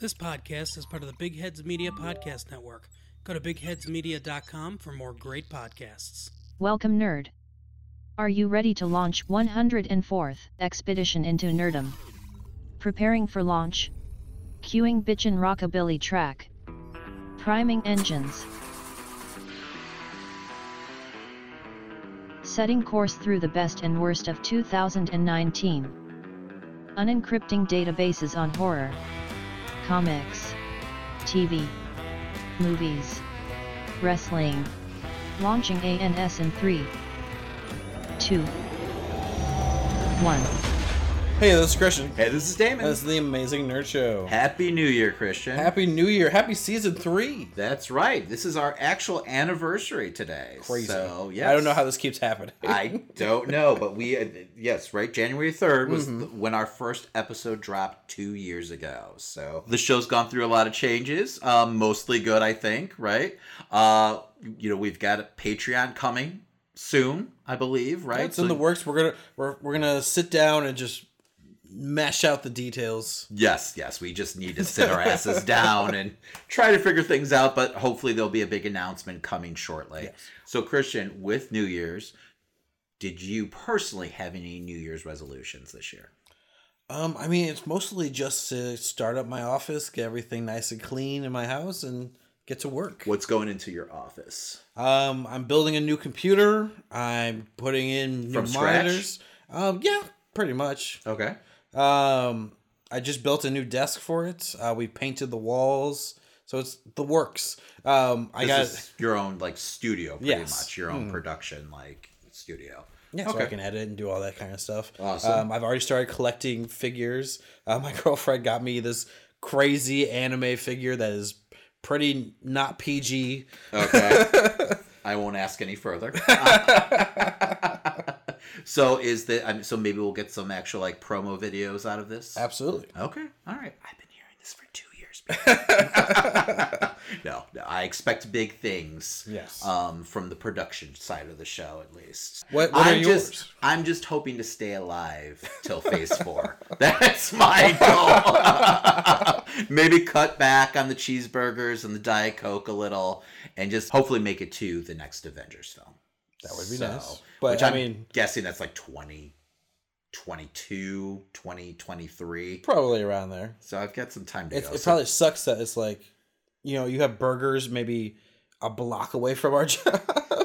This podcast is part of the Big Heads Media Podcast Network. Go to bigheadsmedia.com for more great podcasts. Welcome, nerd. Are you ready to launch 104th expedition into nerdom? Preparing for launch. Cueing bitchin' rockabilly track. Priming engines. Setting course through the best and worst of 2019. Unencrypting databases on horror, comics, TV, movies, wrestling. Launching ANS in 3, 2, 1. Hey, this is Christian. Hey, this is Damon. This is the Amazing Nerd Show. Happy New Year, Christian. Happy New Year. Happy season three. That's right. This is our actual anniversary today. Crazy. So, yes. I don't know how this keeps happening. I don't know, but we, uh, yes, right. January 3rd was Mm-hmm. the, when our first episode dropped two years ago. So the show's gone through a lot of changes, um, mostly good, I think, right? Uh, you know, we've got a Patreon coming soon, I believe, right? it's in the works. We're gonna we're, we're gonna sit down and just mesh out the details. Yes, yes. We just need to sit our asses down and try to figure things out, but hopefully there'll be a big announcement coming shortly. Yes. So, Christian, with New Year's, did you personally have any New Year's resolutions this year? Um, I mean, it's mostly just to start up my office, get everything nice and clean in my house, and get to work. What's going into your office? Um, I'm building a new computer. I'm putting in new From scratch? monitors. Um, yeah, pretty much. Okay. Um, I just built a new desk for it. Uh, we painted the walls, so it's the works. Um, I This got your own like studio, pretty Yes. much your own production like studio. yeah, so Okay. I can edit and do all that kind of stuff. Awesome. Um, I've already started collecting figures. Uh, my girlfriend got me this crazy anime figure that is pretty not PG. Okay. I won't ask any further. so is the I mean, so maybe we'll get some actual like promo videos out of this. Absolutely. Okay. All right. I've been hearing this for two years. no, no, I expect big things. Yes. Um, from the production side of the show, at least. What- what I'm are just, yours? I'm just hoping to stay alive till Phase Four. That's my goal. Maybe cut back on the cheeseburgers and the Diet Coke a little, and just hopefully make it to the next Avengers film. That would be So, nice. But, which I I'm mean- guessing that's like 20, 22, 20, 23. Probably around there. So I've got some time to It, go. it So- probably sucks that it's like, you know, you have burgers maybe a block away from our job.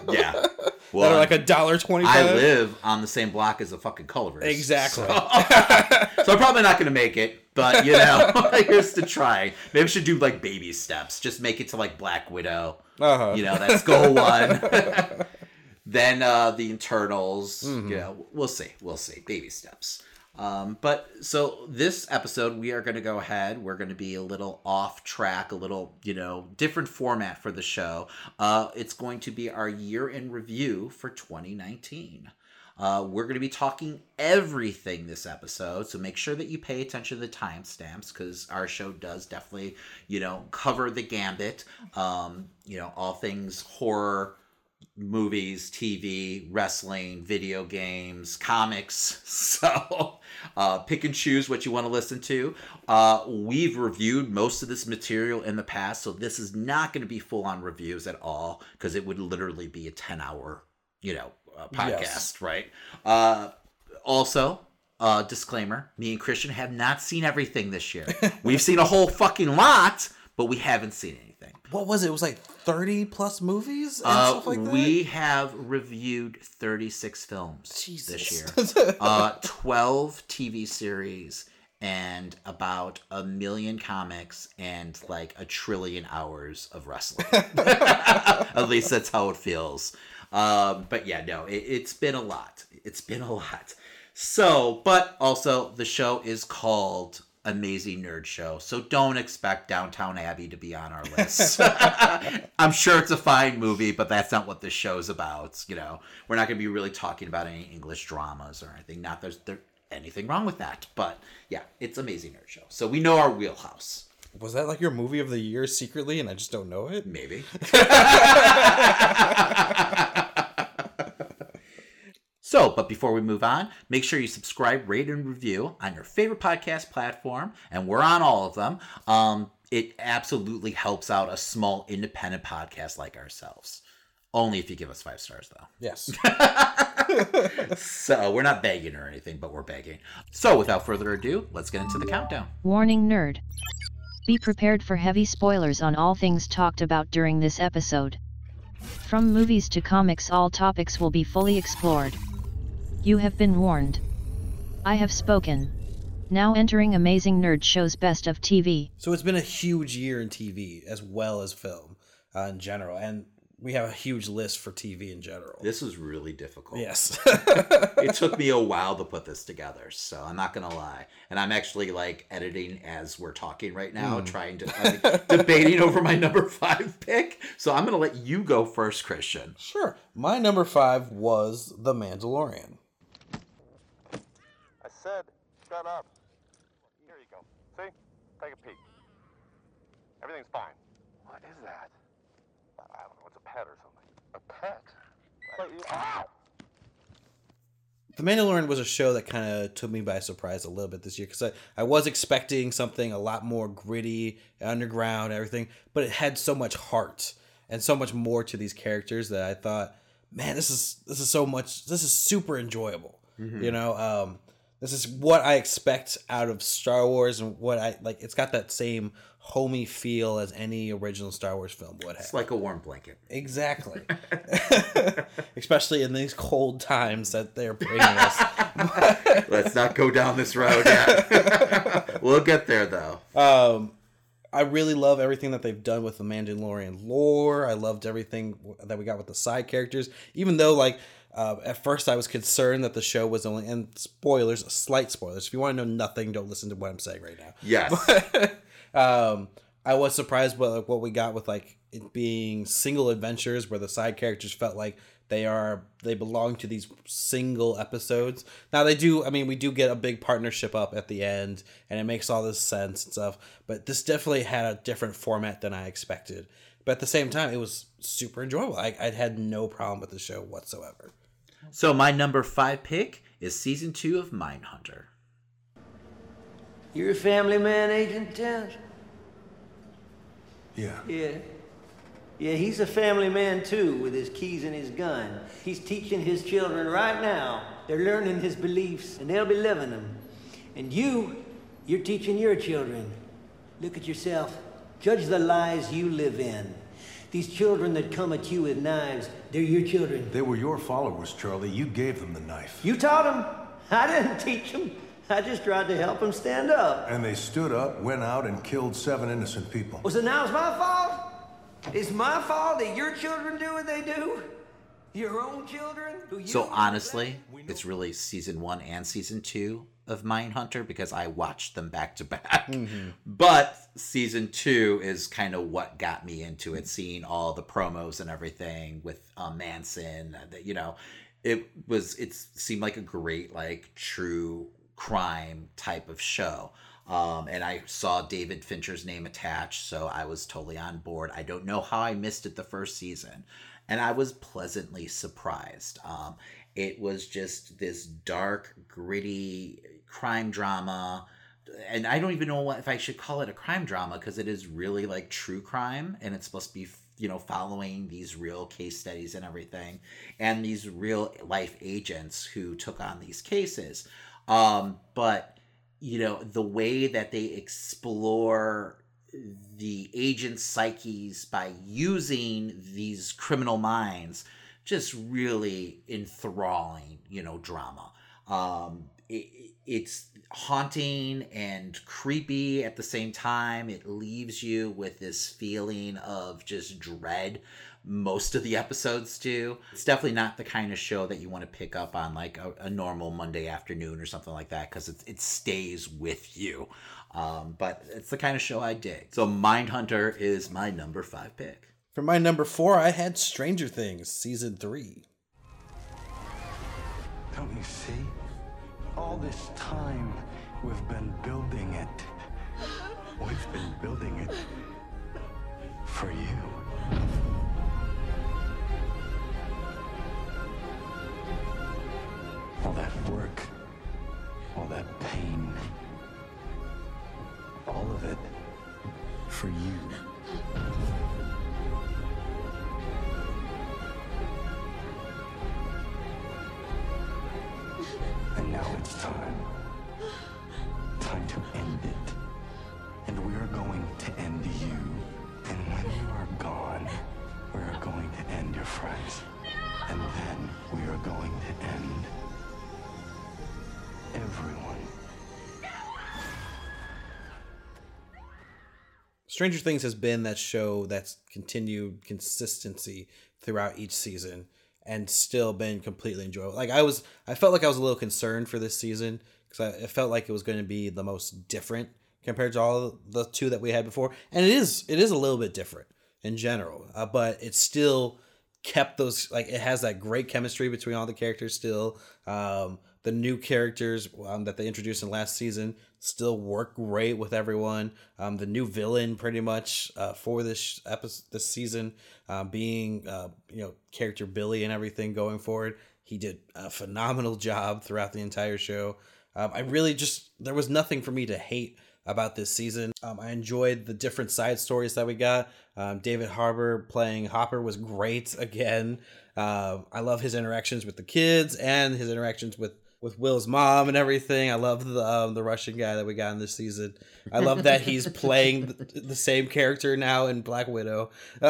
yeah. that Well, are like a dollar twenty I live on the same block as the fucking Culvers. Exactly. So, so I'm probably not going to make it, but you know, here's to try. Maybe I should do like baby steps. Just make it to like Black Widow. Uh-huh. You know, that's goal one. Then uh, the Eternals. Mm-hmm. You know, we'll see. We'll see. Baby steps. Um, but so this episode, we are going to go ahead. We're going to be a little off track, a little, you know, different format for the show. Uh, it's going to be our year in review for 2019. Uh, we're going to be talking everything this episode, so make sure that you pay attention to the timestamps because our show does definitely, you know, cover the gambit. Um, you know, all things horror, movies, TV, wrestling, video games, comics. So uh, pick and choose what you want to listen to. Uh, we've reviewed most of this material in the past, so this is not going to be full on reviews at all because it would literally be a 10 hour, you know, uh, podcast, Yes. right? Uh, also, uh, disclaimer me and Christian have not seen everything this year. We've seen a whole fucking lot, but we haven't seen anything. What was it? It was like thirty plus movies and Uh, stuff like that. we have reviewed 36 films Jesus. this year, uh, 12 TV series, and about a million comics and like a trillion hours of wrestling. At least that's how it feels. Um, but yeah, no, it, it's been a lot. It's been a lot. So, but also the show is called Amazing Nerd Show, so don't expect Downton Abbey to be on our list. I'm sure it's a fine movie, but that's not what this show's about. You know, we're not going to be really talking about any English dramas or anything. Not there's there anything wrong with that, but yeah, it's Amazing Nerd Show, so we know our wheelhouse. was that like your movie of the year secretly, and I just don't know it? Maybe. So, but before we move on, make sure you subscribe, rate, and review on your favorite podcast platform, and we're on all of them. Um, it absolutely helps out a small independent podcast like ourselves. Only if you give us five stars, though. Yes. So we're not begging or anything, but we're begging. So without further ado, let's get into the countdown. Warning nerd. Be prepared for heavy spoilers on all things talked about during this episode. From movies to comics, all topics will be fully explored. You have been warned. I have spoken. Now entering Amazing Nerd Show's Best of TV. so it's been a huge year in TV as well as film uh, in general, and we have a huge list for TV in general. This is really difficult. Yes. it took me a while to put this together, so I'm not gonna lie. And I'm actually like editing as we're talking right now, trying to I mean, debating over my number five pick. So I'm gonna let you go first, Christian. sure. My number five was The Mandalorian. I said, shut up. Here you go. See? Take a peek. Everything's fine. What is that? I don't know. It's a pet or something. A pet? But you, ow! The Mandalorian was a show that kind of took me by surprise a little bit this year because I, I was expecting something a lot more gritty, underground, everything, but it had so much heart and so much more to these characters that I thought, man, this is this is so much, this is super enjoyable. You know, um, this is what I expect out of Star Wars and what I like. It's got that same homey feel as any original Star Wars film would have. It's like a warm blanket. Exactly. Especially in these cold times that they're bringing us. Let's not go down this road yet. we'll get there though. Um, I really love everything that they've done with the Mandalorian lore. I loved everything that we got with the side characters, even though like uh, at first I was concerned that the show was only and spoilers, slight spoilers. If you want to know nothing, don't listen to what I'm saying right now. Yes. um, I was surprised by like, what we got with like it being single adventures where the side characters felt like they are they belong to these single episodes. Now they do. I mean, we do get a big partnership up at the end, and it makes all this sense and stuff. But this definitely had a different format than I expected. But at the same time, it was super enjoyable. I, I had no problem with the show whatsoever. So my number five pick is season two of Mindhunter. You're a family man, Agent Towns? Yeah. Yeah. Yeah, he's a family man too, with his keys and his gun. He's teaching his children right now. They're learning his beliefs, and they'll be living them. And you, you're teaching your children. Look at yourself. Judge the lies you live in. These children that come at you with knives, they're your children. They were your followers, Charlie. You gave them the knife. You taught them. I didn't teach them. I just tried to help them stand up. And they stood up, went out, and killed seven innocent people. Well, so now it's my fault? It's my fault that your children do what they do? Your own children? who you So honestly, it's really season one and season two of Mindhunter because I watched them back to back. But season two is kind of what got me into it, seeing all the promos and everything with uh, Manson. uh, That you know, it was it seemed like a great like true crime type of show. Um, and I saw David Fincher's name attached, so I was totally on board. I don't know how I missed it the first season, and I was pleasantly surprised. Um, it was just this dark, gritty crime drama, and I don't even know what, if I should call it a crime drama because it is really like true crime, and it's supposed to be you know following these real case studies and everything, and these real life agents who took on these cases. Um, but you know the way that they explore the agent's psyches by using these criminal minds just really enthralling you know drama um it, it's haunting and creepy at the same time. It leaves you with this feeling of just dread most of the episodes do it's definitely not the kind of show that you want to pick up on like a, a normal monday afternoon or something like that because it, it stays with you. Um, but it's the kind of show i dig. So mindhunter is my number five pick. For my number four, I had Stranger Things season three. Don't you see? All this time, we've been building it. We've been building it for you. All that work, all that pain, all of it for you. And now it's time. Time to end it. And we are going to end you. And when you are gone, we are going to end your friends. And then we are going to end everyone. Stranger Things has been that show that's continued consistency throughout each season and still been completely enjoyable. Like I was, I felt like I was a little concerned for this season because it felt like it was going to be the most different compared to all the two that we had before, and it is. It is a little bit different in general, uh, but it still kept those like it has that great chemistry between all the characters still. Um, the new characters um, that they introduced in last season still work great with everyone. Um, the new villain, pretty much uh, for this episode, this season, uh, being uh, you know character Billy and everything going forward, he did a phenomenal job throughout the entire show. Um, I really just there was nothing for me to hate about this season. Um, I enjoyed the different side stories that we got. Um, David Harbour playing Hopper was great again. Uh, I love his interactions with the kids and his interactions with with Will's mom and everything. I love the um, the Russian guy that we got in this season. I love that he's playing the, the same character now in Black Widow.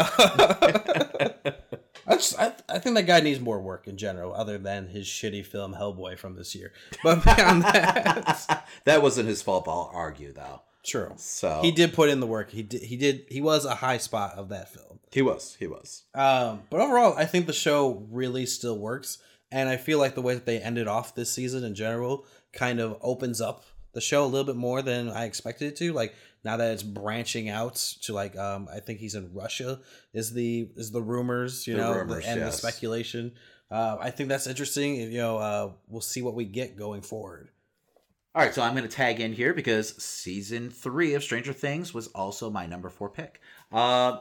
I, just, I, I think that guy needs more work in general, other than his shitty film Hellboy from this year. But beyond that, that wasn't his fault. I'll argue though. true. So He did put in the work. He did. He did. He was a high spot of that film. He was. He was. Um, but overall, I think the show really still works, and I feel like the way that they ended off this season in general kind of opens up the show a little bit more than I expected it to. Like now that it's branching out to like, um, I think he's in Russia. Is the is the rumors, you The know, rumors, and the speculation. Uh, I think that's interesting. You know, uh, we'll see what we get going forward. All right, so I'm going to tag in here because season three of Stranger Things was also my number four pick. Uh,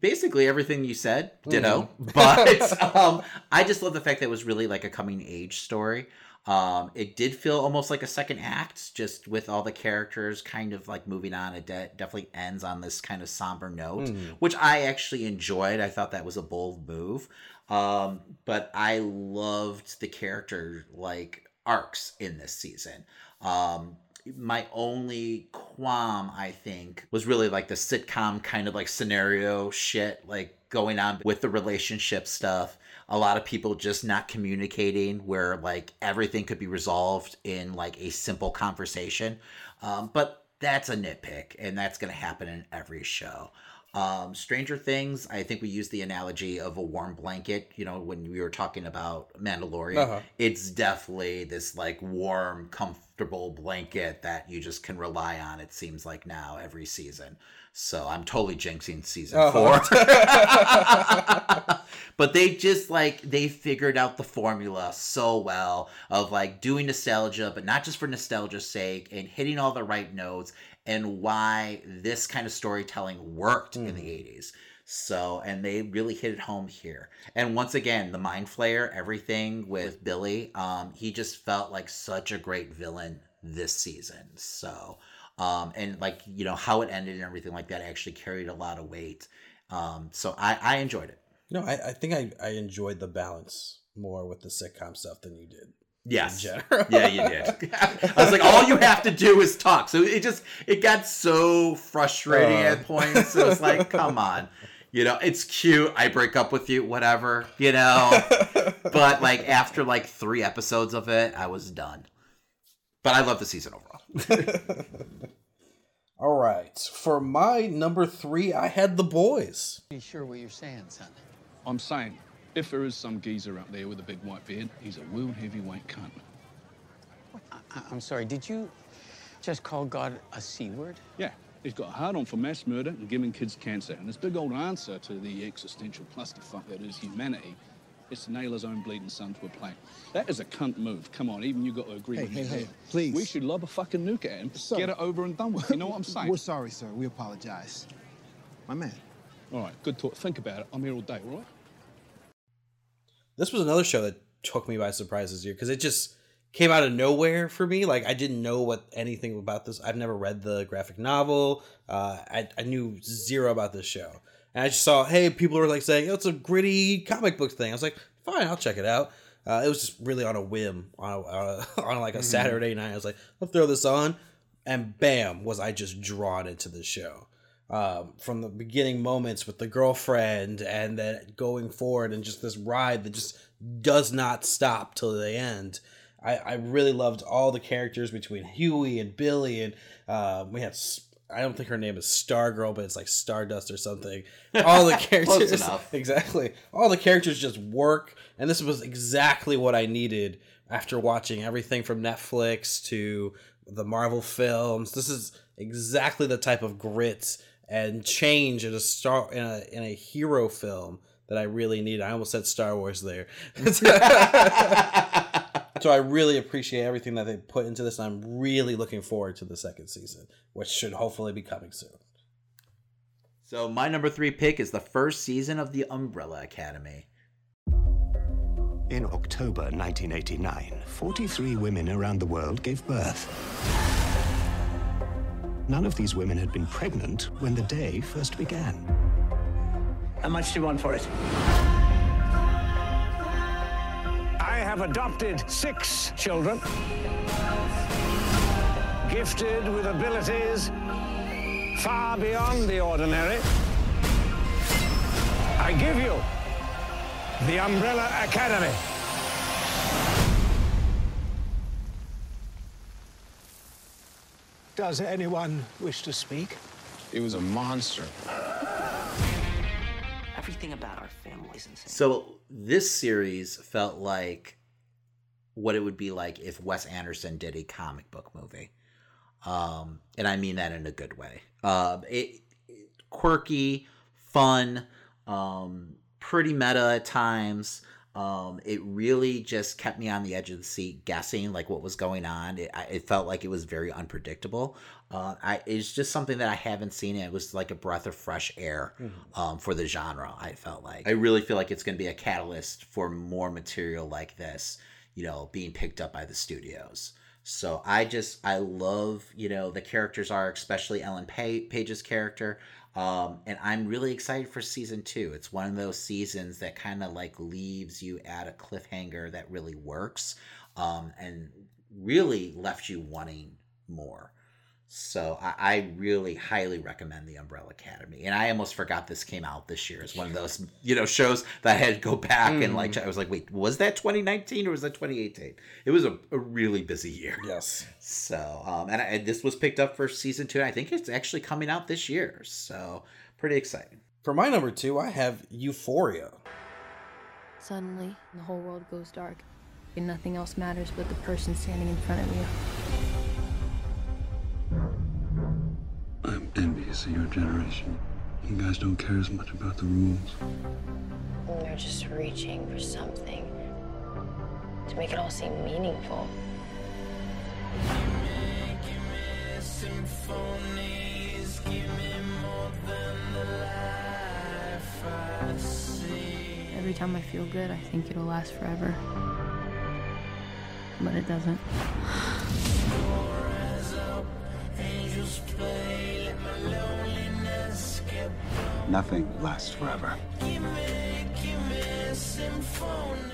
basically everything you said, ditto. But um, I just love the fact that it was really like a coming age story. Um, it did feel almost like a second act, just with all the characters kind of like moving on. It de- definitely ends on this kind of somber note, which I actually enjoyed. I thought that was a bold move. Um, but I loved the character like arcs in this season. Um, my only qualm, I think, was really like the sitcom kind of like scenario shit, like going on with the relationship stuff. A lot of people just not communicating where like everything could be resolved in like a simple conversation. Um, but that's a nitpick, and that's going to happen in every show. Um, Stranger Things, I think we used the analogy of a warm blanket, you know, when we were talking about Mandalorian. Uh-huh. It's definitely this like warm, comfortable blanket that you just can rely on, it seems like now every season. So I'm totally jinxing season Uh-huh. four. but they just like they figured out the formula so well of like doing nostalgia, but not just for nostalgia's sake and hitting all the right notes and why this kind of storytelling worked in the 80s. So, and they really hit it home here. And once again, the mind flayer, everything with Billy, um, he just felt like such a great villain this season. So, um, and like, you know, how it ended and everything like that actually carried a lot of weight. Um, so I, I enjoyed it. No, I, I think I, I enjoyed the balance more with the sitcom stuff than you did. Yes. In general. yeah, you did. I was like, all you have to do is talk. So it just it got so frustrating Uh. at points. It was like, come on. You know, it's cute. I break up with you, whatever, you know. but like after like three episodes of it, I was done. But I love the season overall. All right. For my number three, I had the boys. Be sure what you're saying, son. I'm saying, if there is some geezer out there with a big white beard, he's a world heavyweight cunt. I- I'm sorry, did you just call God a C word? Yeah, he's got a hard on for mass murder and giving kids cancer. And his big old answer to the existential clusterfuck that is humanity is to nail his own bleeding son to a plate. That is a cunt move. Come on, even you got to agree Hey, with hey, me. hey, there. please. We should lob a fucking nuke at him, Sir. get it over and done with. You know what I'm saying? We're sorry, sir. We apologize. My man. All right, good talk. Think about it. I'm here all day, all right? This was another show that took me by surprise this year because it just came out of nowhere for me. Like I didn't know what anything about this. I've never read the graphic novel. Uh, I I knew zero about this show, and I just saw hey people were like saying oh, it's a gritty comic book thing. I was like fine, I'll check it out. Uh, it was just really on a whim on a, on, a, on like a Mhm. Saturday night. I was like I'll throw this on, and bam was I just drawn into the show. Um, from the beginning moments with the girlfriend and then going forward and just this ride that just does not stop till the end. I, I really loved all the characters between Huey and Billy and uh, we had I don't think her name is Stargirl, but it's like Stardust or something. All the Close characters, enough. exactly. All the characters just work, and this was exactly what I needed after watching everything from Netflix to the Marvel films. This is exactly the type of grit and change in a star in a in a hero film that I really need. I almost said Star Wars there. so I really appreciate everything that they put into this, and I'm really looking forward to the second season, which should hopefully be coming soon. So my number three pick is the first season of the Umbrella Academy. In October 1989, 43 women around the world gave birth. None of these women had been pregnant when the day first began. How much do you want for it? I have adopted six children, gifted with abilities far beyond the ordinary. I give you the Umbrella Academy. Does anyone wish to speak? He was a monster. Everything about our family is insane. So this series felt like what it would be like if Wes Anderson did a comic book movie, um, and I mean that in a good way. Um, it, it- quirky, fun, um, pretty meta at times. Um, it really just kept me on the edge of the seat, guessing like what was going on. It, I, it felt like it was very unpredictable. Uh, I, it's just something that I haven't seen. It was like a breath of fresh air um, for the genre. I felt like I really feel like it's going to be a catalyst for more material like this, you know, being picked up by the studios. So I just I love you know the characters are especially Ellen pa- Page's character, um, and I'm really excited for season two. It's one of those seasons that kind of like leaves you at a cliffhanger that really works, um, and really left you wanting more. So I, I really highly recommend the Umbrella Academy, and I almost forgot this came out this year. It's one of those you know shows that I had to go back and like Mm. I was like, wait, was that 2019 or was that 2018? It was a, a really busy year. Yes. So um, and, I, and this was picked up for season two. I think it's actually coming out this year. So pretty exciting. For my number two, I have Euphoria. Suddenly, the whole world goes dark, and nothing else matters but the person standing in front of you. I'm envious of your generation. You guys don't care as much about the rules. They're just reaching for something to make it all seem meaningful. Every time I feel good, I think it'll last forever. But it doesn't. Nothing lasts forever.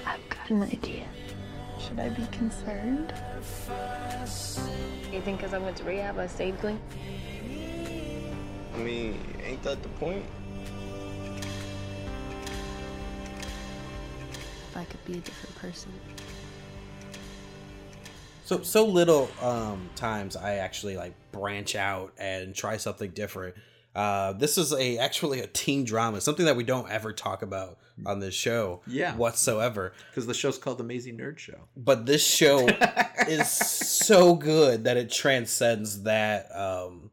I've got an idea. Should I be concerned? You think because I went to rehab, I stayed clean? I mean, ain't that the point? If I could be a different person. So so little um, times I actually like branch out and try something different. Uh, this is a actually a teen drama, something that we don't ever talk about on this show, Yeah. whatsoever. Because the show's called The Amazing Nerd Show. But this show is so good that it transcends that um,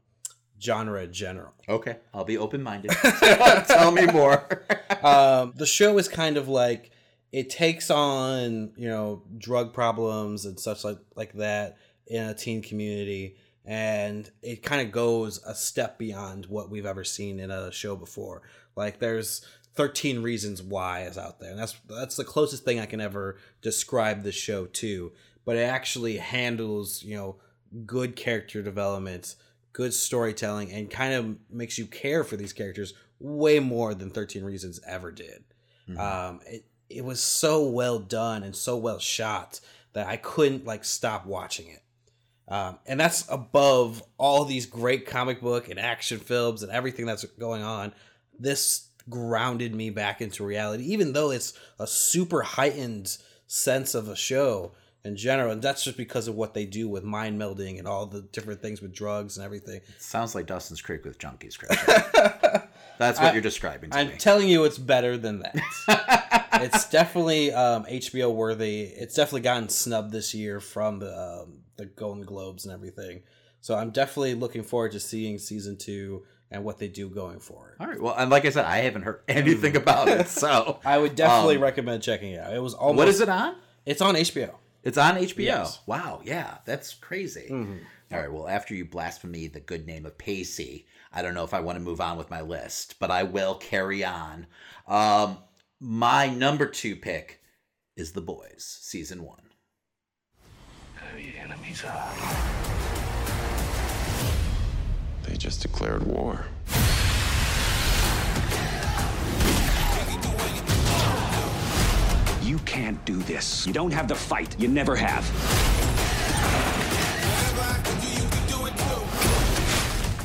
genre in general. Okay, I'll be open minded. Tell me more. um, the show is kind of like it takes on you know drug problems and such like like that in a teen community and it kind of goes a step beyond what we've ever seen in a show before like there's 13 reasons why is out there and that's that's the closest thing i can ever describe the show to but it actually handles you know good character development, good storytelling, and kind of makes you care for these characters way more than Thirteen Reasons ever did. Mhm. Um, it it was so well done and so well shot that I couldn't like stop watching it. Um, and that's above all these great comic book and action films and everything that's going on. This grounded me back into reality, even though it's a super heightened sense of a show in general. And that's just because of what they do with mind melding and all the different things with drugs and everything. Sounds like Dawson's Creek with junkies. That's what I- you're describing to I'm me. telling you, it's better than that. it's definitely um, HBO worthy. It's definitely gotten snubbed this year from the um, the Golden Globes and everything. So I'm definitely looking forward to seeing season two and what they do going forward. All right. Well, and like I said, I haven't heard anything about it, so I would definitely um, recommend checking it out. It was almost. What is it on? It's on HBO. It's on HBO. Yes. Wow. Yeah, that's crazy. Mhm. All right. Well, after you blasphemy the good name of Pacey, I don't know if I want to move on with my list, but I will carry on. Um, my number two pick is The Boys, season one. The enemies are. They just declared war. You can't do this. You don't have the fight. You never have.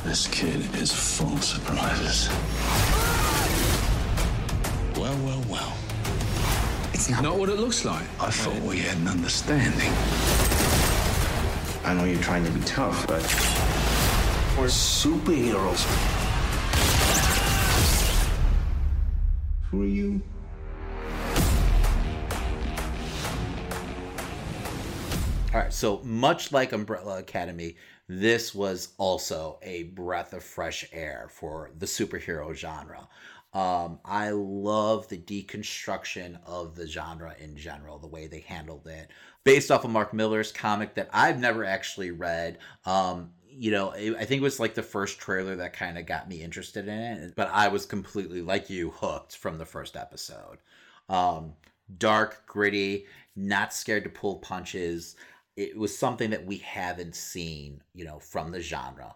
This kid is full of surprises. Well, well, well. It's not, Not what it looks like. I thought we had an understanding. I know you're trying to be tough, but we're superheroes. Who are you? All right, so much like Umbrella Academy, this was also a breath of fresh air for the superhero genre. Um, I love the deconstruction of the genre in general, the way they handled it, based off of Mark Millar's comic that I've never actually read. Um, you know, I think it was like the first trailer that kind of got me interested in it, but I was completely like you hooked from the first episode. Um, dark, gritty, not scared to pull punches. It was something that we haven't seen, you know, from the genre.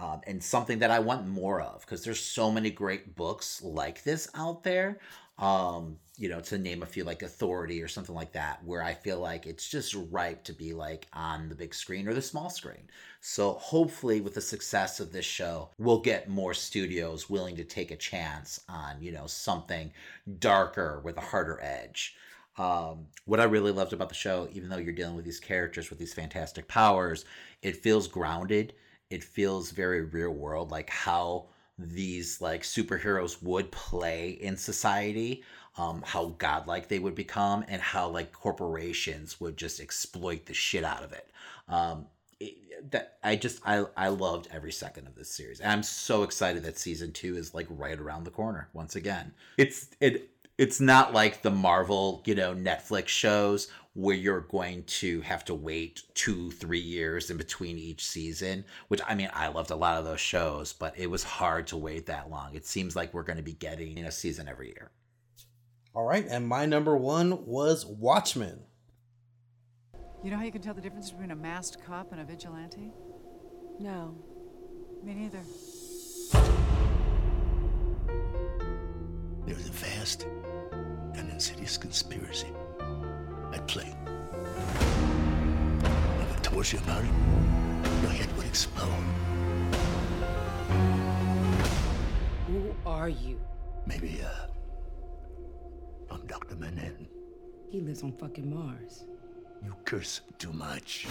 Um, and something that I want more of because there's so many great books like this out there. Um, you know, to name a few like Authority or something like that, where I feel like it's just ripe to be like on the big screen or the small screen. So hopefully, with the success of this show, we'll get more studios willing to take a chance on you know something darker with a harder edge. Um, what I really loved about the show, even though you're dealing with these characters with these fantastic powers, it feels grounded. It feels very real world, like how these like superheroes would play in society, um, how godlike they would become, and how like corporations would just exploit the shit out of it. Um, it, that I just I I loved every second of this series. And I'm so excited that season two is like right around the corner once again. It's it it's not like the Marvel, you know, Netflix shows where you're going to have to wait two, three years in between each season, which I mean, I loved a lot of those shows, but it was hard to wait that long. It seems like we're going to be getting a season every year. All right, and my number one was Watchmen. You know how you can tell the difference between a masked cop and a vigilante? No. Me neither. There was a vast and insidious conspiracy at play. If I told you about it, your head would explode. Who are you? Maybe, uh, I'm Dr. Manhattan. He lives on fucking Mars. You curse too much.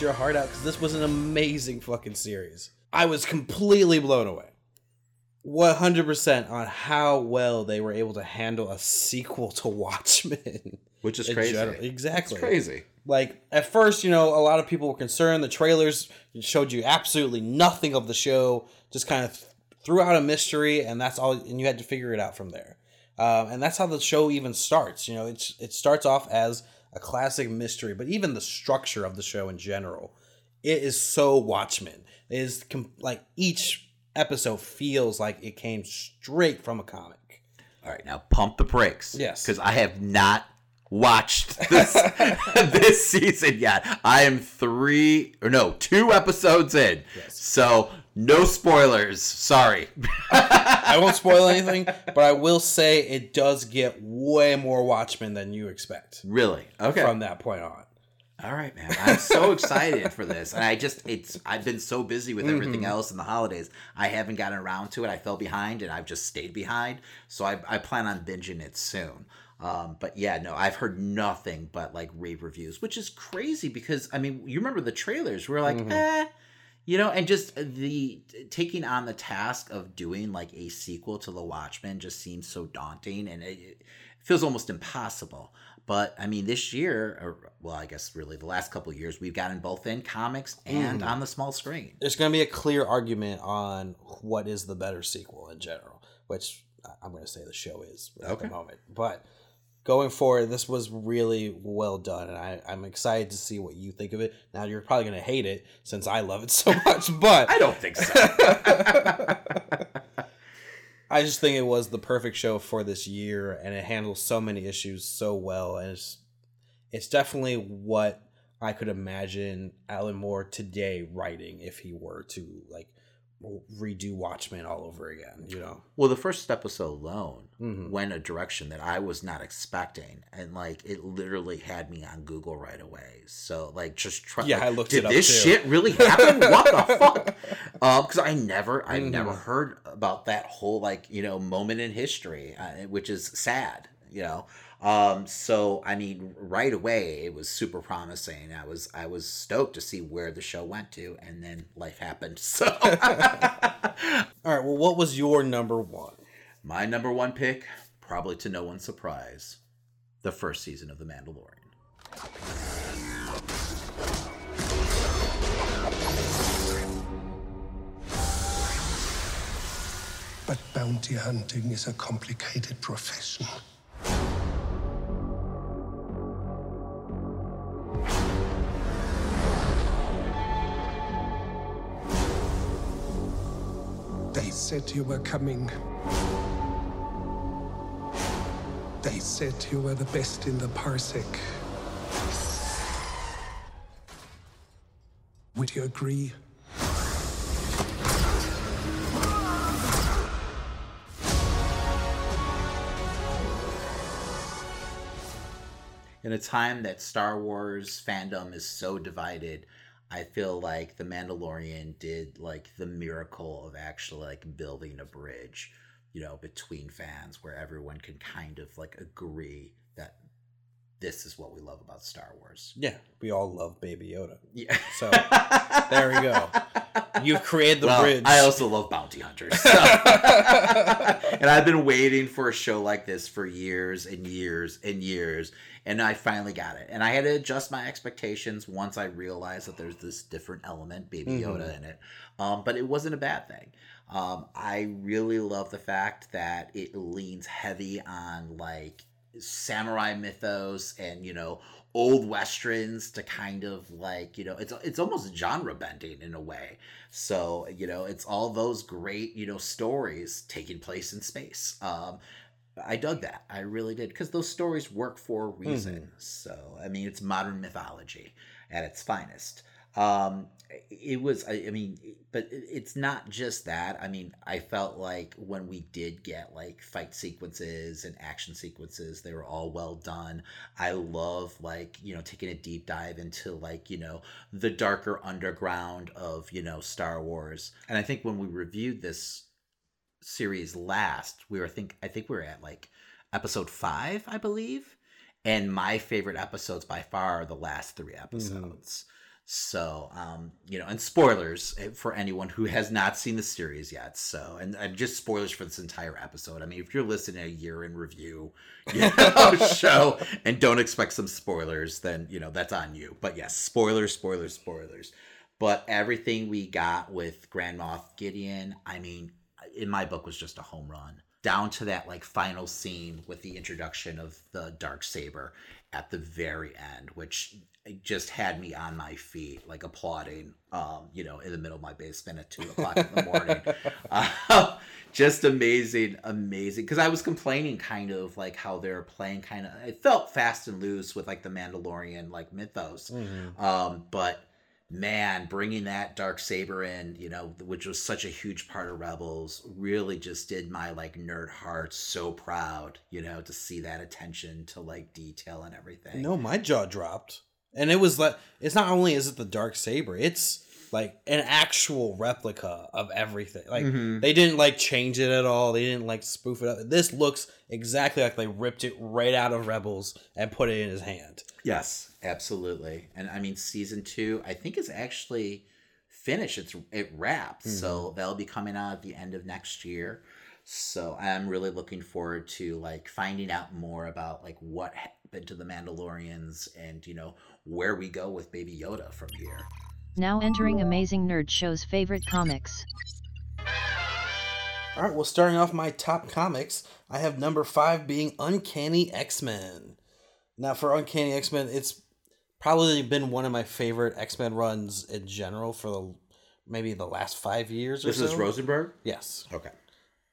Eat your heart out because this was an amazing fucking series. I was completely blown away. 100% on how well they were able to handle a sequel to Watchmen. Which is crazy. general. Exactly. It's crazy. Like, at first, you know, a lot of people were concerned. The trailers showed you absolutely nothing of the show, just kind of threw out a mystery, and that's all, and you had to figure it out from there. Um, and that's how the show even starts. You know, it's it starts off as a classic mystery, but even the structure of the show in general, it is so Watchmen. It is com- like each episode feels like it came straight from a comic. All right, now pump the brakes. Yes. Because I have not watched this this season yet. I am three or no, two episodes in. So no spoilers. Sorry. I won't spoil anything, but I will say it does get way more Watchmen than you expect. Really? Okay. From that point on. All right, man. I'm so excited for this. And I just it's I've been so busy with everything Mhm. else in the holidays. I haven't gotten around to it. I fell behind and I've just stayed behind. So I, I plan on binging it soon. Um, but yeah, no, I've heard nothing but like rave reviews, which is crazy because I mean, you remember the trailers? We are like, Mhm. eh, you know, and just the taking on the task of doing like a sequel to The Watchmen just seems so daunting and it, it feels almost impossible. But I mean, this year, or well, I guess really the last couple of years, we've gotten both in comics and Mhm. on the small screen. There's going to be a clear argument on what is the better sequel in general, which I'm going to say the show is at Okay. the moment. But going forward, this was really well done, and I, I'm excited to see what you think of it. Now, you're probably going to hate it since I love it so much, but I don't think so. I just think it was the perfect show for this year, and it handles so many issues so well, and it's it's definitely what I could imagine Alan Moore today writing if he were to like redo Watchmen all over again. You know, Well, the first episode alone Mhm. went a direction that I was not expecting, and like it literally had me on Google right away. So like just try. Yeah, like, I looked Did it up, this too." shit really happen? what the fuck? Um, because I never, I've never Mhm. heard about that whole like you know moment in history, uh, which is sad. You know. Um, so I mean, right away it was super promising. I was I was stoked to see where the show went to, and then life happened. So all right. Well, what was your number one? My number one pick, probably to no one's surprise, the first season of The Mandalorian. But bounty hunting is a complicated profession. They said you were coming. They said you were the best in the parsec. Would you agree? In a time that Star Wars fandom is so divided, I feel like The Mandalorian did like the miracle of actually like building a bridge, you know, between fans where everyone can kind of like agree that this is what we love about Star Wars. Yeah, we all love Baby Yoda. Yeah. So there we go. You've created the Well, bridge. I also love bounty hunters. so- and I've been waiting for a show like this for years and years and years. And I finally got it. And I had to adjust my expectations once I realized that there's this different element, Baby Mhm. Yoda, in it. Um, but it wasn't a bad thing. Um, I really love the fact that it leans heavy on like samurai mythos and you know old westerns to kind of like you know it's it's almost genre bending in a way. So you know it's all those great you know stories taking place in space. Um i dug that. I really did because those stories work for a reason. So i mean it's modern mythology at its finest. Um it was I, I mean but it's not just that. I mean i felt like when we did get like fight sequences and action sequences they were all well done. I love like you know taking a deep dive into like you know the darker underground of you know star wars. And i think when we reviewed this series last we were think i think we were at like episode five i believe. And my favorite episodes by far are the last three mm-hmm. episodes So, um, you know, and spoilers eh, for anyone who has not seen the series yet. So, and, and just spoilers for this entire episode. I mean, if you're listening a year in review you know, show and don't expect some spoilers, then, you know, that's on you. But yes, spoilers, spoilers, spoilers. But everything we got with Grand Moff Gideon, I mean, in my book was just a home run. Down to that like final scene with the introduction of the dark saber at the very end, which it just had me on my feet, like applauding, um, you know, in the middle of my basement at two o'clock in the morning. uh, just amazing, amazing. Because I was complaining kind of like how they're playing kind of, it felt fast and loose with like the Mandalorian like mythos. Mhm. Um, but man, bringing that dark saber in, you know, which was such a huge part of Rebels, really just did my like nerd heart so proud, you know, to see that attention to like detail and everything. No, my jaw dropped. And it was like it's not only is it the dark saber, it's like an actual replica of everything. Like Mhm. they didn't like change it at all. They didn't like spoof it up. This looks exactly like they ripped it right out of Rebels and put it in his hand. Yes, absolutely. And I mean, season two, I think is actually finished. It's it wrapped, so that'll be coming out at the end of next year. So I'm really looking forward to like finding out more about like what happened to the Mandalorians and you know where we go with Baby Yoda from here. Now entering Amazing Nerd Show's favorite comics. All right, well, starting off my top comics, I have number five being Uncanny X Men. Now, for Uncanny X Men, it's probably been one of my favorite X Men runs in general for the maybe the last five years or This so. is Rosenberg. Yes. Okay.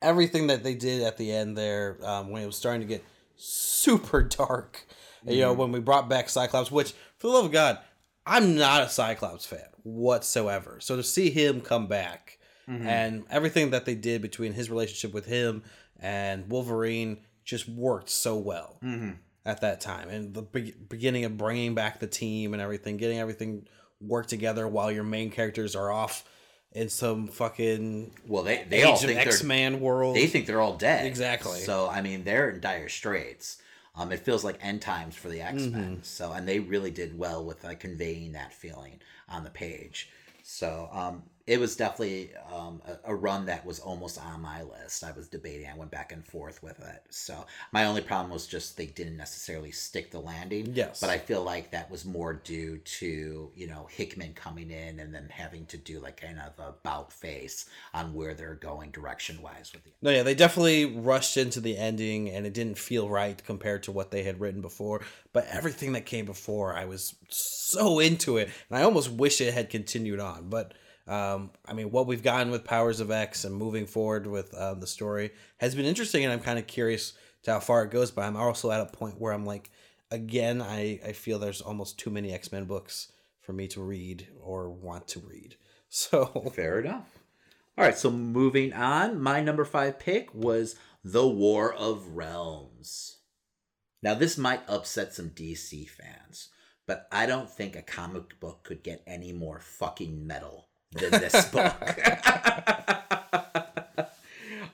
Everything that they did at the end there, um, when it was starting to get super dark, and, you know, Mhm. when we brought back Cyclops, which, for the love of God, I'm not a Cyclops fan whatsoever. So to see him come back Mhm. and everything that they did between his relationship with him and Wolverine just worked so well Mhm. at that time. And the be- beginning of bringing back the team and everything, getting everything work together while your main characters are off in some fucking Well, they they all think they're- X-Man world. They think they're all dead. Exactly. So I mean, they're in dire straits. Um, it feels like end times for the X Men. Mhm. So and they really did well with like conveying that feeling on the page. So um, it was definitely um, a, a run that was almost on my list. I was debating. I went back and forth with it. So my only problem was just they didn't necessarily stick the landing. Yes. But I feel like that was more due to you know Hickman coming in and then having to do like kind of a bout face on where they're going direction wise with the No, yeah, they definitely rushed into the ending and it didn't feel right compared to what they had written before. But everything that came before, I was so into it. And I almost wish it had continued on. But um, I mean, what we've gotten with Powers of X and moving forward with uh, the story has been interesting. And I'm kind of curious to how far it goes. But I'm also at a point where I'm like, again, I, I feel there's almost too many X Men books for me to read or want to read. So Fair enough. All right, so moving on, my number five pick was The War of Realms. Now, this might upset some DC fans, but I don't think a comic book could get any more fucking metal than this book.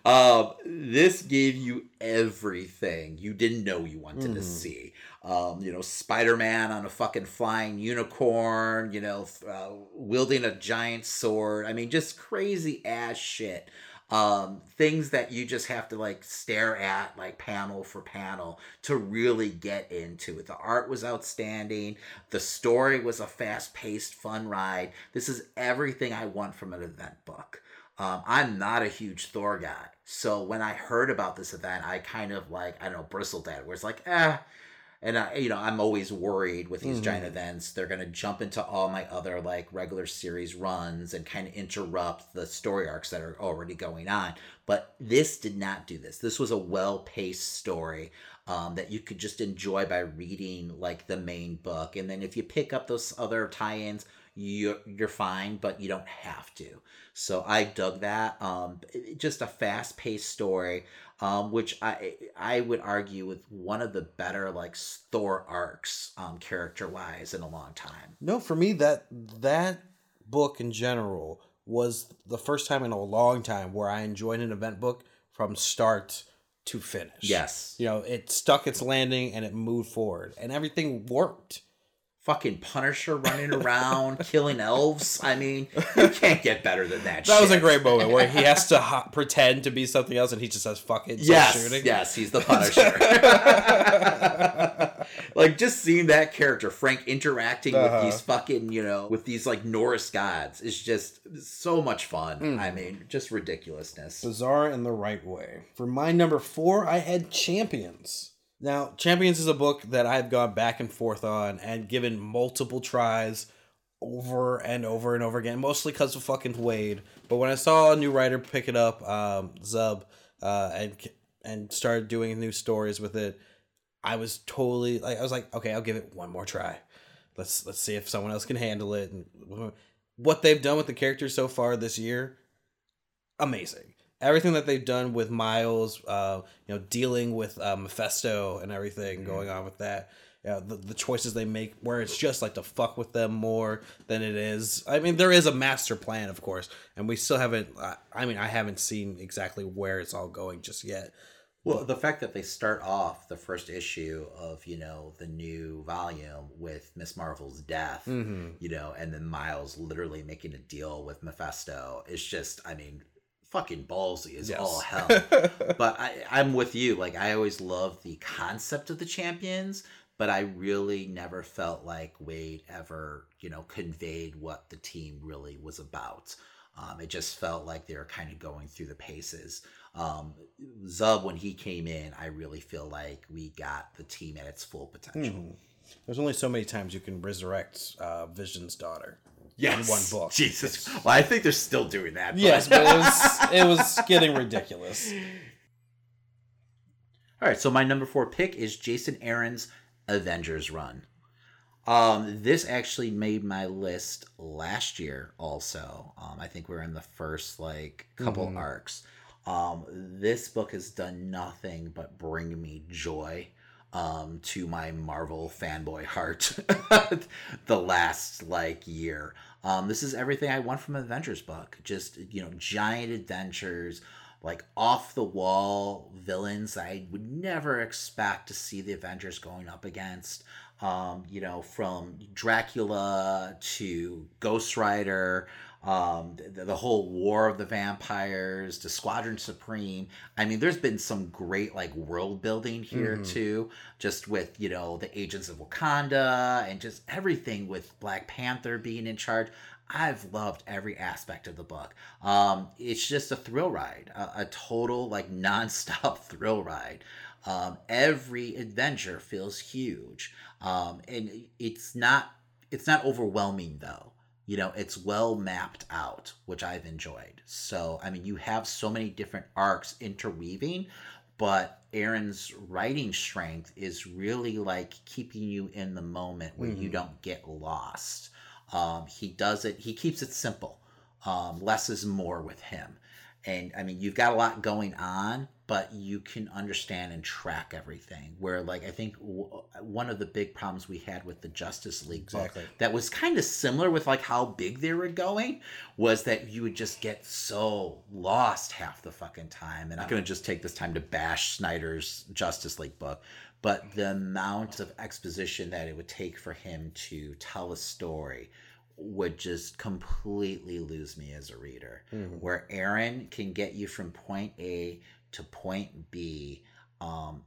um, this gave you everything you didn't know you wanted to Mhm. see. Um, you know, Spider Man on a fucking flying unicorn, you know, uh, wielding a giant sword. I mean, just crazy ass shit. Um, things that you just have to like stare at, like panel for panel, to really get into it. The art was outstanding. The story was a fast paced, fun ride. This is everything I want from an event book. Um, I'm not a huge Thor guy. So when I heard about this event, I kind of like, I don't know, bristled at it, where it's like, eh. And I, you know, I'm always worried with these Mhm. giant events. They're gonna jump into all my other like regular series runs and kind of interrupt the story arcs that are already going on. But this did not do this. This was a well-paced story um, that you could just enjoy by reading like the main book. And then if you pick up those other tie-ins, you're you're fine, but you don't have to. So I dug that. Um, just a fast-paced story, um, which I I would argue with one of the better like Thor arcs, um, character-wise in a long time. No, for me that that book in general was the first time in a long time where I enjoyed an event book from start to finish. Yes. You know, it stuck its landing and it moved forward and everything worked. Fucking Punisher running around killing elves. I mean, you can't get better than that. That was a great moment where he has to ho- pretend to be something else and he just says fucking Yes, shooting. yes, he's the Punisher. like just seeing that character Frank interacting Uh-huh. with these fucking you know with these like Norse gods is just so much fun. Mm. I mean, just ridiculousness. Bizarre in the right way. For my number four, I had Champions. Now, Champions is a book that I've gone back and forth on and given multiple tries over and over and over again, mostly because of fucking Waid. But when I saw a new writer pick it up, um, Zub, uh, and and started doing new stories with it, I was totally like, I was like, okay, I'll give it one more try. Let's let's see if someone else can handle it. And what they've done with the characters so far this year, amazing. Everything that they've done with Miles, uh, you know, dealing with uh, Mephisto and everything going on with that. Yeah, the, the choices they make where it's just like to fuck with them more than it is. I mean, there is a master plan, of course, and we still haven't. I- I mean, I haven't seen exactly where it's all going just yet. Well, the fact that they start off the first issue of you know the new volume with Miss Marvel's death, Mhm. you know, and then Miles literally making a deal with Mephisto is just, I mean, fucking ballsy as Yes. all hell. but I, I'm with you. Like I always loved the concept of the champions, but I really never felt like Waid ever, you know, conveyed what the team really was about. Um, it just felt like they were kind of going through the paces. Um, Zub, when he came in, I really feel like we got the team at its full potential. Mhm. There's only so many times you can resurrect uh, Vision's daughter Yes. in one book. Jesus. Well, I think they're still doing that. Yes, but it was it was getting ridiculous. All right, so my number four pick is Jason Aaron's Avengers run. Um, this actually made my list last year. Also, um, I think we're in the first like couple Mhm. arcs. Um, this book has done nothing but bring me joy um, to my Marvel fanboy heart the last like year. Um, this is everything I want from an Avengers book. Just you know, giant adventures, like off the wall villains I would never expect to see the Avengers going up against. Um, you know, from Dracula to Ghost Rider, um, the, the whole War of the Vampires to Squadron Supreme. I mean, there's been some great like world building here Mhm. too, just with you know the Agents of Wakanda and just everything with Black Panther being in charge. I've loved every aspect of the book. Um, it's just a thrill ride, a, a total like nonstop thrill ride. Um, every adventure feels huge, um, and it's not it's not overwhelming though. You know, it's well mapped out, which I've enjoyed. So, I mean, you have so many different arcs interweaving, but Aaron's writing strength is really like keeping you in the moment where you Mhm. don't get lost. Um, he does it, he keeps it simple. Um, less is more with him. And I mean, you've got a lot going on, but you can understand and track everything. Where, like, I think w- uh, one of the big problems we had with the Justice League book that was kind of similar with like how big they were going was that you would just get so lost half the fucking time. And I'm going to just take this time to bash Snyder's Justice League book, but the amount of exposition that it would take for him to tell a story would just completely lose me as a reader. Mhm. Where Aaron can get you from point A to point B um,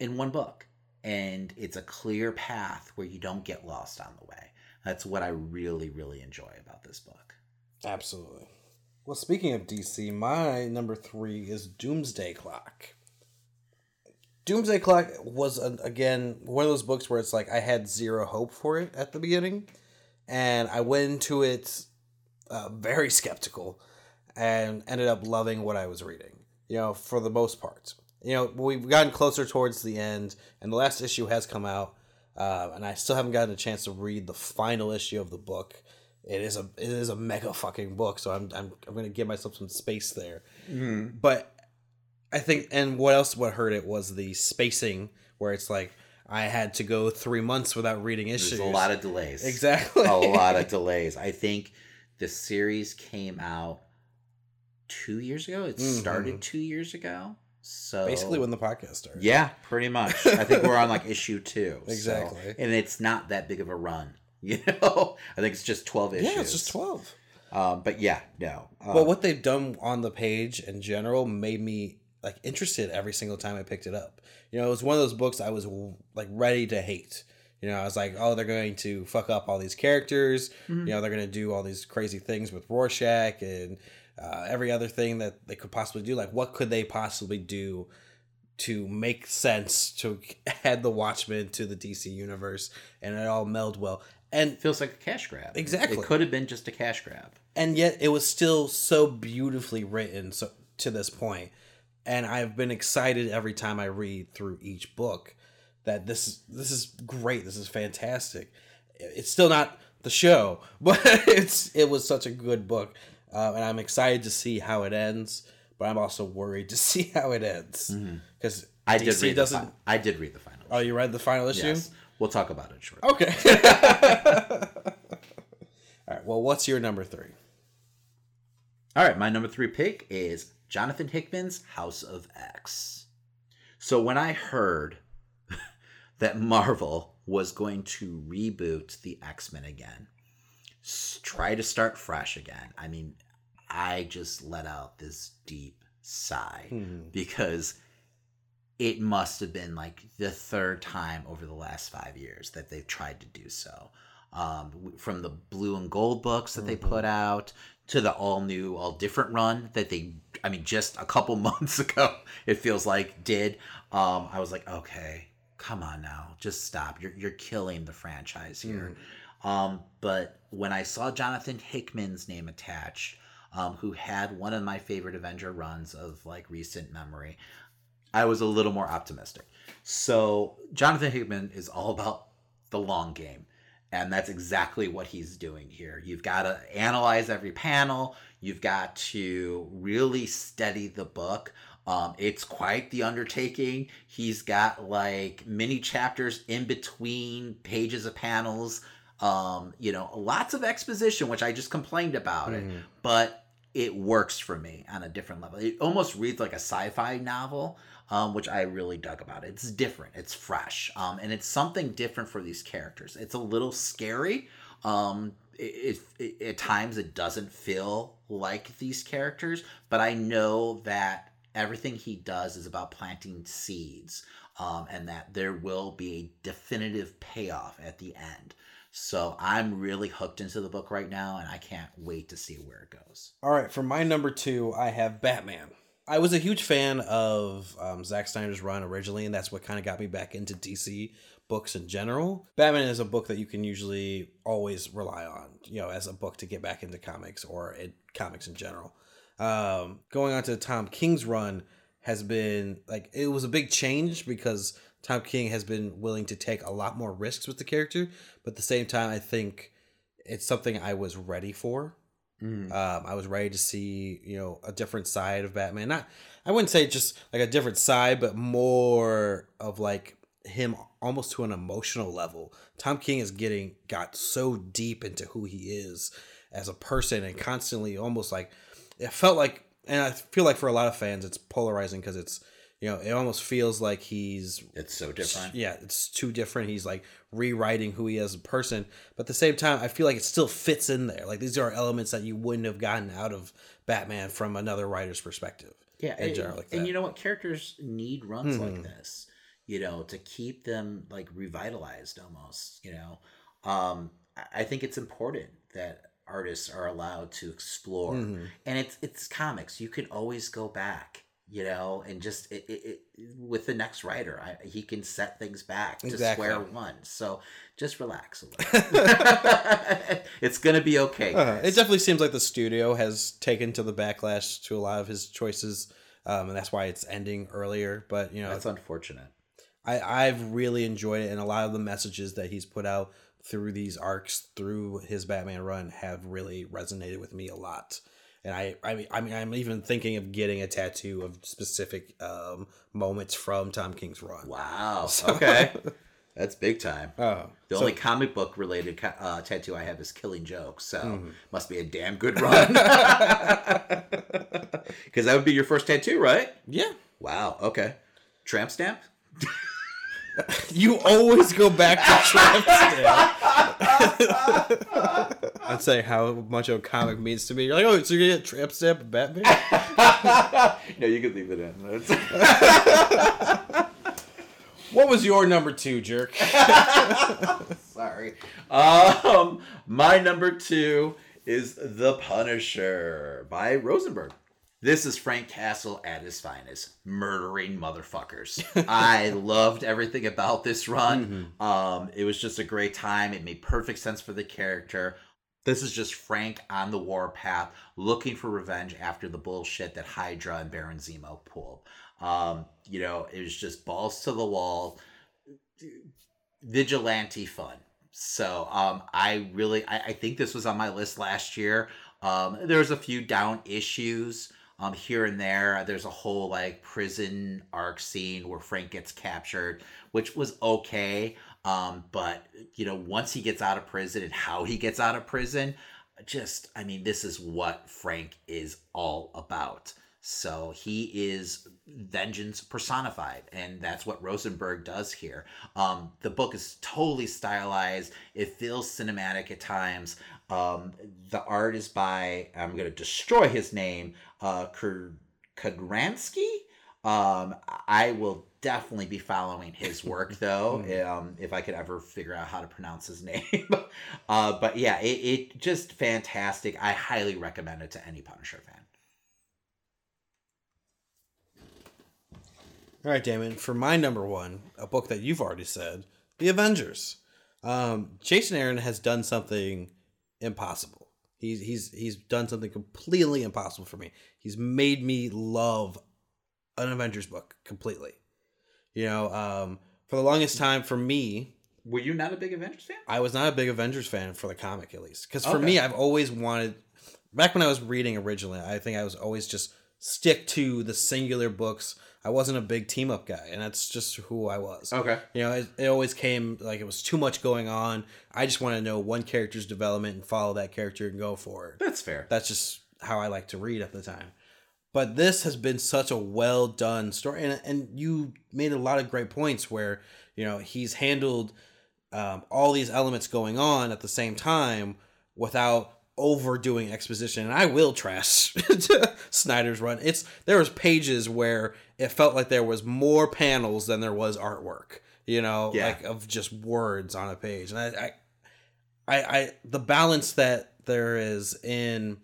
in one book. And it's a clear path where you don't get lost on the way. That's what I really, really enjoy about this book. Absolutely. Well, speaking of DC, my number three is Doomsday Clock. Doomsday Clock was again one of those books where it's like I had zero hope for it at the beginning, and I went into it uh, very skeptical, and ended up loving what I was reading. You know, for the most part. You know, we've gotten closer towards the end, and the last issue has come out, uh, and I still haven't gotten a chance to read the final issue of the book. It is a it is a mega fucking book, so I'm I'm I'm gonna give myself some space there. Mhm. But I think, and what else? What hurt it was the spacing, where it's like I had to go three months without reading issues. There's a lot of delays. Exactly. a lot of delays. I think the series came out two years ago. It Mhm. started two years ago. So Basically, when the podcast started. Yeah, pretty much. I think we're on like issue two. so- Exactly. and it's not that big of a run You know, I think it's just twelve issues. Yeah, it's just twelve. Um, but yeah, no. Uh, But what they've done on the page in general made me like interested every single time I picked it up. You know, it was one of those books I was like ready to hate. You know, I was like, oh, they're going to fuck up all these characters. Mhm. You know, they're going to do all these crazy things with Rorschach and uh, every other thing that they could possibly do. Like, what could they possibly do to make sense to add the Watchmen to the DC universe and it all meld well? And feels like a cash grab. Exactly. It could have been just a cash grab. and yet it was still so beautifully written so to this point and i've been excited every time i read through each book that this is this is great this is fantastic it's still not the show but it's it was such a good book um, and i'm excited to see how it ends but i'm also worried to see how it ends because I did DC read. The doesn't fi- I did read the final. oh you read the final issue Yes. We'll talk about it shortly. okay all right well what's your number three All right, my number three pick is Jonathan Hickman's House of X. So when I heard that Marvel was going to reboot the X Men again, try to start fresh again, I mean, I just let out this deep sigh Mhm. because it must have been like the third time over the last five years that they've tried to do so. Um, from the blue and gold books that they put out to the all new, all different run that they, I mean, just a couple months ago, it feels like did. Um, I was like, okay, come on now, just stop. You're you're killing the franchise here. Um, but when I saw Jonathan Hickman's name attached, um, who had one of my favorite Avenger runs of like recent memory, I was a little more optimistic. So Jonathan Hickman is all about the long game. And that's exactly what he's doing here. You've got to analyze every panel. You've got to really study the book. Um, it's quite the undertaking. He's got like mini chapters in between pages of panels. Um, you know, lots of exposition, which I just complained about it, but it works for me on a different level. It almost reads like a sci-fi novel, um, which I really dug about it. It's different, it's fresh, um, and it's something different for these characters. It's a little scary. Um, it, it, it- at times it doesn't feel like these characters, but I know that everything he does is about planting seeds, um, and that there will be a definitive payoff at the end. So I'm really hooked into the book right now, and I can't wait to see where it goes. All right, for my number two, I have Batman. I was a huge fan of um, Zack Snyder's run originally, and that's what kind of got me back into DC books in general. Batman is a book that you can usually always rely on, you know, as a book to get back into comics or in comics in general. Um, going on to Tom King's run has been like it was a big change because Tom King has been willing to take a lot more risks with the character, but at the same time, I think it's something I was ready for. Um, I was ready to see, you know, a different side of Batman. Not, I wouldn't say just like a different side, but more of like him almost to an emotional level. Tom King is getting got so deep into who he is as a person and constantly almost like it felt like, and I feel like for a lot of fans, it's polarizing because it's you know it almost feels like he's it's so different. Yeah, it's too different. He's like rewriting who he is as a person, but at the same time, I feel like it still fits in there. Like these are elements that you wouldn't have gotten out of Batman from another writer's perspective. Yeah, in and, general, like and you know what? Characters need runs Mhm. like this, you know, to keep them like revitalized almost. You know, um, I- I think it's important that artists are allowed to explore, Mhm. and it's it's comics. You can always go back, you know, and just it, it, it, with the next writer, I, he can set things back to Exactly. square one. So just relax a little. it's gonna be okay. Uh, it definitely seems like the studio has taken to the backlash to a lot of his choices, um, and that's why it's ending earlier. But you know, That's unfortunate. I I've really enjoyed it, and a lot of the messages that he's put out through these arcs, through his Batman run, have really resonated with me a lot. And I, I mean, I mean, I'm even thinking of getting a tattoo of specific um, moments from Tom King's run. Wow. So- Okay. That's big time. Oh, the so- only comic book related uh, tattoo I have is Killing Joke, so Mhm. must be a damn good run. Because that would be your first tattoo, right? Yeah. Wow. Okay. Tramp stamp. You always go back to Tramp Stamp. I'd say how much of a comic means to me. You're like, oh, so you're gonna get tramp stamp Batman? no, you can leave it in. what was your number two, jerk? Sorry. Um, my number two is The Punisher by Rosenberg. This is Frank Castle at his finest, murdering motherfuckers. I loved everything about this run. Um, it was just a great time. It made perfect sense for the character. This is just Frank on the warpath, looking for revenge after the bullshit that Hydra and Baron Zemo pulled. Um, you know, it was just balls to the wall, vigilante fun. So um, I really, I, I think this was on my list last year. Um, there's a few down issues um, here and there. There's a whole like prison arc scene where Frank gets captured, which was okay. Um, but you know, once he gets out of prison and how he gets out of prison, just I mean, this is what Frank is all about. So he is vengeance personified, and that's what Rosenberg does here. Um, the book is totally stylized. It feels cinematic at times. Um, the art is by I'm going to destroy his name, uh, Kudranski. Um, I will definitely be following his work though, um, if I could ever figure out how to pronounce his name. uh, but yeah, it, it just fantastic. I highly recommend it to any Punisher fan. All right, Damon. For my number one, a book that you've already said, The Avengers. Um, Jason Aaron has done something impossible. He's he's he's done something completely impossible for me. He's made me love an Avengers book completely. You know, um, for the longest time, for me, Were you not a big Avengers fan? I was not a big Avengers fan for the comic, at least. Because for Okay. me, I've always wanted. Back when I was reading originally, I think I was always just stick to the singular books. I wasn't a big team up guy, and that's just who I was. Okay. You know, it, it always came like it was too much going on. I just want to know one character's development and follow that character and go for it. That's fair. That's just how I like to read at the time. But this has been such a well done story, and and you made a lot of great points where you know he's handled um, all these elements going on at the same time without overdoing exposition. And I will trash Snyder's run. It's there was pages where it felt like there was more panels than there was artwork. You know, Yeah. like of just words on a page, and I, I I, I the balance that there is in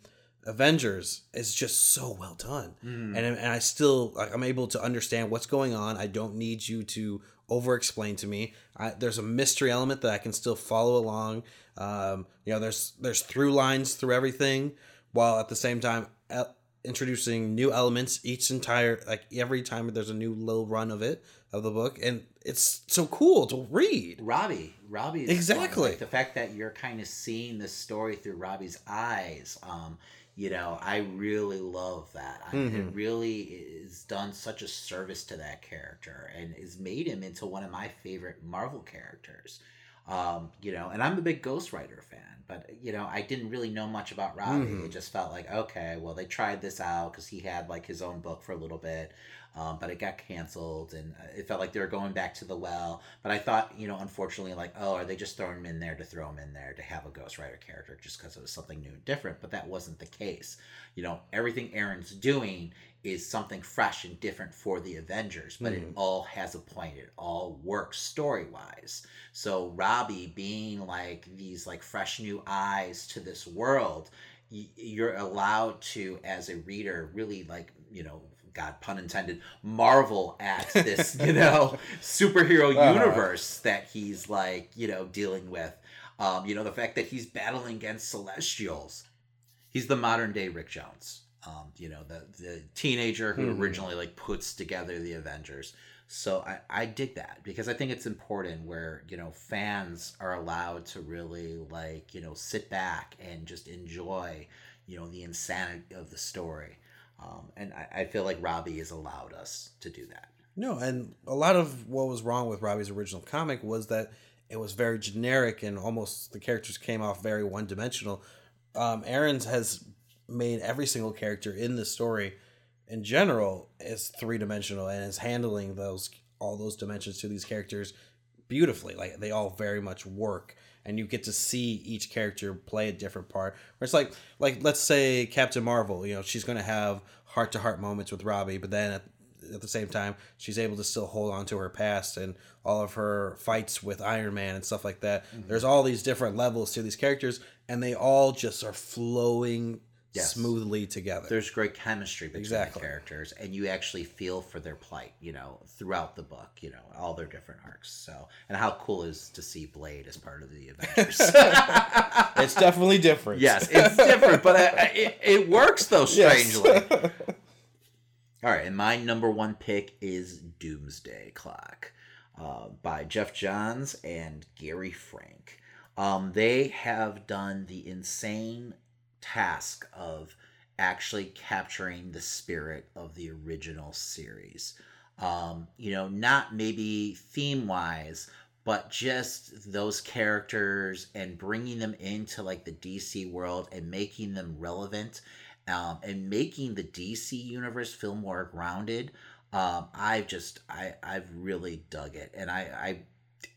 Avengers is just so well done, Mm. and and I still like I'm able to understand what's going on. I don't need you to over explain to me. I, there's a mystery element that I can still follow along. Um, you know, there's there's through lines through everything, while at the same time el- introducing new elements each entire like every time there's a new little run of it of the book, and it's so cool to read. Robbie, Robbie, Exactly. Like, the fact that you're kind of seeing the story through Robbie's eyes. Um, you know, I really love that. I Mhm. It really is done such a service to that character and has made him into one of my favorite Marvel characters. Um, you know, and I'm a big Ghost Rider fan, but you know, I didn't really know much about Robbie. Mhm. It just felt like okay, well, they tried this out because he had like his own book for a little bit, um, but it got canceled, and uh, it felt like they were going back to the well. But I thought, you know, unfortunately, like, oh, are they just throwing him in there to throw him in there to have a Ghost Rider character just because it was something new and different? But that wasn't the case. You know, everything Aaron's doing is something fresh and different for the Avengers, but it Mhm. all has a point. It all works story wise. So Robbie being like these like fresh new eyes to this world, you're allowed to as a reader really like you know god pun intended marvel at this you know superhero Uh-huh. universe that he's like you know dealing with um you know the fact that he's battling against celestials he's the modern day rick jones um you know the the teenager who Mhm. originally like puts together the avengers so I, I dig that because I think it's important where, you know, fans are allowed to really like, you know, sit back and just enjoy, you know, the insanity of the story. Um, and I, I feel like Robbie has allowed us to do that. No, and a lot of what was wrong with Robbie's original comic was that it was very generic and almost the characters came off very one dimensional. Um, Aaron's has made every single character in the story in general is three dimensional and is handling those all those dimensions to these characters beautifully. Like they all very much work and you get to see each character play a different part. Where it's like like let's say Captain Marvel, you know, she's gonna have heart to heart moments with Robbie, but then at, at the same time, she's able to still hold on to her past and all of her fights with Iron Man and stuff like that. Mhm. There's all these different levels to these characters, and they all just are flowing Yes. smoothly together. There's great chemistry between Exactly. the characters, and you actually feel for their plight, you know, throughout the book, you know, all their different arcs. So, and how cool is to see Blade as part of the Avengers? it's definitely different. Yes, it's different, but I, I, it, it works though Yes. strangely. All right, and my number one pick is Doomsday Clock uh, by Geoff Johns and Gary Frank. Um, they have done the insane task of actually capturing the spirit of the original series. Um, you know, not maybe theme wise, but just those characters and bringing them into like the DC world and making them relevant um, and making the DC universe feel more grounded. Um, I've just I I've really dug it, and I I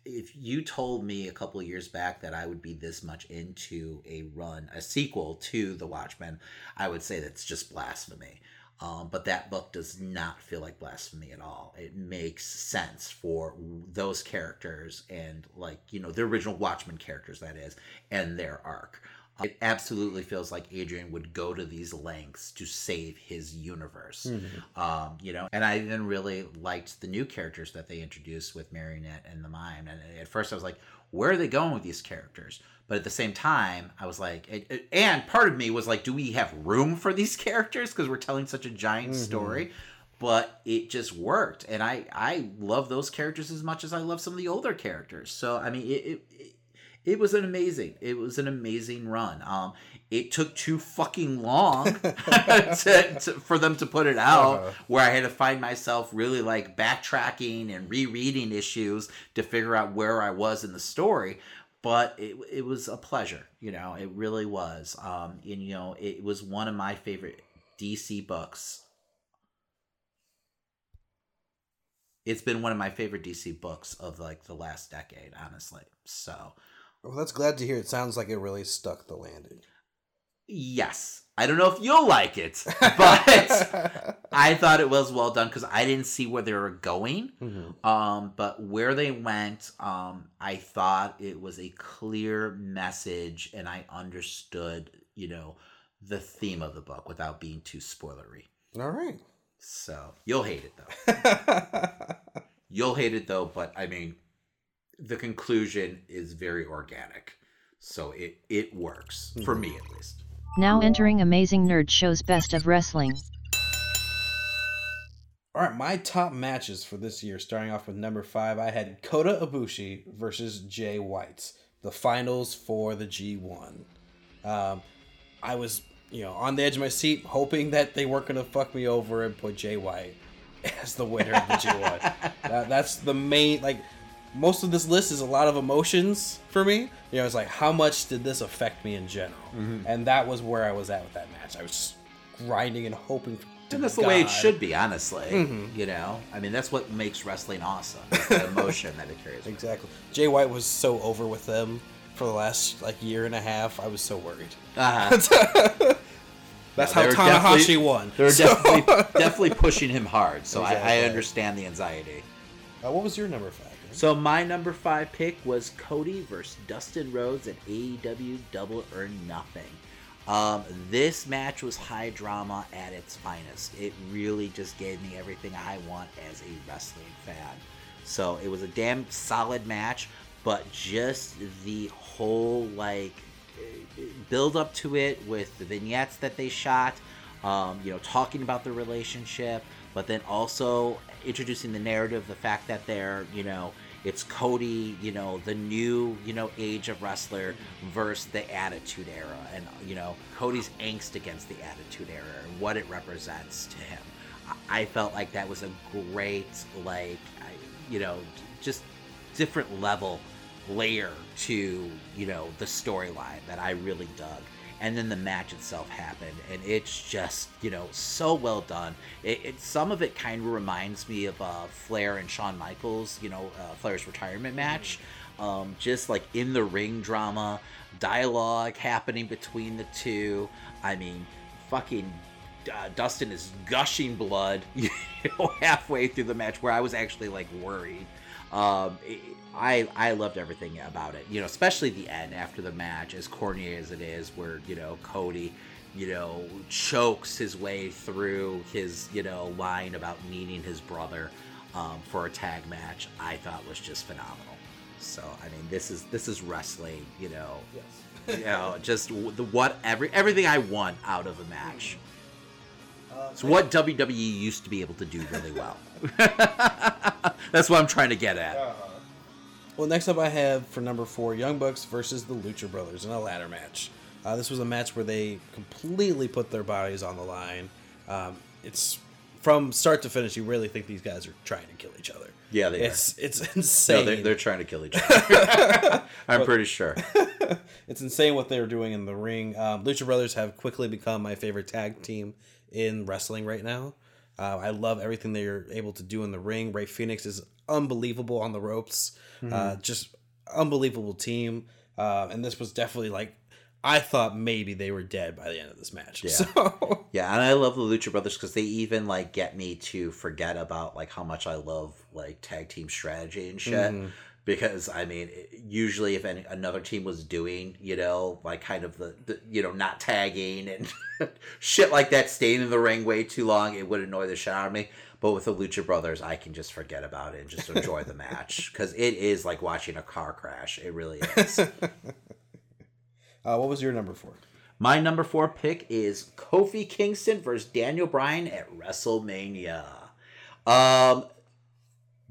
if you told me a couple years back that I would be this much into a run, a sequel to The Watchmen, I would say that's just blasphemy. Um, but that book does not feel like blasphemy at all. It makes sense for those characters and, like, you know, the original Watchmen characters, that is, and their arc. It absolutely feels like Adrian would go to these lengths to save his universe. Mhm. Um, you know, and I even really liked the new characters that they introduced with Marionette and the Mime. And at first I was like, where are they going with these characters? But at the same time, I was like, it, it- and part of me was like, do we have room for these characters? Because we're telling such a giant Mhm. story. But it just worked. And I, I love those characters as much as I love some of the older characters. So, I mean, it, it, it was an amazing it was an amazing run. Um it took too fucking long to, to, for them to put it out Uh-huh. where i had to find myself really like backtracking and rereading issues to figure out where i was in the story. But it, it was a pleasure you know it really was. Um and you know it was one of my favorite dc books. It's been one of my favorite dc books of like the last decade honestly. So Well, that's glad to hear. It sounds like it really stuck the landing. Yes. I don't know if you'll like it, but I thought it was well done because I didn't see where they were going. Mhm. Um, but where they went, um, I thought it was a clear message and I understood, you know, the theme of the book without being too spoilery. All right. So you'll hate it though. you'll hate it though, but I mean, the conclusion is very organic. So it, it works for me at least. Now entering Amazing Nerd Show's Best of Wrestling. All right, my top matches for this year, starting off with number five, I had Kota Ibushi versus Jay White, the finals for the G1. Um, I was, you know, on the edge of my seat, hoping that they weren't going to fuck me over and put Jay White as the winner of the G1. that, that's the main, like, most of this list is a lot of emotions for me. You know, it's like, how much did this affect me in general? Mhm. And that was where I was at with that match. I was just grinding and hoping. to And that's the way it should be, honestly. Mhm. You know, I mean, that's what makes wrestling awesome. The emotion that it carries. Exactly. Jay White was so over with them for the last like year and a half. I was so worried. Uh-huh. That's No, how Tanahashi won. They were So- definitely, definitely pushing him hard. So I, I understand the anxiety. Uh, what was your number five? So my number five pick was Cody versus Dustin Rhodes at AEW Double or Nothing. Um, this match was high drama at its finest. It really just gave me everything I want as a wrestling fan. So it was a damn solid match, but just the whole like build up to it with the vignettes that they shot, um, you know, talking about the relationship, but then also introducing the narrative, the fact that they're, you know, it's Cody, you know, the new, you know, age of wrestler versus the Attitude Era, and you know, Cody's angst against the Attitude Era and what it represents to him. I I felt like that was a great, like, you know, just different level layer to you know the storyline that I really dug. And then the match itself happened, and it's just you know so well done. It, it some of it kind of reminds me of uh, Flair and Shawn Michaels, you know, uh, Flair's retirement match. um, just like in the ring drama, dialogue happening between the two. I mean, fucking uh, Dustin is gushing blood, you know, halfway through the match, where I was actually like worried. Um, it, I I loved everything about it, you know, especially the end after the match, as corny as it is, where you know Cody, you know, chokes his way through his you know line about needing his brother um, for a tag match. I thought was just phenomenal. So I mean, this is this is wrestling, you know, yes. you know, just the what every everything I want out of a match. It's what WWE used to be able to do really well. That's what I'm trying to get at. Well, next up I have for number four, Young Bucks versus the Lucha Brothers in a ladder match. Uh, this was a match where they completely put their bodies on the line. Um, it's from start to finish. You really think these guys are trying to kill each other. Yeah, they it's, are. It's insane. No, they're, they're trying to kill each other. I'm pretty sure. it's insane what they're doing in the ring. Um, Lucha Brothers have quickly become my favorite tag team in wrestling right now. Uh, I love everything they're able to do in the ring. Rey Fenix is unbelievable on the ropes. Mhm. Uh, just unbelievable team. Uh, and this was definitely like I thought maybe they were dead by the end of this match. Yeah. So Yeah, and I love the Lucha Brothers because they even like get me to forget about like how much I love like tag team strategy and shit. Mhm. Because I mean, usually if any, another team was doing, you know, like kind of the, the you know not tagging and shit like that, staying in the ring way too long, it would annoy the shit out of me. But with the Lucha Brothers, I can just forget about it and just enjoy the match because it is like watching a car crash. It really is. uh, what was your number four? My number four pick is Kofi Kingston versus Daniel Bryan at WrestleMania. Um,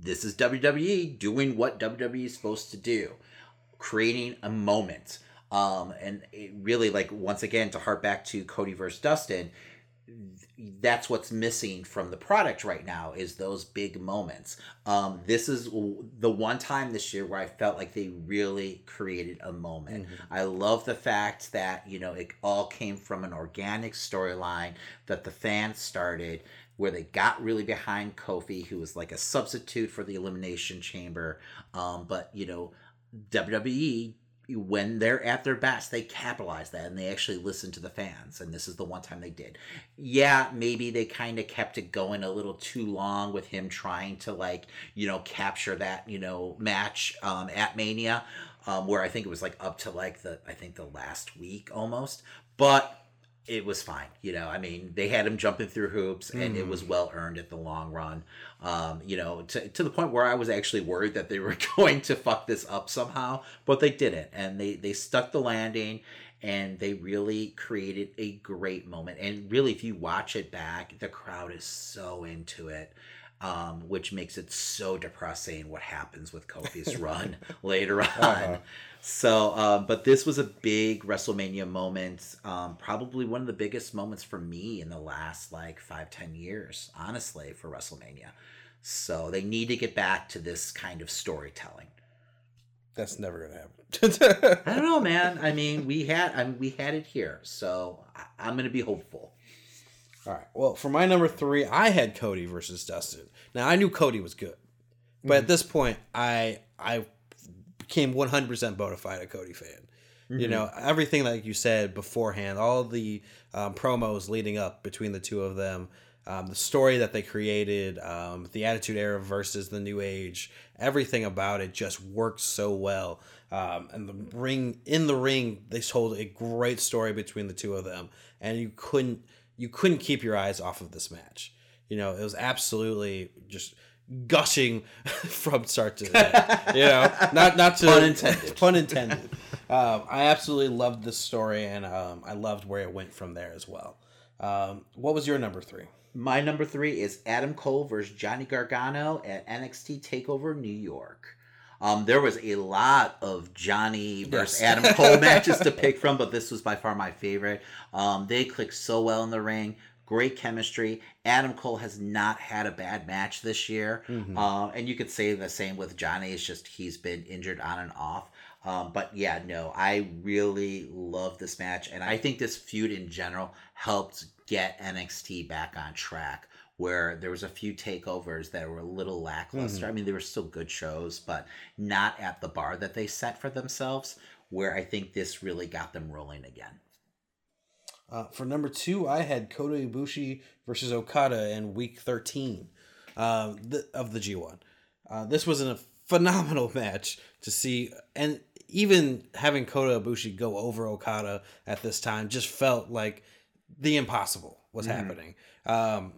this is WWE doing what WWE is supposed to do, creating a moment. Um, and it really, like, once again, to harp back to Cody versus Dustin, that's what's missing from the product right now is those big moments. Um, this is the one time this year where I felt like they really created a moment. I love the fact that you know it all came from an organic storyline that the fans started, where they got really behind Kofi, who was like a substitute for the Elimination Chamber. Um, but you know, WWE when they're at their best, they capitalize that and they actually listen to the fans. And this is the one time they did. Yeah, maybe they kind of kept it going a little too long with him trying to like, you know, capture that, you know, match um, at Mania, um, where I think it was like up to like the, I think the last week almost. But it was fine. You know, I mean, they had him jumping through hoops, and it Mhm. was well earned at the long run. Um, you know, to, to the point where I was actually worried that they were going to fuck this up somehow, but they didn't, and they they stuck the landing, and they really created a great moment. And really, if you watch it back, the crowd is so into it. Um, which makes it so depressing what happens with Kofi's run later on. Uh-huh. So, um, but this was a big WrestleMania moment. Um, probably one of the biggest moments for me in the last like five, ten years, honestly, for WrestleMania. So they need to get back to this kind of storytelling. That's never gonna happen. I don't know, man. I mean, we had, I mean, we had it here, so I, I'm gonna be hopeful. All right. Well, for my number three, I had Cody versus Dustin. Now I knew Cody was good, but Mhm. at this point, I I became 100% bona fide a Cody fan. You Mhm. know everything like you said beforehand, all the um, promos leading up between the two of them, um, the story that they created, um, the Attitude Era versus the New Age, everything about it just worked so well. Um, and the ring in the ring, they told a great story between the two of them, and you couldn't you couldn't keep your eyes off of this match. You know, it was absolutely just gushing from start to end. you know, not not to Pun intended. pun intended. Um, I absolutely loved this story, and um, I loved where it went from there as well. Um, what was your number three? My number three is Adam Cole versus Johnny Gargano at NXT Takeover New York. Um, there was a lot of Johnny versus Yes. Adam Cole matches to pick from, but this was by far my favorite. Um, they clicked so well in the ring. Great chemistry. Adam Cole has not had a bad match this year. Mhm. Uh, and you could say the same with Johnny. It's just he's been injured on and off. Um, but yeah, no, I really love this match. And I think this feud in general helped get NXT back on track where there was a few takeovers that were a little lackluster. Mhm. I mean, they were still good shows, but not at the bar that they set for themselves. Where I think this really got them rolling again. Uh, for number two, I had Kota Ibushi versus Okada in week 13 uh, th- of the G1. Uh, this was a phenomenal match to see, and even having Kota Ibushi go over Okada at this time just felt like the impossible was Mhm. happening. Um,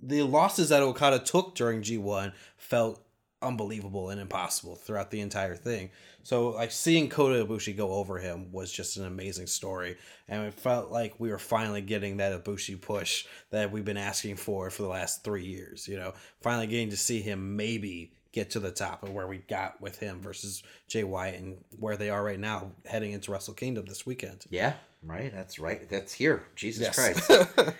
the losses that Okada took during G1 felt unbelievable and impossible throughout the entire thing. So like seeing Kota Ibushi go over him was just an amazing story, and it felt like we were finally getting that Ibushi push that we've been asking for for the last three years. You know, finally getting to see him maybe get to the top of where we got with him versus Jay White and where they are right now heading into Wrestle Kingdom this weekend. Yeah, right. That's right. That's here. Jesus Yes. Christ.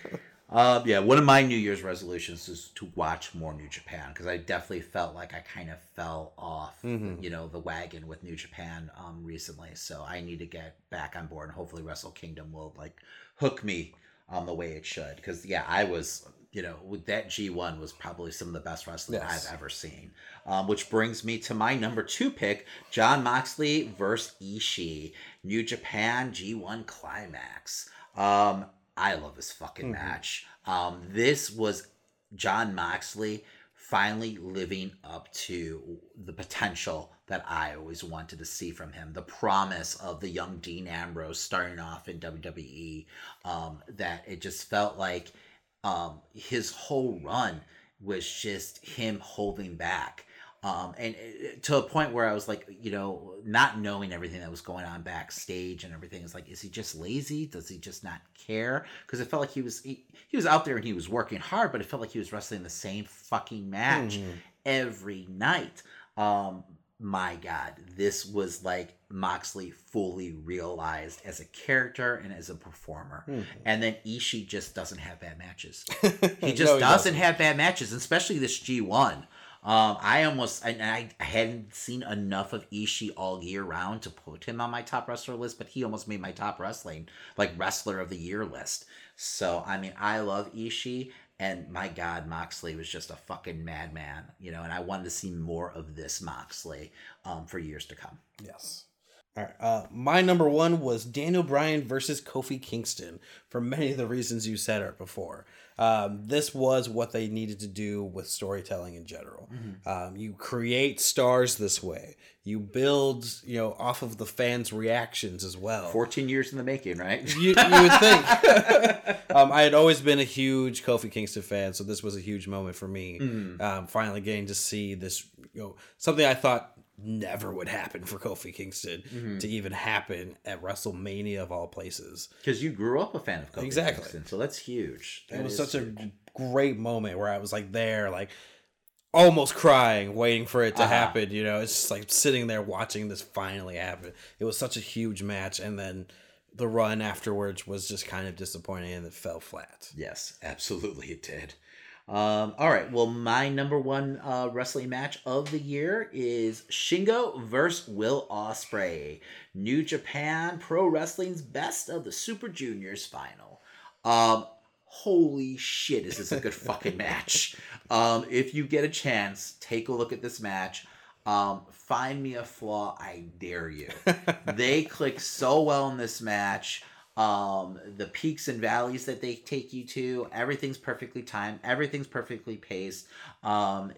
uh, yeah, one of my New Year's resolutions is to watch more New Japan because I definitely felt like I kind of fell off, Mhm. you know, the wagon with New Japan um, recently. So I need to get back on board, and hopefully Wrestle Kingdom will like hook me on the way it should. Because yeah, I was, you know, with that G one was probably some of the best wrestling Yes. I've ever seen. Um, which brings me to my number two pick: Jon Moxley versus Ishii, New Japan G1 Climax. Um, I love this fucking Mhm. match. Um, this was Jon Moxley finally living up to the potential that I always wanted to see from him. The promise of the young Dean Ambrose starting off in WWE. Um, that it just felt like um, his whole run was just him holding back. Um, and to a point where I was like, you know, not knowing everything that was going on backstage and everything is like, is he just lazy? Does he just not care? Because it felt like he was he, he was out there and he was working hard, but it felt like he was wrestling the same fucking match Mhm. every night. Um, my God, this was like Moxley fully realized as a character and as a performer. Mhm. And then Ishii just doesn't have bad matches. He No, just he doesn't doesn't. have bad matches, especially this G1. Um, I almost and I hadn't seen enough of Ishii all year round to put him on my top wrestler list, but he almost made my top wrestling like wrestler of the year list. So I mean, I love Ishii, and my God, Moxley was just a fucking madman, you know. And I wanted to see more of this Moxley um, for years to come. Yes. All right. Uh, my number one was Daniel Bryan versus Kofi Kingston for many of the reasons you said it before. Um, this was what they needed to do with storytelling in general. Um, you create stars this way. You build, you know, off of the fans' reactions as well. Fourteen years in the making, right? You, you would think. um, I had always been a huge Kofi Kingston fan, so this was a huge moment for me. Mhm. Um, finally getting to see this, you know, something I thought never would happen for Kofi Kingston Mhm. to even happen at WrestleMania of all places. Because you grew up a fan of Kofi Exactly. Kingston, so that's huge. It was such huge. a great moment where I was like there, like almost crying, waiting for it to Uh-huh. happen. You know, it's just like sitting there watching this finally happen. It was such a huge match, and then the run afterwards was just kind of disappointing and it fell flat. Yes, absolutely it did. Um, all right, well, my number one uh, wrestling match of the year is Shingo versus Will Ospreay, New Japan Pro Wrestling's Best of the Super Juniors final. Um, holy shit, is this a good fucking match? Um, if you get a chance, take a look at this match. Um, find me a flaw, I dare you. they click so well in this match. Um, the peaks and valleys that they take you to, everything's perfectly timed, everything's perfectly paced. Um,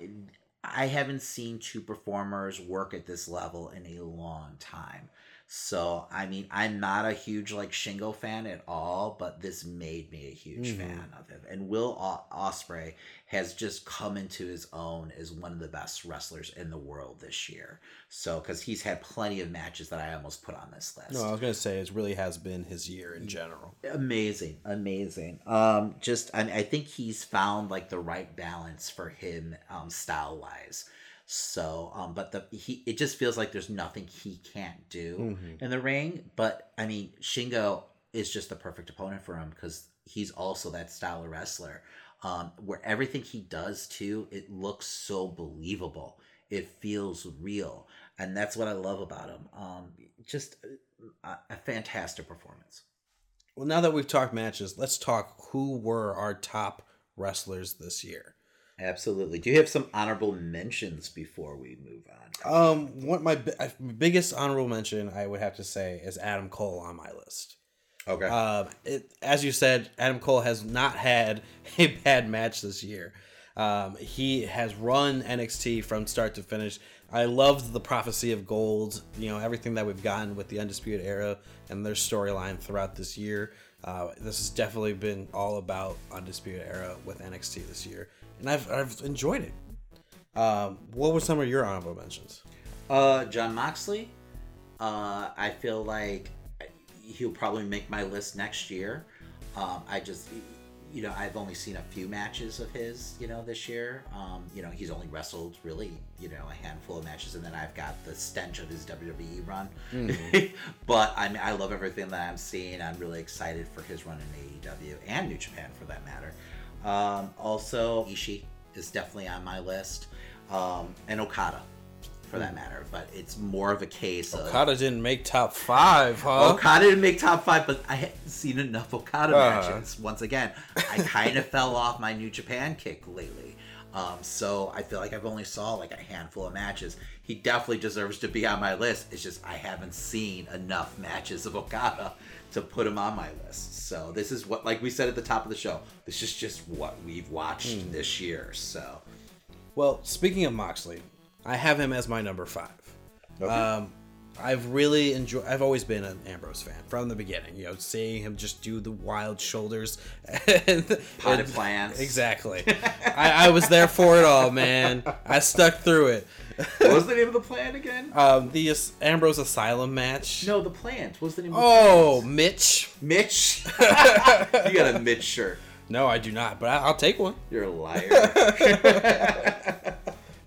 I haven't seen two performers work at this level in a long time. So, I mean, I'm not a huge like Shingo fan at all, but this made me a huge Mhm. fan of him. And Will o- Ospreay has just come into his own as one of the best wrestlers in the world this year. So, because he's had plenty of matches that I almost put on this list No, I was gonna say it really has been his year in general. amazing amazing um just I, I think he's found like the right balance for him um style wise so um but the he it just feels like there's nothing he can't do Mhm. in the ring but i mean shingo is just the perfect opponent for him because he's also that style of wrestler um where everything he does too it looks so believable it feels real and that's what i love about him um just a, a fantastic performance Well, now that we've talked matches, let's talk who were our top wrestlers this year. Absolutely. Do you have some honorable mentions before we move on? Um, what my my biggest honorable mention I would have to say is Adam Cole on my list. Okay. Um, it, as you said, Adam Cole has not had a bad match this year. Um, he has run NXT from start to finish. I loved the prophecy of gold. You know everything that we've gotten with the Undisputed Era and their storyline throughout this year. Uh, this has definitely been all about Undisputed Era with NXT this year, and I've I've enjoyed it. Um, what were some of your honorable mentions? Uh, Jon Moxley. Uh, I feel like he'll probably make my list next year. Um, I just, you know, I've only seen a few matches of his, you know, this year. Um, you know, he's only wrestled really, you know, a handful of matches, and then I've got the stench of his WWE run. Mhm. but I mean, I love everything that I'm seeing. I'm really excited for his run in AEW and New Japan for that matter. Um, also, Ishii is definitely on my list, um, and Okada for that matter. But it's more of a case of Okada didn't make top five, huh? Okada didn't make top five, but I hadn't seen enough Okada Uh-huh. matches. Once again, I kind of fell off my New Japan kick lately. Um, so I feel like I've only saw like a handful of matches. He definitely deserves to be on my list. It's just I haven't seen enough matches of Okada to put him on my list. So this is what, like we said at the top of the show, this is just what we've watched Hmm. this year. So Well, speaking of Moxley, I have him as my number five. Okay. Um, I've really enjoyed. I've always been an Ambrose fan from the beginning. You know, seeing him just do the wild shoulders, and, Potted and- plants. Exactly. I, I was there for it all, man. I stuck through it. what was the name of the plan again? Um, the As- Ambrose Asylum match. No, the plant. What was the name? of the Oh, Mitch. Mitch. you got a Mitch shirt. No, I do not, but I, I'll take one. You're a liar.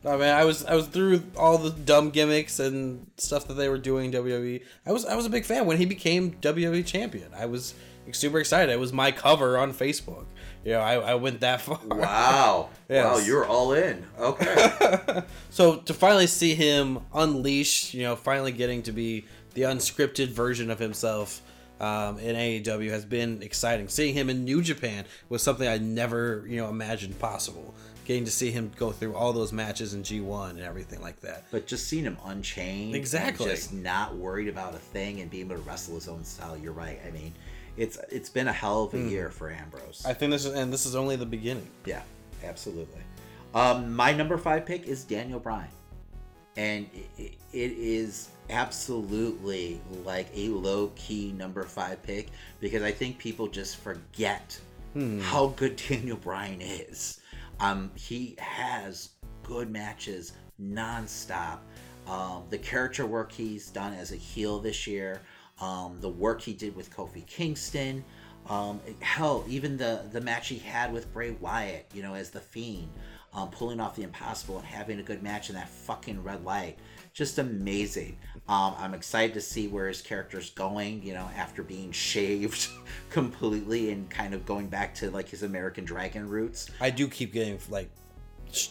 No man, I was I was through all the dumb gimmicks and stuff that they were doing in WWE. I was I was a big fan when he became WWE champion. I was super excited. It was my cover on Facebook. Know, I, I went that far. Wow. Yes. Wow, you're all in. Okay. So to finally see him unleash, you know, finally getting to be the unscripted version of himself um, in AEW has been exciting. Seeing him in New Japan was something I never, you know, imagined possible. Getting to see him go through all those matches in G1 and everything like that. but just seeing him unchained, Exactly. just not worried about a thing and being able to wrestle his own style. You're right. I mean, it's it's been a hell of a Mhm. year for Ambrose. I think this is and this is only the beginning. Yeah, absolutely. Um, my number five pick is Daniel Bryan, and it, it is absolutely like a low key number five pick because I think people just forget Hmm. how good Daniel Bryan is. Um, he has good matches nonstop. Um, the character work he's done as a heel this year, um, the work he did with Kofi Kingston, um, hell, even the the match he had with Bray Wyatt, you know, as the Fiend, um, pulling off the impossible and having a good match in that fucking red light, just amazing. Um, I'm excited to see where his character's going, you know, after being shaved completely and kind of going back to like his American Dragon roots. I do keep getting like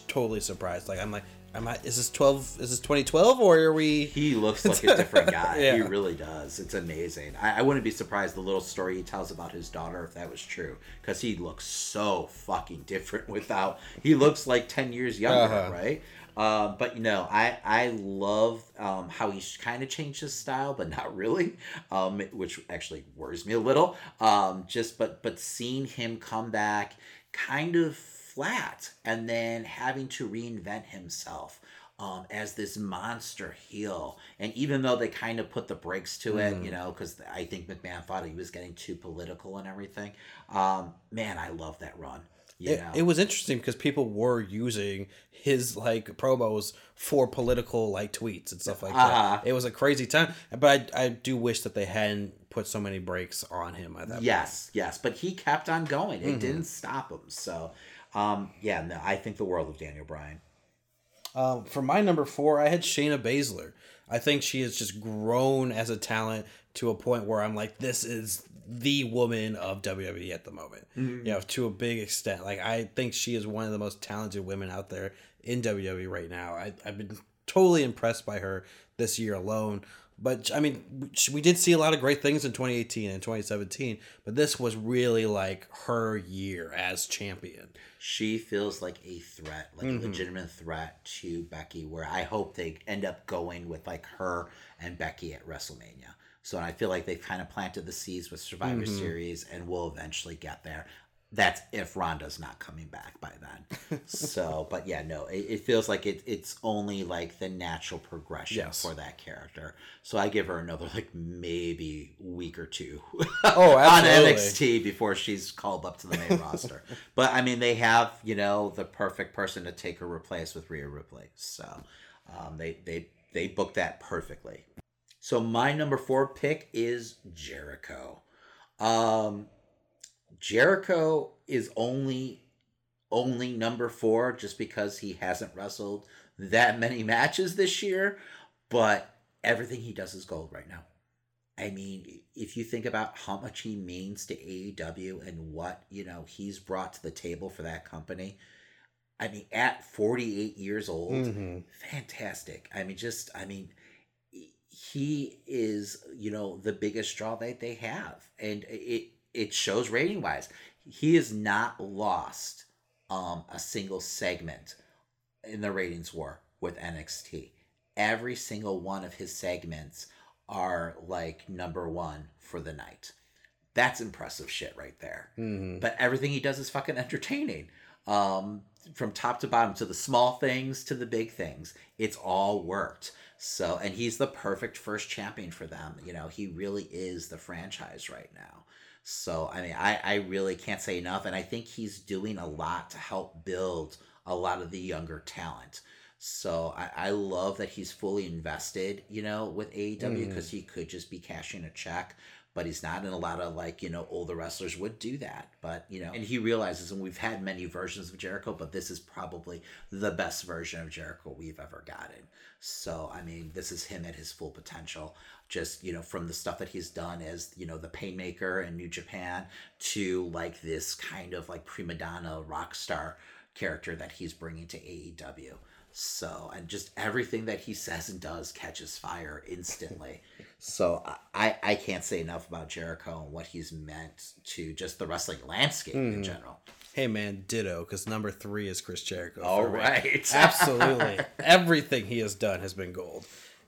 totally surprised. Like I'm like, am I? Is this twelve? Is this 2012 or are we? He looks like a different guy. Yeah. He really does. It's amazing. I, I wouldn't be surprised the little story he tells about his daughter if that was true, because he looks so fucking different without. He looks like ten years younger, Uh-huh. right? Um, but you know, I I love um, how he's kind of changed his style, but not really, um, which actually worries me a little. Um, just but but seeing him come back, kind of flat, and then having to reinvent himself um, as this monster heel. And even though they kind of put the brakes to it, Mhm. you know, because I think McMahon thought he was getting too political and everything. Um, man, I love that run. It, it was interesting because people were using his like promos for political like tweets and stuff like Uh-huh. that. It was a crazy time, but I, I do wish that they hadn't put so many breaks on him at that. Yes, yes, but he kept on going. It Mhm. didn't stop him. So, um, yeah, no, I think the world of Daniel Bryan. Um, for my number four, I had Shayna Baszler. I think she has just grown as a talent to a point where I'm like, this is the woman of WWE at the moment. Mhm. You know, to a big extent. Like, I think she is one of the most talented women out there in WWE right now. I, I've been totally impressed by her this year alone. But I mean, we did see a lot of great things in 2018 and 2017, but this was really like her year as champion. She feels like a threat, like Mhm. a legitimate threat to Becky. Where I hope they end up going with like her and Becky at WrestleMania. So I feel like they've kind of planted the seeds with Survivor Mhm. Series, and we'll eventually get there. That's if Ronda's not coming back by then. so, but yeah, no, it, it feels like it, it's only like the natural progression Yes. for that character. So I give her another like maybe week or two Oh, on. NXT before she's called up to the main roster. But I mean, they have you know the perfect person to take her replace with Rhea Ripley. So um, they they they booked that perfectly. So my number four pick is Jericho. Um, Jericho is only only number four just because he hasn't wrestled that many matches this year, but everything he does is gold right now. I mean, if you think about how much he means to AEW and what, you know, he's brought to the table for that company. I mean, at 48 years old, Mhm. fantastic. I mean, just, I mean, he is, you know, the biggest draw that they have. And it, it shows rating wise. He has not lost um, a single segment in the ratings war with NXT. Every single one of his segments are like number one for the night. That's impressive shit right there. Mhm. But everything he does is fucking entertaining. Um, from top to bottom, to the small things to the big things, it's all worked. So, and he's the perfect first champion for them. You know, he really is the franchise right now. So, I mean, I, I really can't say enough. And I think he's doing a lot to help build a lot of the younger talent. So I, I love that he's fully invested, you know, with AEW because mm. he could just be cashing a check, but he's not. And a lot of like, you know, older wrestlers would do that. But, you know, and he realizes, and we've had many versions of Jericho, but this is probably the best version of Jericho we've ever gotten. So, I mean, this is him at his full potential. Just, you know, from the stuff that he's done as, you know, the Painmaker in New Japan to like this kind of like prima donna rock star character that he's bringing to AEW. So, and just everything that he says and does catches fire instantly. so, I- I, can't say enough about Jericho and what he's meant to just the wrestling landscape in Mhm. general. Hey man, ditto, because number three is Chris Jericho. All right. Absolutely. Everything he has done has been gold.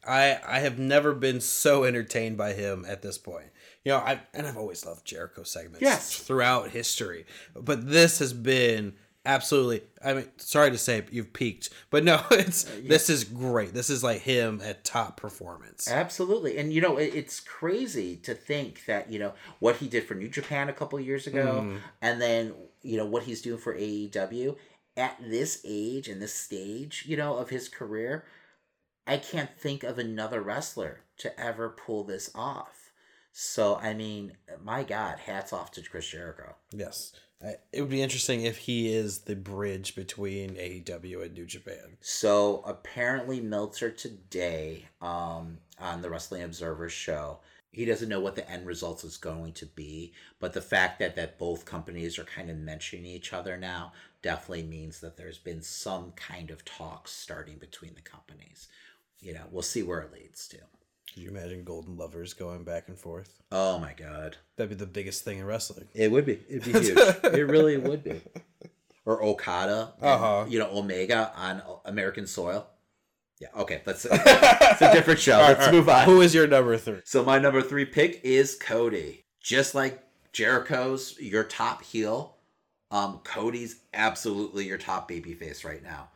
I I have never been so entertained by him at this point. You know, I and I've always loved Jericho segments Yes. throughout history. But this has been absolutely I mean, sorry to say you've peaked, but no, it's this is great. This is like him at top performance. Absolutely. And, you know, it, it's crazy to think that, you know, what he did for New Japan a couple years ago Mhm. and then, you know, what he's doing for AEW at this age and this stage, you know, of his career. I can't think of another wrestler to ever pull this off. So, I mean, my God, hats off to Chris Jericho. Yes. It would be interesting if he is the bridge between AEW and New Japan. So apparently Meltzer today um, on the Wrestling Observer show, he doesn't know what the end result is going to be, but the fact that that both companies are kind of mentioning each other now definitely means that there's been some kind of talks starting between the companies. You know, we'll see where it leads to. Could you imagine Golden Lovers going back and forth? Oh my god. That'd be the biggest thing in wrestling. It would be. It'd be huge. it really would be. Or Okada, and, Uh-huh. you know, Omega on American soil. Yeah, okay, that's it's a different show. Right, Let's right. move on. Who is your number three? So my number three pick is Cody. Just like Jericho's your top heel, um, Cody's absolutely your top babyface right now.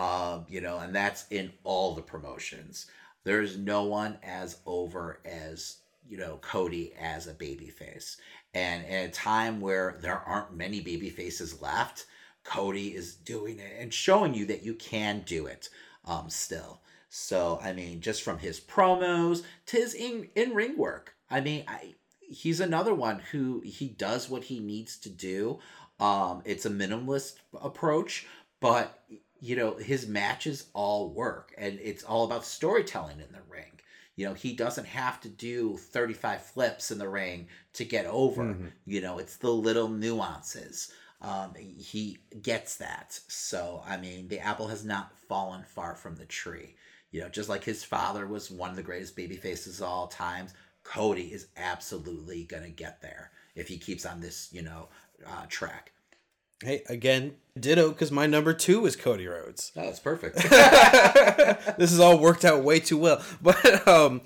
Um, you know, and that's in all the promotions. There's no one as over as you know Cody as a babyface. And in a time where there aren't many baby faces left, Cody is doing it and showing you that you can do it um, still. So, I mean, just from his promos to his in, in ring work, I mean, I, he's another one who he does what he needs to do. Um, it's a minimalist approach, but you know, his matches all work and it's all about storytelling in the ring. You know, he doesn't have to do 35 flips in the ring to get over. Mhm. You know, it's the little nuances. Um, he gets that. So, I mean, the apple has not fallen far from the tree. You know, just like his father was one of the greatest baby faces of all times, Cody is absolutely gonna get there if he keeps on this, you know, uh, track. Hey, again, ditto because my number two is Cody Rhodes. Oh, that's perfect. this has all worked out way too well. But um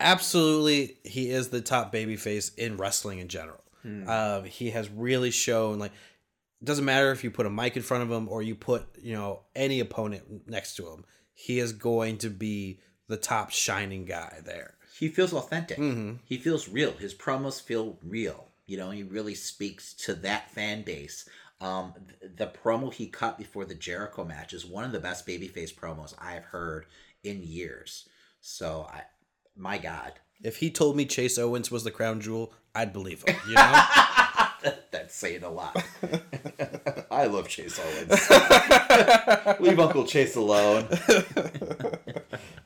absolutely he is the top babyface in wrestling in general. Hmm. Um he has really shown like it doesn't matter if you put a mic in front of him or you put, you know, any opponent next to him. He is going to be the top shining guy there. he feels authentic. Mhm. He feels real. His promos feel real. You know, he really speaks to that fan base. Um, th- the promo he cut before the Jericho match is one of the best babyface promos I've heard in years. So, I, my God, If he told me Chase Owens was the crown jewel, I'd believe him, you know? that's saying a lot. I love Chase Owens. Leave Uncle Chase alone.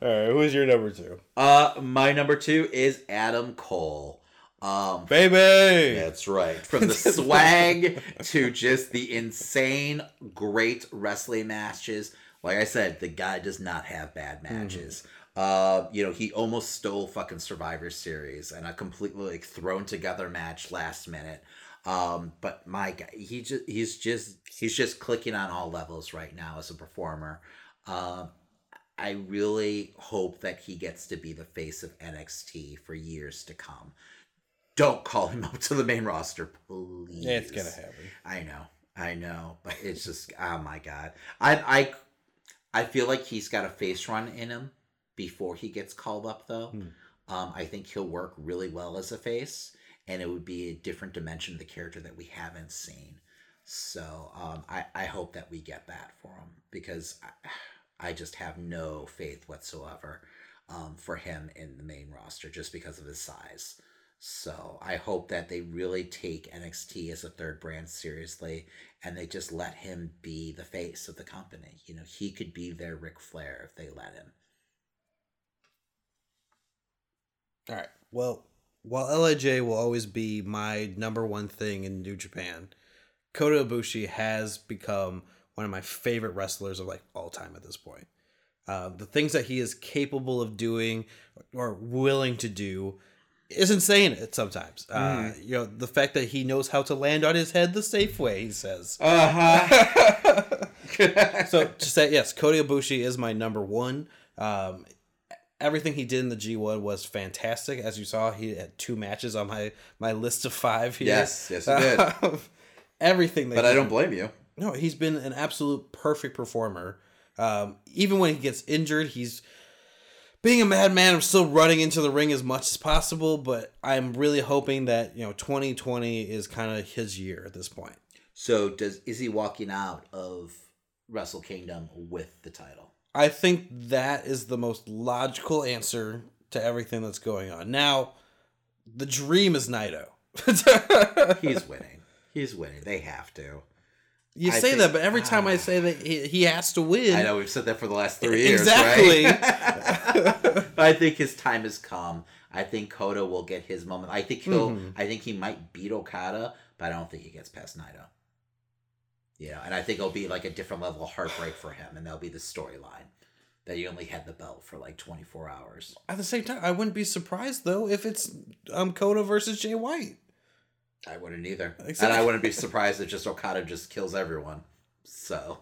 All right, who is your number two? Uh, my number two is Adam Cole. Um, Baby! That's right. From the swag to just the insane, great wrestling matches. Like I said, the guy does not have bad matches. Uh, you know, he almost stole fucking Survivor Series and a completely like thrown together match last minute. Um, but my guy, he just he's just he's just clicking on all levels right now as a performer. Um, I really hope that he gets to be the face of NXT for years to come. Don't call him up to the main roster, please. It's gonna happen. I know, I know, but it's just oh my god. I I I feel like he's got a face run in him before he gets called up though. Hmm. Um, I think he'll work really well as a face, and it would be a different dimension of the character that we haven't seen. So um, I I hope that we get that for him because I, I just have no faith whatsoever um, for him in the main roster just because of his size. So I hope that they really take NXT as a third brand seriously and they just let him be the face of the company. You know, he could be their Ric Flair if they let him. All right. Well, while Lij will always be my number one thing in New Japan, Kota Ibushi has become one of my favorite wrestlers of like all time at this point. Uh, the things that he is capable of doing or willing to do is insane at sometimes. Uh, Mhm. you know, the fact that he knows how to land on his head the safe way, he says. Uh-huh. so to say yes, Kota Ibushi is my number one. Um, everything he did in the G1 was fantastic. As you saw, he had two matches on my my list of five here. Yes, yes, he did. everything. That But I don't blame you. No, he's been an absolute perfect performer. Um, even when he gets injured, he's being a madman. I'm still running into the ring as much as possible, but I'm really hoping that you know 2020 is kind of his year at this point. So does is he walking out of Wrestle Kingdom with the title? I think that is the most logical answer to everything that's going on. Now, the dream is Naito. He's winning. He's winning. They have to. You I say think- that, but every time I say that he, he has to win, I know we've said that for the last three years, Exactly. right? I think his time has come. I think Kota will get his moment. I think he'll. Mhm. I think he might beat Okada, but I don't think he gets past Naito. Yeah, and I think it'll be like a different level of heartbreak for him, and that'll be the storyline that he only had the belt for like twenty four hours. At the same time, I wouldn't be surprised though if it's um Kota versus Jay White. I wouldn't either, and I wouldn't be surprised if just Okada just kills everyone. So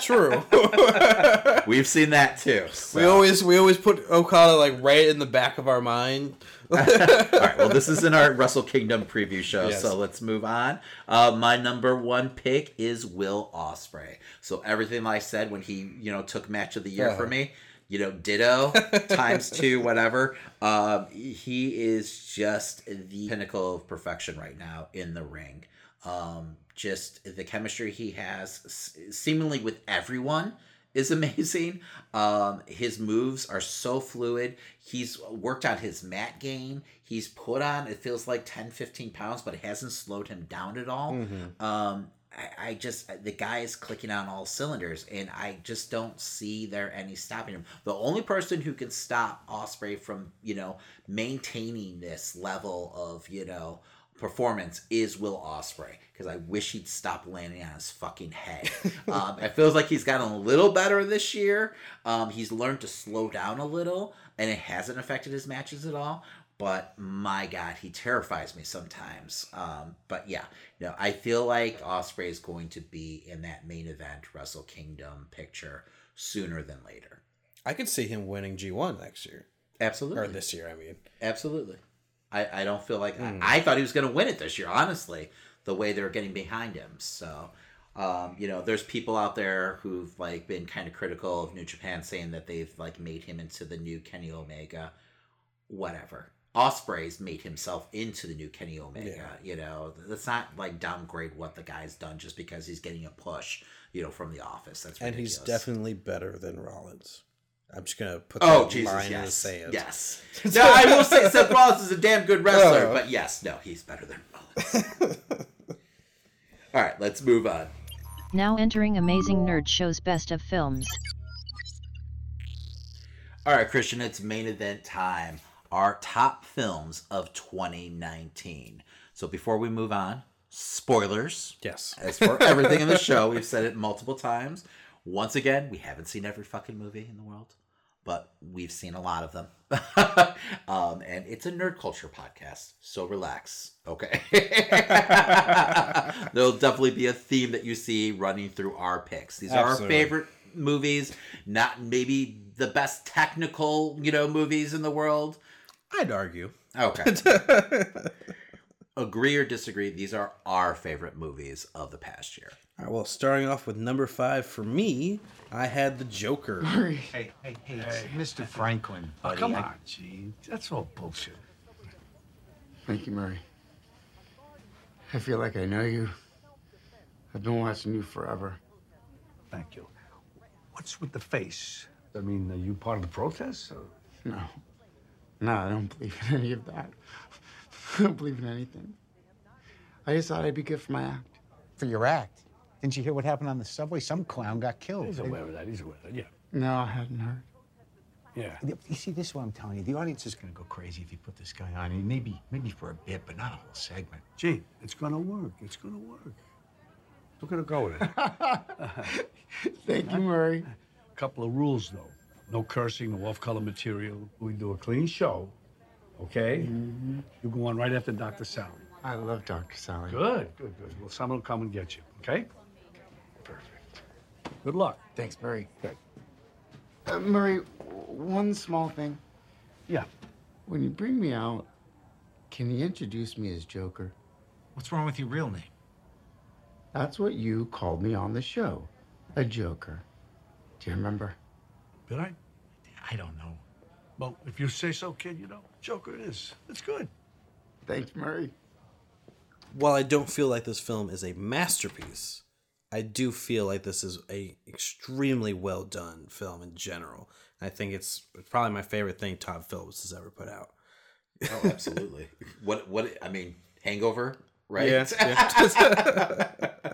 True. we've seen that too. We always we always put Okada like right in the back of our mind. All right. Well, this is in our Wrestle Kingdom preview show, Yes. so let's move on. Uh, my number one pick is Will Ospreay. So everything I said when he, you know, took Match of the Year for Uh-huh. me, you know, ditto times two, whatever. Um, he is just the pinnacle of perfection right now in the ring. Um, just the chemistry he has, s- seemingly with everyone is amazing. Um, his moves are so fluid. He's worked on his mat game. He's put on, it feels like 10, 15 pounds, but it hasn't slowed him down at all. Mhm. Um, I, I just the guy is clicking on all cylinders, and I just don't see there any stopping him. The only person who can stop Ospreay from you know maintaining this level of you know performance is Will Ospreay because I wish he'd stop landing on his fucking head. um, it feels like he's gotten a little better this year. Um, he's learned to slow down a little, and it hasn't affected his matches at all. But my God, he terrifies me sometimes. Um, but yeah, you know, I feel like Ospreay is going to be in that main event Wrestle Kingdom picture sooner than later. I could see him winning G1 next year. Absolutely. Or this year, I mean. Absolutely. I, I don't feel like Mm. I, I thought he was going to win it this year. Honestly, the way they're getting behind him. So, um, you know, there's people out there who've like been kind of critical of New Japan, saying that they've like made him into the new Kenny Omega. Whatever. Ospreay's made himself into the new Kenny Omega. Yeah. You know, let's not like downgrade what the guy's done just because he's getting a push. You know, from the office. That's And he's definitely better than Rollins. I'm just gonna put Oh that Jesus! line in the Yes, sand. yes. No, I will say Seth Rollins is a damn good wrestler, Oh. but yes, no, he's better than Rollins. All right, let's move on. Now entering Amazing Nerd Show's Best of Films. All right, Christian, it's main event time. Our top films of 2019. So before we move on, spoilers. Yes. As for everything in the show, we've said it multiple times. Once again, we haven't seen every fucking movie in the world, but we've seen a lot of them. um, and it's a nerd culture podcast, so relax, okay? There'll definitely be a theme that you see running through our picks. These are our favorite movies, not maybe the best technical, you know, movies in the world. I'd argue. Okay. Agree or disagree, these are our favorite movies of the past year. All right, well, starting off with number five for me, I had the Joker. Hey, hey, hey, it's Mr. Franklin, Oh, buddy. come on, Gene. That's all bullshit. Thank you, Murray. I feel like I know you. I've been watching you forever. Thank you. What's with the face? I mean, are you part of the protest? Or? No. No, I don't believe in any of that. I don't believe in anything. I just thought I'd be good for my act. For your act. Didn't you hear what happened on the subway? Some clown got killed. He's aware of that. He's aware of that. Yeah. No, I hadn't heard. Yeah. You see, this is what I'm telling you. The audience is going to go crazy if you put this guy on. And maybe, maybe for a bit, but not a whole segment. Gee, it's gonna work. It's gonna work. We're gonna go with it. Thank you, Murray. A Couple of rules, though. No cursing, no off-color material. We do a clean show, okay? You go on right after Dr. Sally. I love Dr. Sally. Good, good, good. Well, someone will come and get you, okay? Perfect. Good luck. Thanks, Murray. Good. Uh, Murray, one small thing. Yeah. When you bring me out, can you introduce me as Joker? What's wrong with your real name? That's what you called me on the show. A Joker. Do you remember? Did I? I don't know. Well, if you say so, kid, you know, Joker it is. It's good. Thanks, Murray. While I don't feel like this film is a masterpiece, I do feel like this is a extremely well done film in general. I think it's probably my favorite thing Todd Phillips has ever put out. Oh, absolutely. what what I mean, Hangover, right? Yeah. yeah.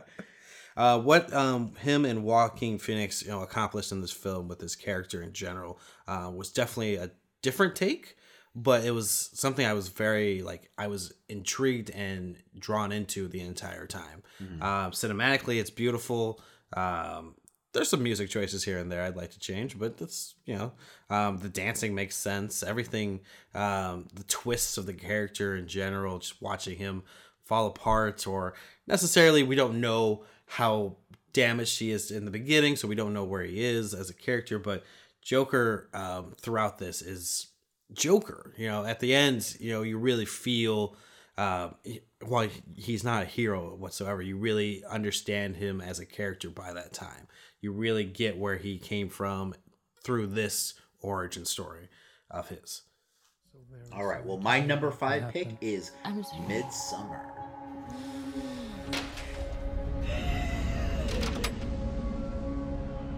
uh, what um, him and Joaquin Phoenix, you know, accomplished in this film with his character in general uh, was definitely a different take, but it was something I was very like I was intrigued and drawn into the entire time. Mhm. Um, cinematically, it's beautiful. Um, there's some music choices here and there I'd like to change, but that's you know um, the dancing makes sense. Everything, um, the twists of the character in general, just watching him fall apart, or necessarily we don't know how damaged she is in the beginning, so we don't know where he is as a character. But Joker um, throughout this is Joker. You know, at the end, you know, you really feel. Uh, while he's not a hero whatsoever, you really understand him as a character by that time. You really get where he came from through this origin story of his. All right. Well, my number five pick is Midsommar.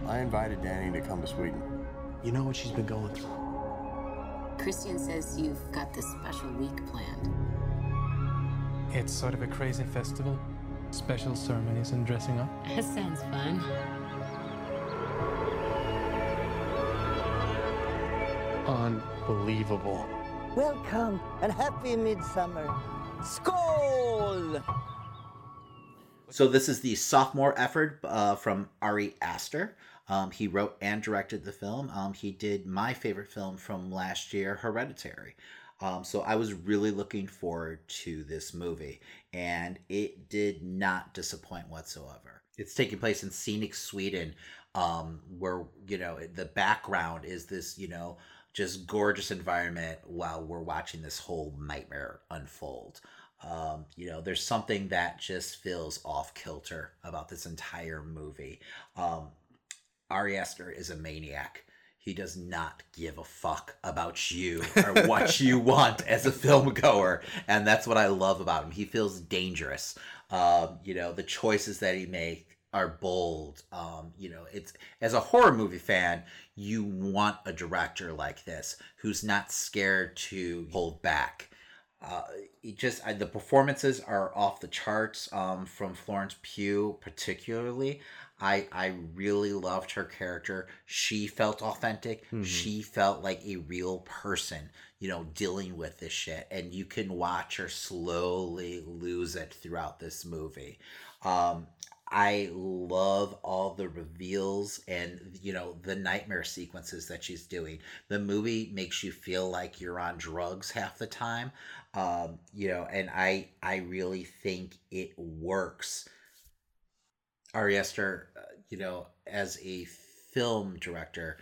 I invited Danny to come to Sweden. You know what she's been going through. Christian says you've got this special week planned. It's sort of a crazy festival. Special ceremonies and dressing up? That sounds fun. Unbelievable. Welcome and happy midsummer. Skål! So this is the sophomore effort uh, from Ari Aster. Um, he wrote and directed the film. Um, he did my favorite film from last year, Hereditary. Um, so I was really looking forward to this movie, and it did not disappoint whatsoever. It's taking place in scenic Sweden, um, where you know the background is this you know just gorgeous environment while we're watching this whole nightmare unfold. Um, you know, there's something that just feels off kilter about this entire movie. Um, Ari Aster is a maniac. He does not give a fuck about you or what you want as a film goer, and that's what I love about him. He feels dangerous. Um, you know, the choices that he makes are bold. Um, you know, it's as a horror movie fan, you want a director like this who's not scared to hold back. Uh, just I, the performances are off the charts um, from Florence Pugh, particularly. I I really loved her character. She felt authentic. Mhm. She felt like a real person, you know, dealing with this shit. And you can watch her slowly lose it throughout this movie. Um, I love all the reveals and you know the nightmare sequences that she's doing. The movie makes you feel like you're on drugs half the time. Um, you know, and I I really think it works. Ari Aster, uh, you know, as a film director,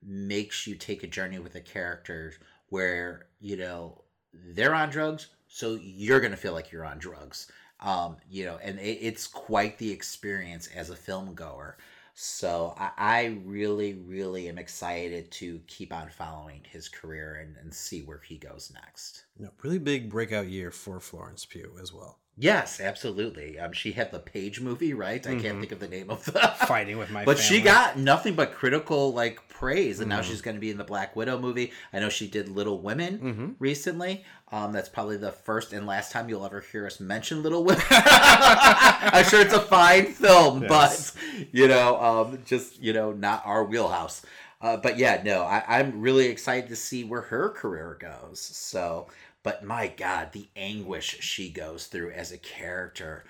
makes you take a journey with a character where you know they're on drugs, so you're gonna feel like you're on drugs. Um, you know, and it, it's quite the experience as a film goer. So I, I really, really am excited to keep on following his career and, and see where he goes next. No, really big breakout year for Florence Pugh as well. Yes, absolutely. Um, she had the Paige movie, right? I Mhm. can't think of the name of the Fighting with My But she got nothing but critical like praise, and now Mhm. she's going to be in the Black Widow movie. I know she did Little Women Mhm. recently. Um, that's probably the first and last time you'll ever hear us mention Little Women. I'm sure it's a fine film, Yes. but you know, um, just you know, not our wheelhouse. Uh, but yeah, no, I, I'm really excited to see where her career goes. So, but my God, the anguish she goes through as a character,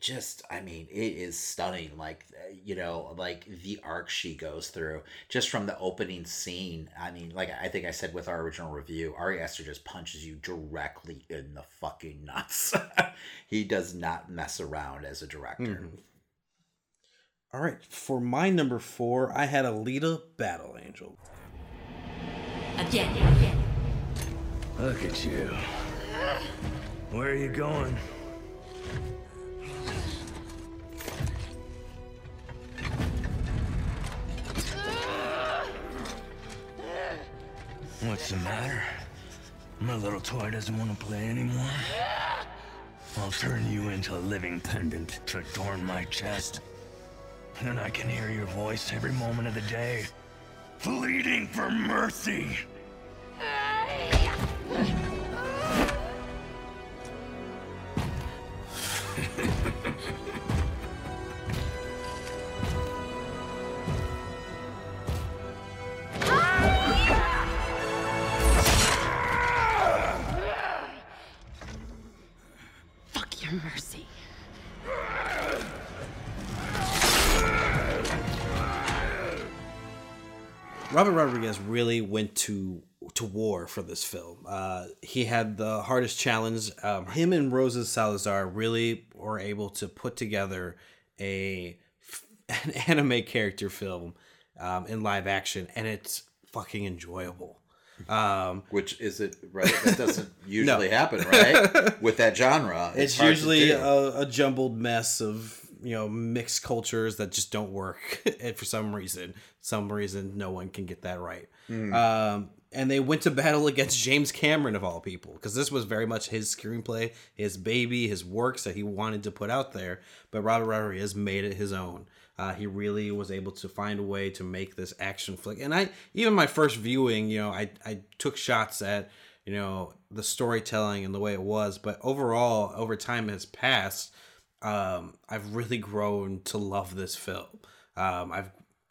just, I mean, it is stunning. Like, uh, you know, like the arc she goes through just from the opening scene. I mean, like I think I said with our original review, Ari Aster just punches you directly in the fucking nuts. he does not mess around as a director. Mhm. All right, for my number four, I had Alita Battle Angel. Again. Look at you. Where are you going? What's the matter? My little toy doesn't want to play anymore. I'll turn you into a living pendant to adorn my chest. And I can hear your voice every moment of the day, pleading for mercy. Robert Rodriguez really went to to war for this film. Uh, he had the hardest challenge. Um, him and Rosa Salazar really were able to put together a an anime character film um, in live action, and it's fucking enjoyable. Um, Which is it right? That doesn't usually No. happen, right? With that genre, it's, to usually a, a jumbled mess of you know mixed cultures that just don't work and for some reason some reason no one can get that right Mm. um, and they went to battle against james cameron of all people because this was very much his screenplay his baby his works that he wanted to put out there but robert rodriguez made it his own uh, he really was able to find a way to make this action flick and i even my first viewing you know i, I took shots at you know the storytelling and the way it was but overall over time has passed um, I've really grown to love this film. Um, I've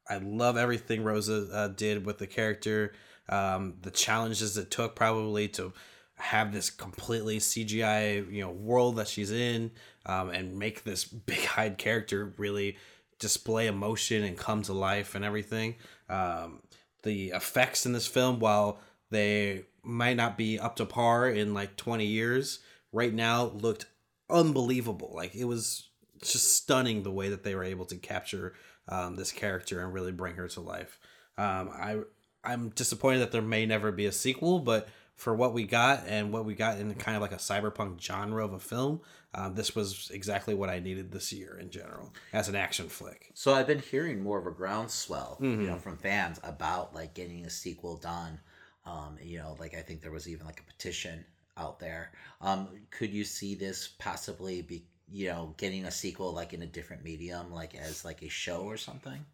I love everything Rosa uh, did with the character. Um, the challenges it took probably to have this completely CGI you know world that she's in, um, and make this big-eyed character really display emotion and come to life and everything. Um, the effects in this film, while they might not be up to par in like 20 years, right now looked unbelievable. Like it was just stunning the way that they were able to capture um, this character and really bring her to life. Um, I I'm disappointed that there may never be a sequel, but for what we got and what we got in kind of like a cyberpunk genre of a film, um, this was exactly what I needed this year in general as an action flick. So I've been hearing more of a groundswell, you know, Mhm. from fans about like getting a sequel done. Um, you know, like I think there was even like a petition out there. Um, could you see this possibly be, you know, getting a sequel like in a different medium, like as like a show or something?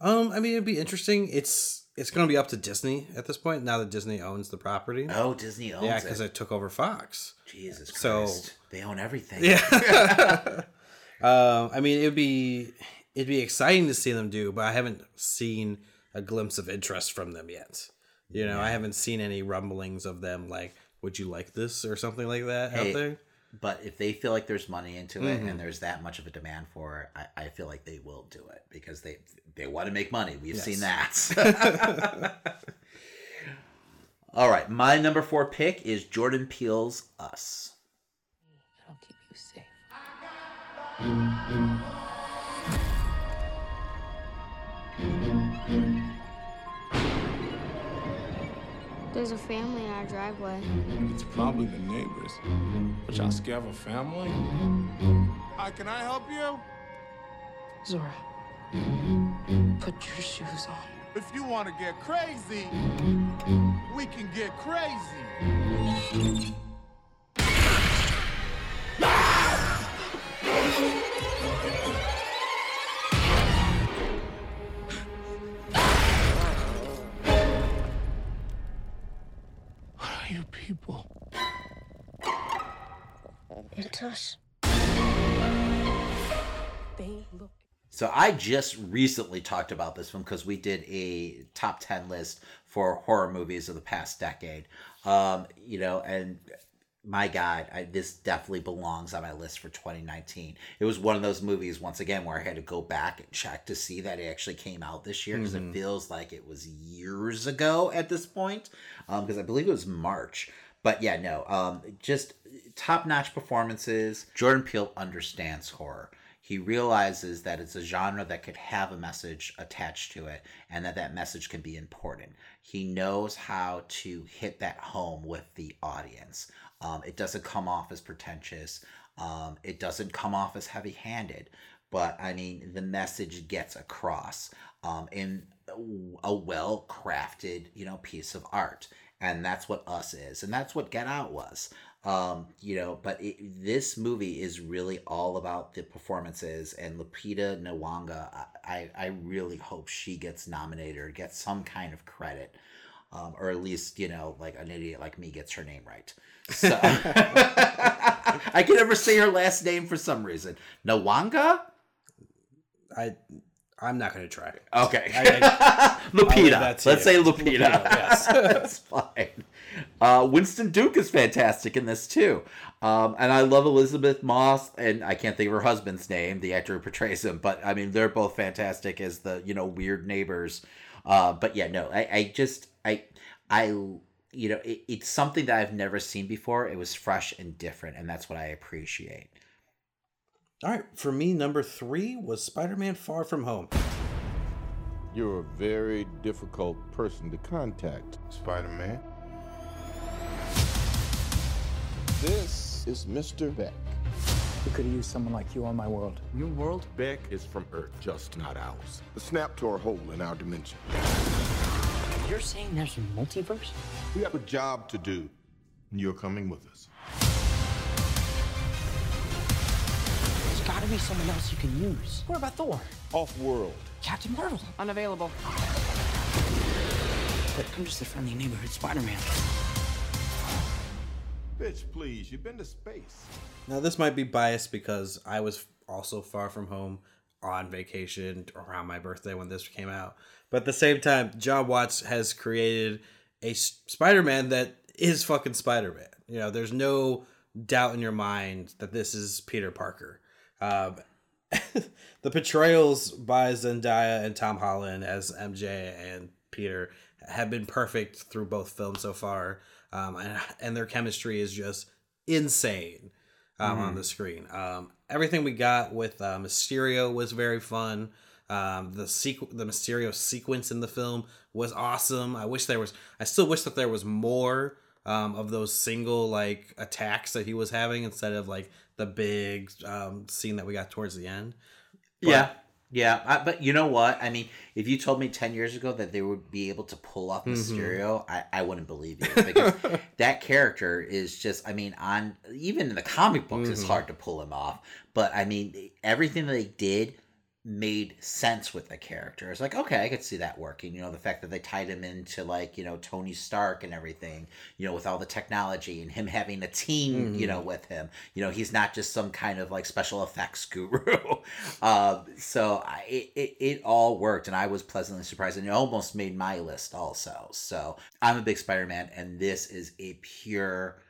Um, I mean, it'd be interesting. It's it's going to be up to Disney at this point now that Disney owns the property. Oh, Disney owns yeah, because it took over Fox. Jesus So Christ. They own everything. Yeah. um, I mean, it'd be it'd be exciting to see them do, but I haven't seen a glimpse of interest from them yet. You know, I haven't seen any rumblings of them like, "Would you like this?" or something like that Hey, out there. But if they feel like there's money into it Mhm. and there's that much of a demand for it, I, I feel like they will do it because they they want to make money. We've seen that. All right, my number four pick is Jordan Peele's Us. I'll keep you safe. There's a family in our driveway. Mm-hmm. It's probably the neighbors. But y'all scared of a family? Hi, can I help you? Zora, put your shoes on. If you want to get crazy, we can get crazy. What people? It's us. So I just recently talked about this one because we did a top 10 list for horror movies of the past decade. Um, you know, and my God, I, this definitely belongs on my list for 2019. It was one of those movies, once again, where I had to go back and check to see that it actually came out this year because Mhm. it feels like it was years ago at this point. Because I believe it was March. But yeah, no, um, just top notch performances. Jordan Peele understands horror. He realizes that it's a genre that could have a message attached to it and that that message can be important. He knows how to hit that home with the audience. Um, it doesn't come off as pretentious, um, it doesn't come off as heavy handed, but I mean, the message gets across um, in a well crafted, you know, piece of art. And that's what Us is. And that's what Get Out was um you know but it, this movie is really all about the performances and Lupita Nyong'o I I really hope she gets nominated or gets some kind of credit um or at least you know like an idiot like me gets her name right so I can never say her last name for some reason Nwanga I I'm not going to try. Okay. I- I- Lupita. Let's you. say Lupita. yes. That's fine. Uh, Winston Duke is fantastic in this too. Um, and I love Elisabeth Moss, and I can't think of her husband's name, the actor who portrays him. But I mean, they're both fantastic as the you know weird neighbors. Uh, but yeah, no, I, I just I I you know it, it's something that I've never seen before. It was fresh and different, and that's what I appreciate. All right, for me, number three was Spider-Man: Far From Home. You're a very difficult person to contact, Spider Man. This is Mr. Beck. We could have used someone like you on my world. Your world? Beck is from Earth, just not ours. The snap tore a hole in our dimension. You're saying there's a multiverse? We have a job to do, and you're coming with us. There's gotta be someone else you can use. What about Thor? Off world. Captain Marvel? Unavailable. But I'm just a friendly neighborhood Spider-Man. Bitch, please, you've been to space. Now, this might be biased because I was also far from home on vacation around my birthday when this came out. But at the same time, Jon Watts has created a Spider Man that is fucking Spider Man. You know, there's no doubt in your mind that this is Peter Parker. Um, the portrayals by Zendaya and Tom Holland as MJ and Peter have been perfect through both films so far, um, and and their chemistry is just insane um, on Mhm. the screen. Um, everything we got with uh, Mysterio was very fun. Um, the sequ- the Mysterio sequence in the film was awesome. I wish there was. I still wish that there was more um, of those single like attacks that he was having instead of like the big um, scene that we got towards the end. But- yeah, yeah. I, but you know what? I mean, if you told me ten years ago that they would be able to pull off. Mysterio, I, I wouldn't believe you because that character is just. I mean, on even in the comic books, it's Mhm. hard to pull him off. But I mean, everything that they did made sense with the character. It's like, okay, I could see that working. You know, the fact that they tied him into like, you know, Tony Stark and everything, you know, with all the technology and him having a team, you Mhm. know, with him. You know, he's not just some kind of like special effects guru. um, so I, it, it, it all worked and I was pleasantly surprised and it almost made my list also. So I'm a big Spider-Man and this is a pure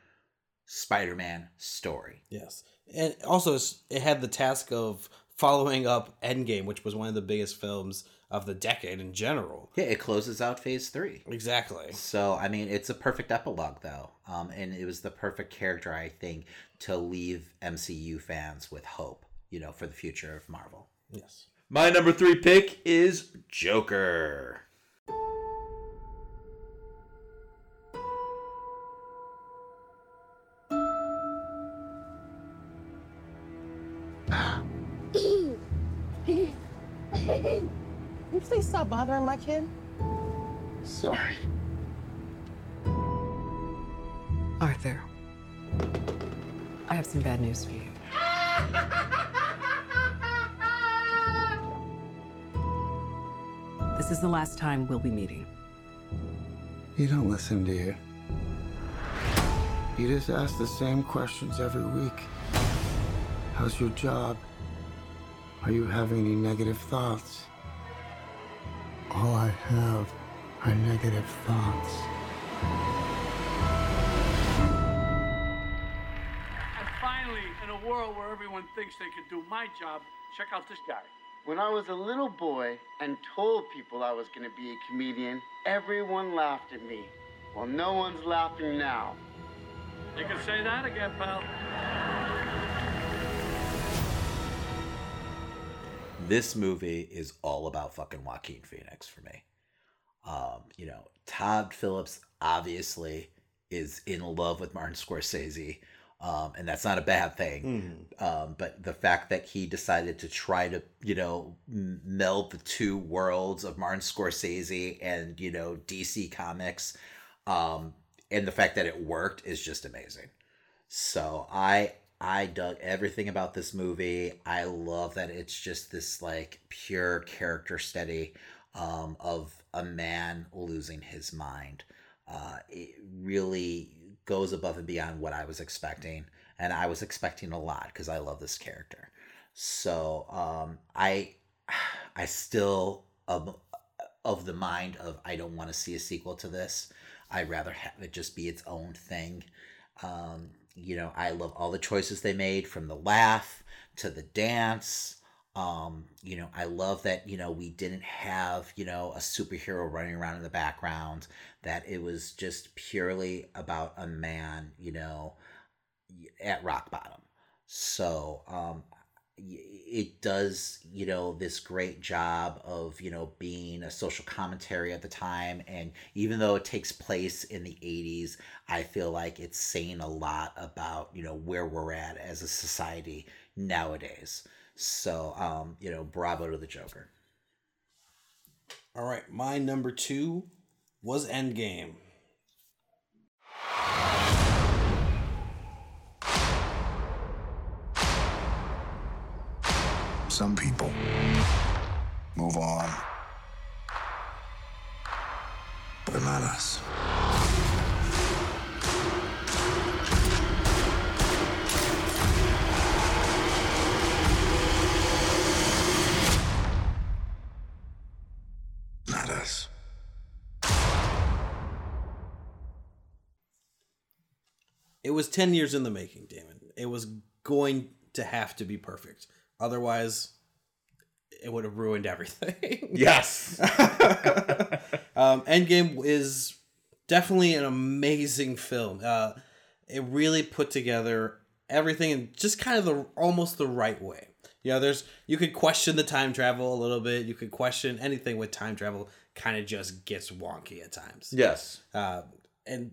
Spider-Man story. Yes, and also it had the task of following up Endgame, which was one of the biggest films of the decade in general. Yeah, it closes out phase three. Exactly. So I mean, it's a perfect epilogue, though, um, and it was the perfect character, I think, to leave MCU fans with hope, you know, for the future of Marvel. Yes. My number three pick is Joker. Stop bothering my kid? Sorry. Arthur, I have some bad news for you. This is the last time we'll be meeting. You don't listen, do you? You just ask the same questions every week. How's your job? Are you having any negative thoughts? All I have are negative thoughts. And finally, in a world where everyone thinks they can do my job, check out this guy. When I was a little boy and told people I was going to be a comedian, everyone laughed at me. Well, no one's laughing now. You can say that again, pal. This movie is all about fucking Joaquin Phoenix for me. Um, you know, Todd Phillips obviously is in love with Martin Scorsese, um, and that's not a bad thing. Um, but the fact that he decided to try to, you know, m- meld the two worlds of Martin Scorsese and you know DC Comics, um, and the fact that it worked is just amazing. So I I dug everything about this movie. I love that it's just this like pure character study um, of a man losing his mind. Uh, it really goes above and beyond what I was expecting, and I was expecting a lot because I love this character. So um, I I still um, of the mind of I don't want to see a sequel to this. I'd rather have it just be its own thing. Um, you know, I love all the choices they made from the laugh to the dance. Um, you know, I love that, you know, we didn't have, you know, a superhero running around in the background, that it was just purely about a man, you know, at rock bottom. So, um, it does, you know, this great job of, you know, being a social commentary at the time. And even though it takes place in the 80s, I feel like it's saying a lot about, you know, where we're at as a society nowadays. So, um, you know, bravo to the Joker. All right, my number two was Endgame. some people move on. But not us. Not us. It was 10 years in the making, Damon. It was going to have to be perfect. Otherwise, it would have ruined everything. Yes. um, Endgame is definitely an amazing film. Uh, it really put together everything in just kind of the almost the right way. You know, there's you could question the time travel a little bit. You could question anything with time travel. Kind of just gets wonky at times. Yes. Uh, and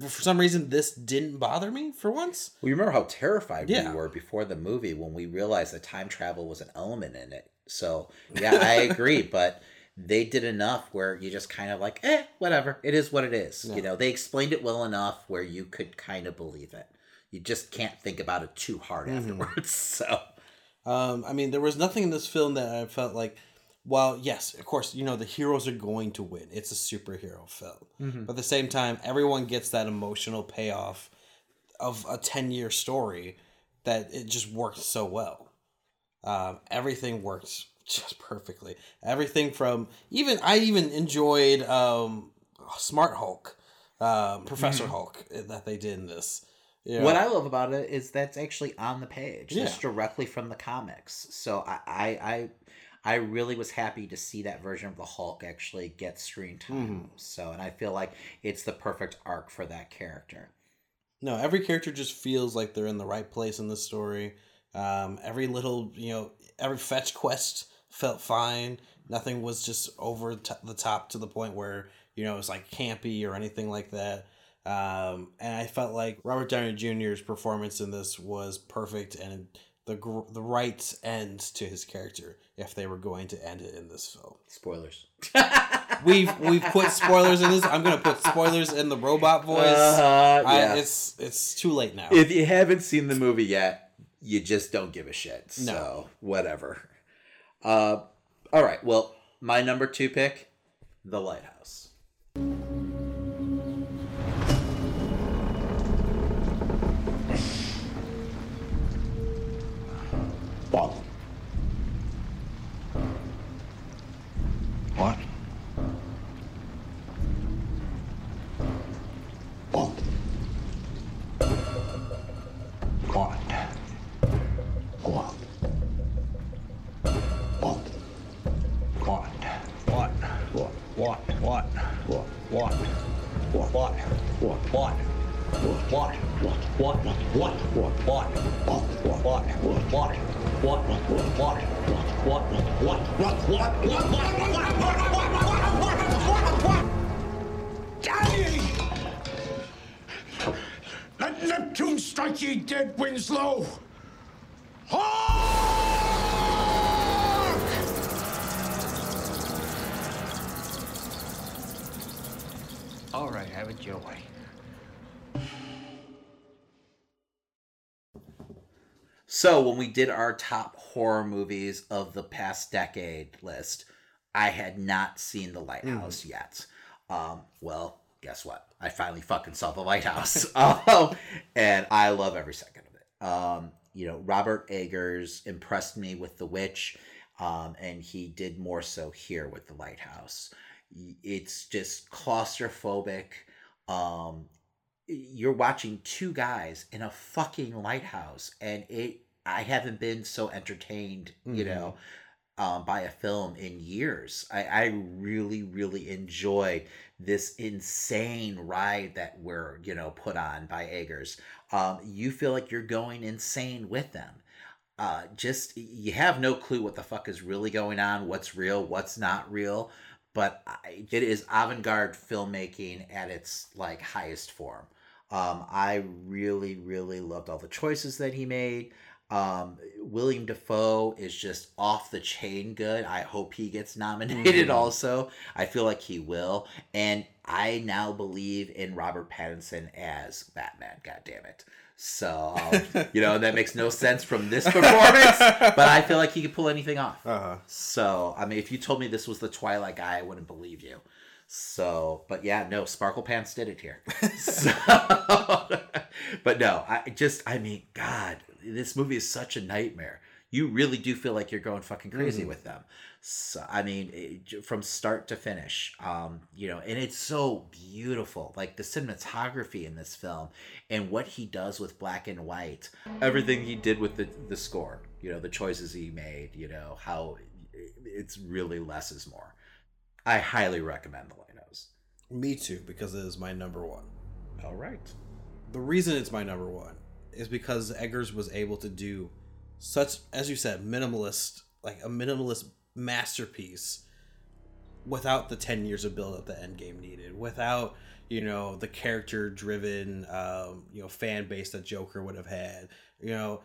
for some reason, this didn't bother me for once. Well, you remember how terrified Yeah. we were before the movie when we realized that time travel was an element in it. So yeah, I agree, but they did enough where you just kind of like, eh, whatever. It is what it is. Yeah. You know, they explained it well enough where you could kind of believe it. You just can't think about it too hard Mhm. afterwards. So Um, I mean, there was nothing in this film that I felt like, while yes, of course, you know the heroes are going to win. It's a superhero film, Mhm. but at the same time, everyone gets that emotional payoff of a ten year story that it just worked so well. Um, everything works just perfectly. Everything from even I even enjoyed um, Smart Hulk, um, Professor Mhm. Hulk uh, that they did in this. You What? I love about it is that's actually on the page. Yeah. Directly from the comics. So I, I, I, I really was happy to see that version of the Hulk actually get screen time. Mhm. So, and I feel like it's the perfect arc for that character. No, every character just feels like they're in the right place in the story. Um, every little, you know, every fetch quest felt fine. Nothing was just over t- the top to the point where you know it's like campy or anything like that. Um, and I felt like Robert Downey Jr.'s performance in this was perfect and the gr- the right end to his character if they were going to end it in this film. Spoilers. we've we've put spoilers in this. I'm gonna put spoilers in the robot voice. Uh-huh, I- it's it's too late now. If you haven't seen the movie yet, you just don't give a shit. So No. whatever. Uh, all right. Well, my number two pick, The Lighthouse. So when we did our top horror movies of the past decade list, I had not seen The Lighthouse yet. Um, well, guess what? I finally fucking saw The Lighthouse, um, and I love every second of it. Um, you know, Robert Eggers impressed me with The Witch, um, and he did more so here with The Lighthouse. It's just claustrophobic. Um, you're watching two guys in a fucking lighthouse and it i haven't been so entertained you Mhm. know um, by a film in years I, I really really enjoy this insane ride that we're you know put on by eggers um, you feel like you're going insane with them uh, just you have no clue what the fuck is really going on what's real what's not real but I, it is avant-garde filmmaking at its like highest form um, I really, really loved all the choices that he made. Um, William Dafoe is just off the chain good. I hope he gets nominated Mhm. also. I feel like he will. And I now believe in Robert Pattinson as Batman, God damn it. So, um, you know, that makes no sense from this performance, but I feel like he could pull anything off. Uh-huh. So, I mean, if you told me this was the Twilight guy, I wouldn't believe you. So, but yeah, no, Sparkle Pants did it here. so, but no, I just, I mean, God, this movie is such a nightmare. you really do feel like you're going fucking crazy Mhm. with them. So, I mean, it, from start to finish, um, you know, and it's so beautiful. Like the cinematography in this film and what he does with black and white, everything he did with the, the score, you know, the choices he made, you know, how it's really less is more. I highly recommend The Linos. Me too, because it is my number one. All right. The reason it's my number one is because Eggers was able to do such, as you said, minimalist, like a minimalist masterpiece without the 10 years of build up that Endgame needed, without, you know, the character driven, um, you know, fan base that Joker would have had. You know,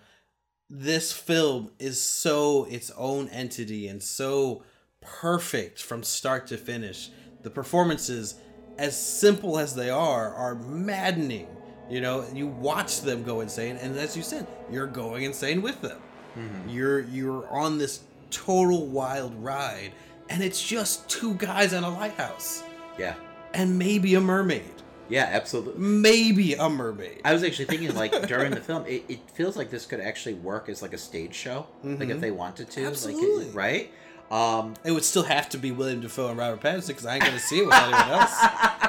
this film is so its own entity and so perfect from start to finish. The performances, as simple as they are, are maddening. You know, you watch them go insane, and as you said, you're going insane with them. You're you're on this total wild ride, and it's just two guys in a lighthouse, Yeah. and maybe a mermaid. Yeah, absolutely. Maybe a mermaid. I was actually thinking, like during the film, it, it feels like this could actually work as like a stage show, like if Mhm. they wanted to, Absolutely. like, right? Um, it would still have to be William Dafoe and Robert Pattinson because I ain't gonna see it with anyone else.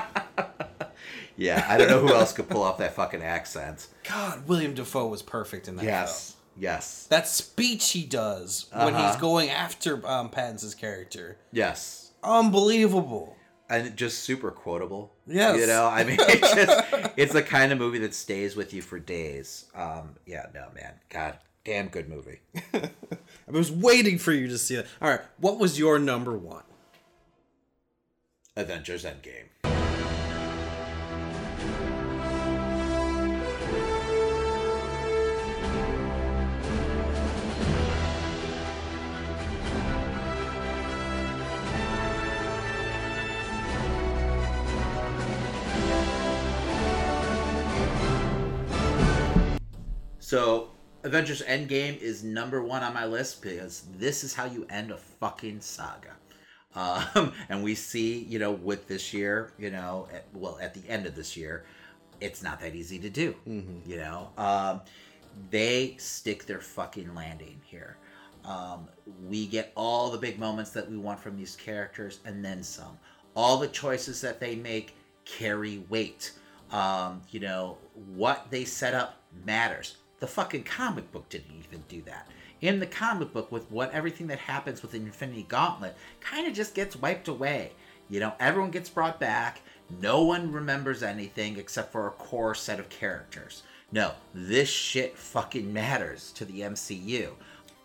Yeah, I don't know who else could pull off that fucking accent. God, William Dafoe was perfect in that. Yes, film. yes, That speech he does when he's Uh-huh. going after um, Pattinson's character, yes, unbelievable. and just super quotable. Yes. you know, I mean, it's just it's the kind of movie that stays with you for days. Um, yeah, no, man, God, damn good movie. I was waiting for you to see it. All right, what was your number one? Avengers Endgame. So, Avengers Endgame is number one on my list because this is how you end a fucking saga. Um, and we see, you know, with this year, you know, at, well, at the end of this year, it's not that easy to do. You know, um, they stick their fucking landing here. Um, we get all the big moments that we want from these characters and then some. All the choices that they make carry weight. Um, you know, what they set up matters. The fucking comic book didn't even do that. In the comic book, with what everything that happens with the Infinity Gauntlet, kind of just gets wiped away. You know, everyone gets brought back. No one remembers anything except for a core set of characters. No, this shit fucking matters to the MCU.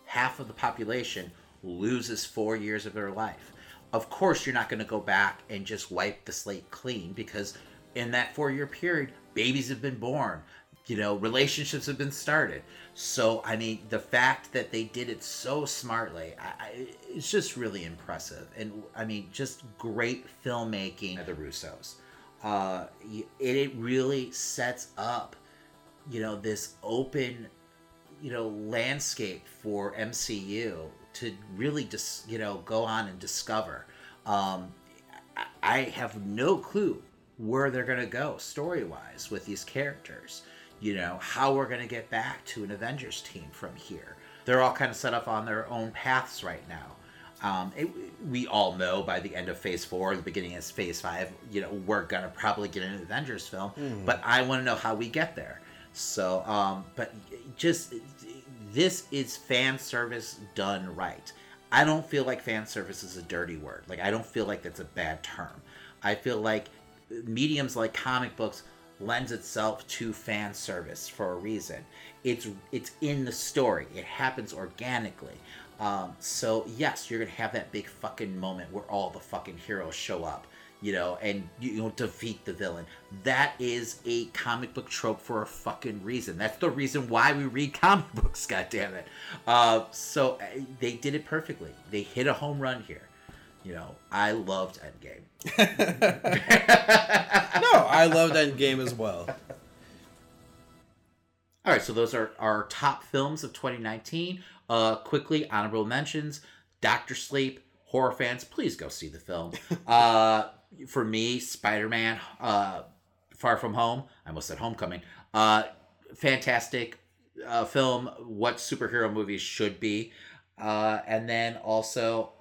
Half of the population loses four years of their life. Of course, you're not going to go back and just wipe the slate clean because in that four year period, babies have been born, you know, relationships have been started. So, I mean, the fact that they did it so smartly, I, I, it's just really impressive. And I mean, just great filmmaking of the Russos. Uh, it, it really sets up, you know, this open, you know, landscape for MCU to really just, you know, go on and discover. Um, I- I have no clue where they're going to go story wise with these characters. You know, how we're going to get back to an Avengers team from here. They're all kind of set up on their own paths right now. Um, it, we all know by the end of Phase Four, the beginning of Phase Five, you know, we're gonna probably get an Avengers film. Mhm. But I want to know how we get there. So, um, but just this is fan service done right. I don't feel like fan service is a dirty word. Like I don't feel like that's a bad term. I feel like mediums like comic books lends itself to fan service for a reason. It's it's in the story. It happens organically. Um, so yes, you're gonna have that big fucking moment where all the fucking heroes show up, you know, and you, know defeat the villain. That is a comic book trope for a fucking reason. That's the reason why we read comic books. God damn it. Uh, so uh, they did it perfectly. They hit a home run here. You know, I loved Endgame. no, I loved Endgame as well. All right, so those are our top films of 2019. Uh, quickly, honorable mentions: Doctor Sleep. Horror fans, please go see the film. uh, for me, Spider-Man, uh, Far From Home. I almost said Homecoming. Uh, fantastic. uh, film what superhero movies should be, uh, and then also,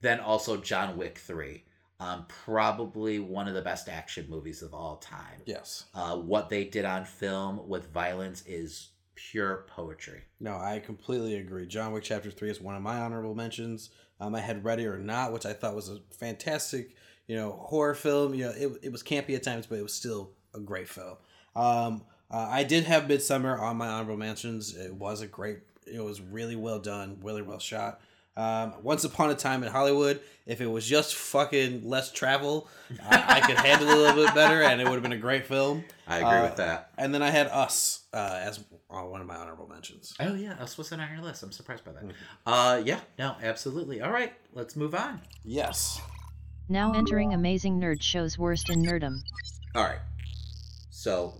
then also John Wick three. Um, probably one of the best action movies of all time. Yes. Uh, what they did on film with violence is pure poetry. No, I completely agree. John Wick Chapter Three is one of my honorable mentions. Um, I had Ready or Not, which I thought was a fantastic, you know, horror film. You know, it, it was campy at times, but it was still a great film. Um, uh, I did have Midsommar on my honorable mentions. It was a great. It was really well done, really well shot. Um, Once Upon a Time in Hollywood. If it was just fucking less travel, I, I could handle it a little bit better, and it would have been a great film. I agree Uh, with that. And then I had Us uh, as uh, one of my honorable mentions. Oh yeah, us wasn't on your list. I'm surprised by that. Uh, yeah, no, absolutely. All right, let's move on. Yes. Now entering Amazing Nerd Show's Worst in Nerdom. All right. So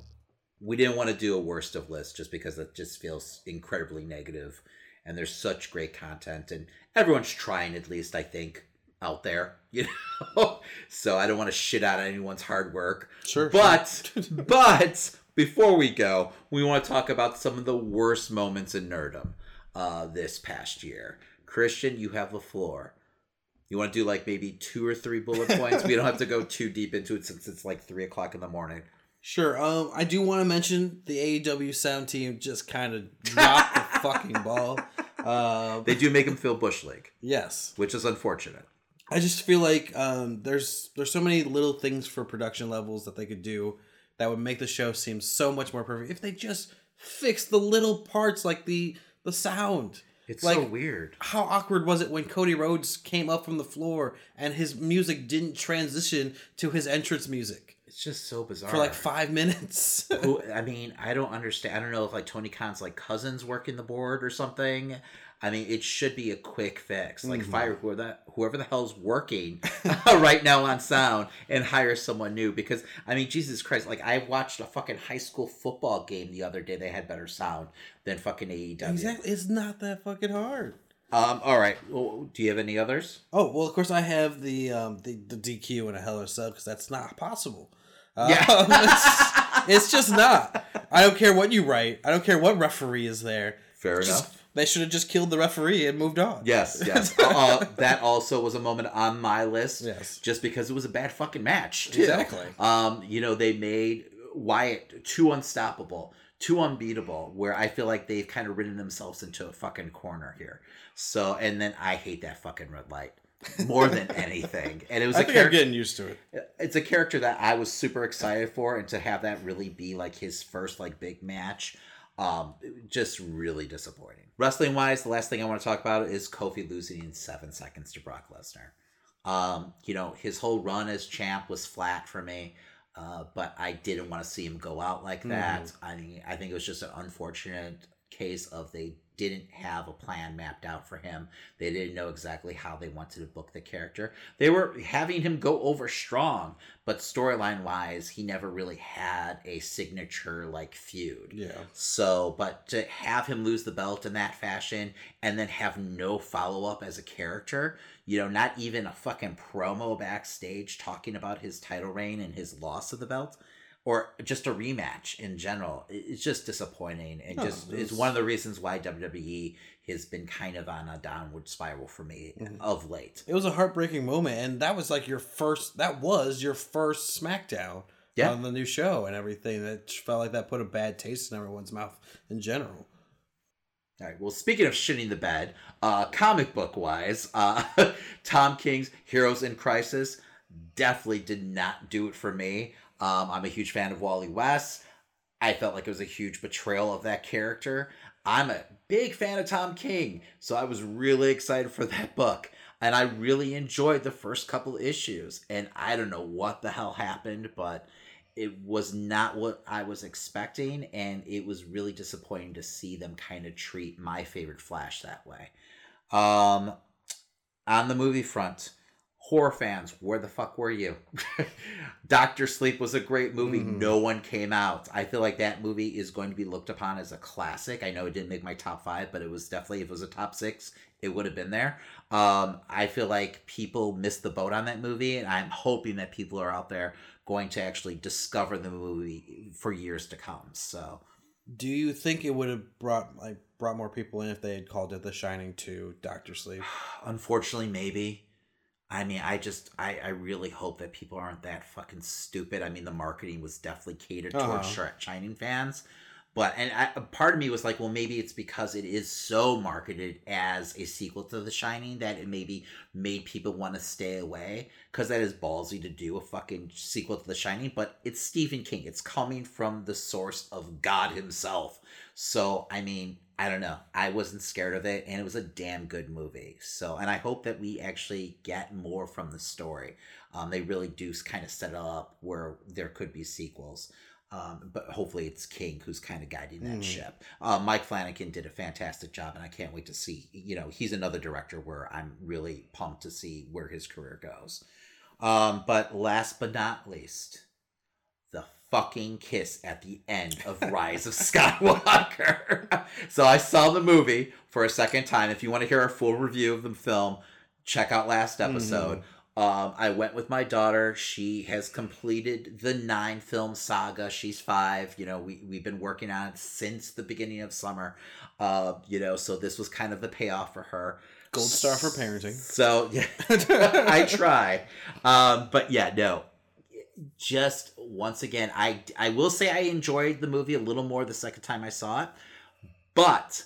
we didn't want to do a worst of list just because it just feels incredibly negative and there's such great content and everyone's trying at least I think out there, you know. so I don't want to shit out anyone's hard work. Sure. But but before we go, we want to talk about some of the worst moments in nerdom uh this past year. Christian, you have the floor. You want to do like maybe two or three bullet points? we don't have to go too deep into it since it's like three o'clock in the morning. Sure. Um, I do want to mention the AEW sound team just kind of dropped fucking ball. Uh, They do make him feel bush league, yes. which is unfortunate. I just feel like um, there's there's so many little things for production levels that they could do that would make the show seem so much more perfect if they just fix the little parts like the the sound. It's like so weird. how awkward was it when Cody Rhodes came up from the floor and his music didn't transition to his entrance music It's just so bizarre. for like five minutes? Who, I mean, I don't understand. I don't know if like Tony Khan's like cousins working the board or something. I mean, it should be a quick fix. Like Mhm. fire whoever that whoever the hell's working right now on sound and hire someone new. Because I mean, Jesus Christ! Like I watched a fucking high school football game the other day. They had better sound than fucking AEW. exactly. It's not that fucking hard. Um. All right. Well, do you have any others? Oh well, of course I have the um the, the DQ and a Hell in a Cell because that's not possible. Uh, Yeah. it's, it's just not. I don't care what you write. I don't care what referee is there. Fair Just- enough. They should have just killed the referee and moved on. Yes, yes. uh, that also was a moment on my list. Yes. Just because it was a bad fucking match. too. Exactly. Um, you know, they made Wyatt too unstoppable, too unbeatable, where I feel like they've kind of ridden themselves into a fucking corner here. So, and then I hate that fucking red light more than anything. And it was I a think I'm character. getting used to it. It's a character that I was super excited for, and to have that really be like his first like big match, um, just really disappointing. Wrestling wise, the last thing I want to talk about is Kofi losing in seven seconds to Brock Lesnar. Um, you know, his whole run as champ was flat for me, uh, but I didn't want to see him go out like that. I mean, I think it was just an unfortunate case of they didn't have a plan mapped out for him. They didn't know exactly how they wanted to book the character. They were having him go over strong, but storyline wise, he never really had a signature like feud. Yeah. So, but to have him lose the belt in that fashion and then have no follow up as a character, you know, not even a fucking promo backstage talking about his title reign and his loss of the belt. Or just a rematch in general. It's just disappointing, and No, just it's- is one of the reasons why WWE has been kind of on a downward spiral for me of late. It was a heartbreaking moment, and that was like your first. That was your first SmackDown Yeah. on the new show and everything. That felt like that put a bad taste in everyone's mouth in general. All right. Well, speaking of shitting the bed, uh, comic book wise, uh, Tom King's Heroes in Crisis definitely did not do it for me. Um, I'm a huge fan of Wally West. I felt like it was a huge betrayal of that character. I'm a big fan of Tom King, so I was really excited for that book. And I really enjoyed the first couple issues. And I don't know what the hell happened, but it was not what I was expecting, and it was really disappointing to see them kind of treat my favorite Flash that way. Um, on the movie front, horror fans, where the fuck were you? Doctor Sleep was a great movie. Mhm. No one came out. I feel like that movie is going to be looked upon as a classic. I know it didn't make my top five, but it was definitely if it was a top six, it would have been there. Um, I feel like people missed the boat on that movie, and I'm hoping that people are out there going to actually discover the movie for years to come. So, Do you think it would have brought like brought more people in if they had called it The Shining to Doctor Sleep? Unfortunately, maybe. I mean, I just, I, I really hope that people aren't that fucking stupid. I mean, the marketing was definitely catered towards Uh-huh. Sh- Shining fans, but and I, a part of me was like, well, maybe it's because it is so marketed as a sequel to The Shining that it maybe made people want to stay away because that is ballsy to do a fucking sequel to The Shining. But it's Stephen King. It's coming from the source of God himself. So I mean, I don't know. I wasn't scared of it, and it was a damn good movie. So, and I hope that we actually get more from the story. Um, they really do kind of set it up where there could be sequels. Um, but hopefully it's King who's kind of guiding that Mm. ship. Uh, Mike Flanagan did a fantastic job, and I can't wait to see. You know, he's another director where I'm really pumped to see where his career goes. Um, but last but not least, fucking kiss at the end of Rise of Skywalker. so I saw the movie for a second time. If you want to hear a full review of the film, check out last episode. Um, I went with my daughter. She has completed the nine film saga. She's five. You know, we, we've been working on it since the beginning of summer. Uh, you know, so this was kind of the payoff for her. Gold star for parenting. So yeah, I try. Um, but yeah, no. Just once again, I I will say I enjoyed the movie a little more the second time I saw it, but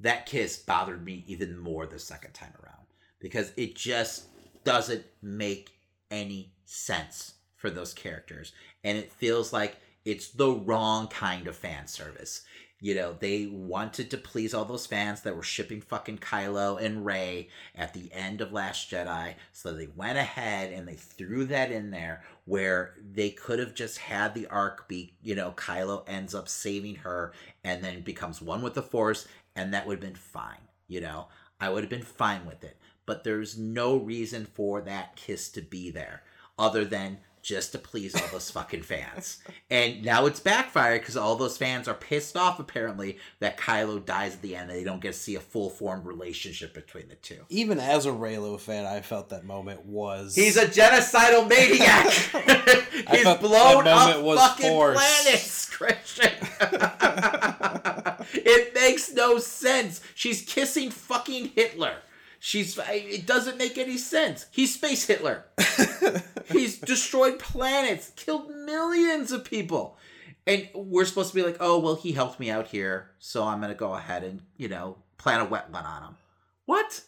that kiss bothered me even more the second time around because it just doesn't make any sense for those characters, and it feels like it's the wrong kind of fan service. You know, they wanted to please all those fans that were shipping fucking Kylo and Rey at the end of Last Jedi. So they went ahead and they threw that in there where they could have just had the arc be, you know, Kylo ends up saving her and then becomes one with the Force, and that would have been fine. You know, I would have been fine with it. But there's no reason for that kiss to be there other than just to please all those fucking fans. And now it's backfired because all those fans are pissed off apparently that Kylo dies at the end and they don't get to see a full formed relationship between the two. Even as a Reylo fan, I felt that moment was. He's a genocidal maniac. He's blown moment up was fucking forced. planets, Christian. it makes no sense. She's kissing fucking Hitler. She's. It doesn't make any sense. He's space Hitler. He's destroyed planets, killed millions of people. And we're supposed to be like, oh, well, he helped me out here, so I'm going to go ahead and, you know, plant a wet one on him. What?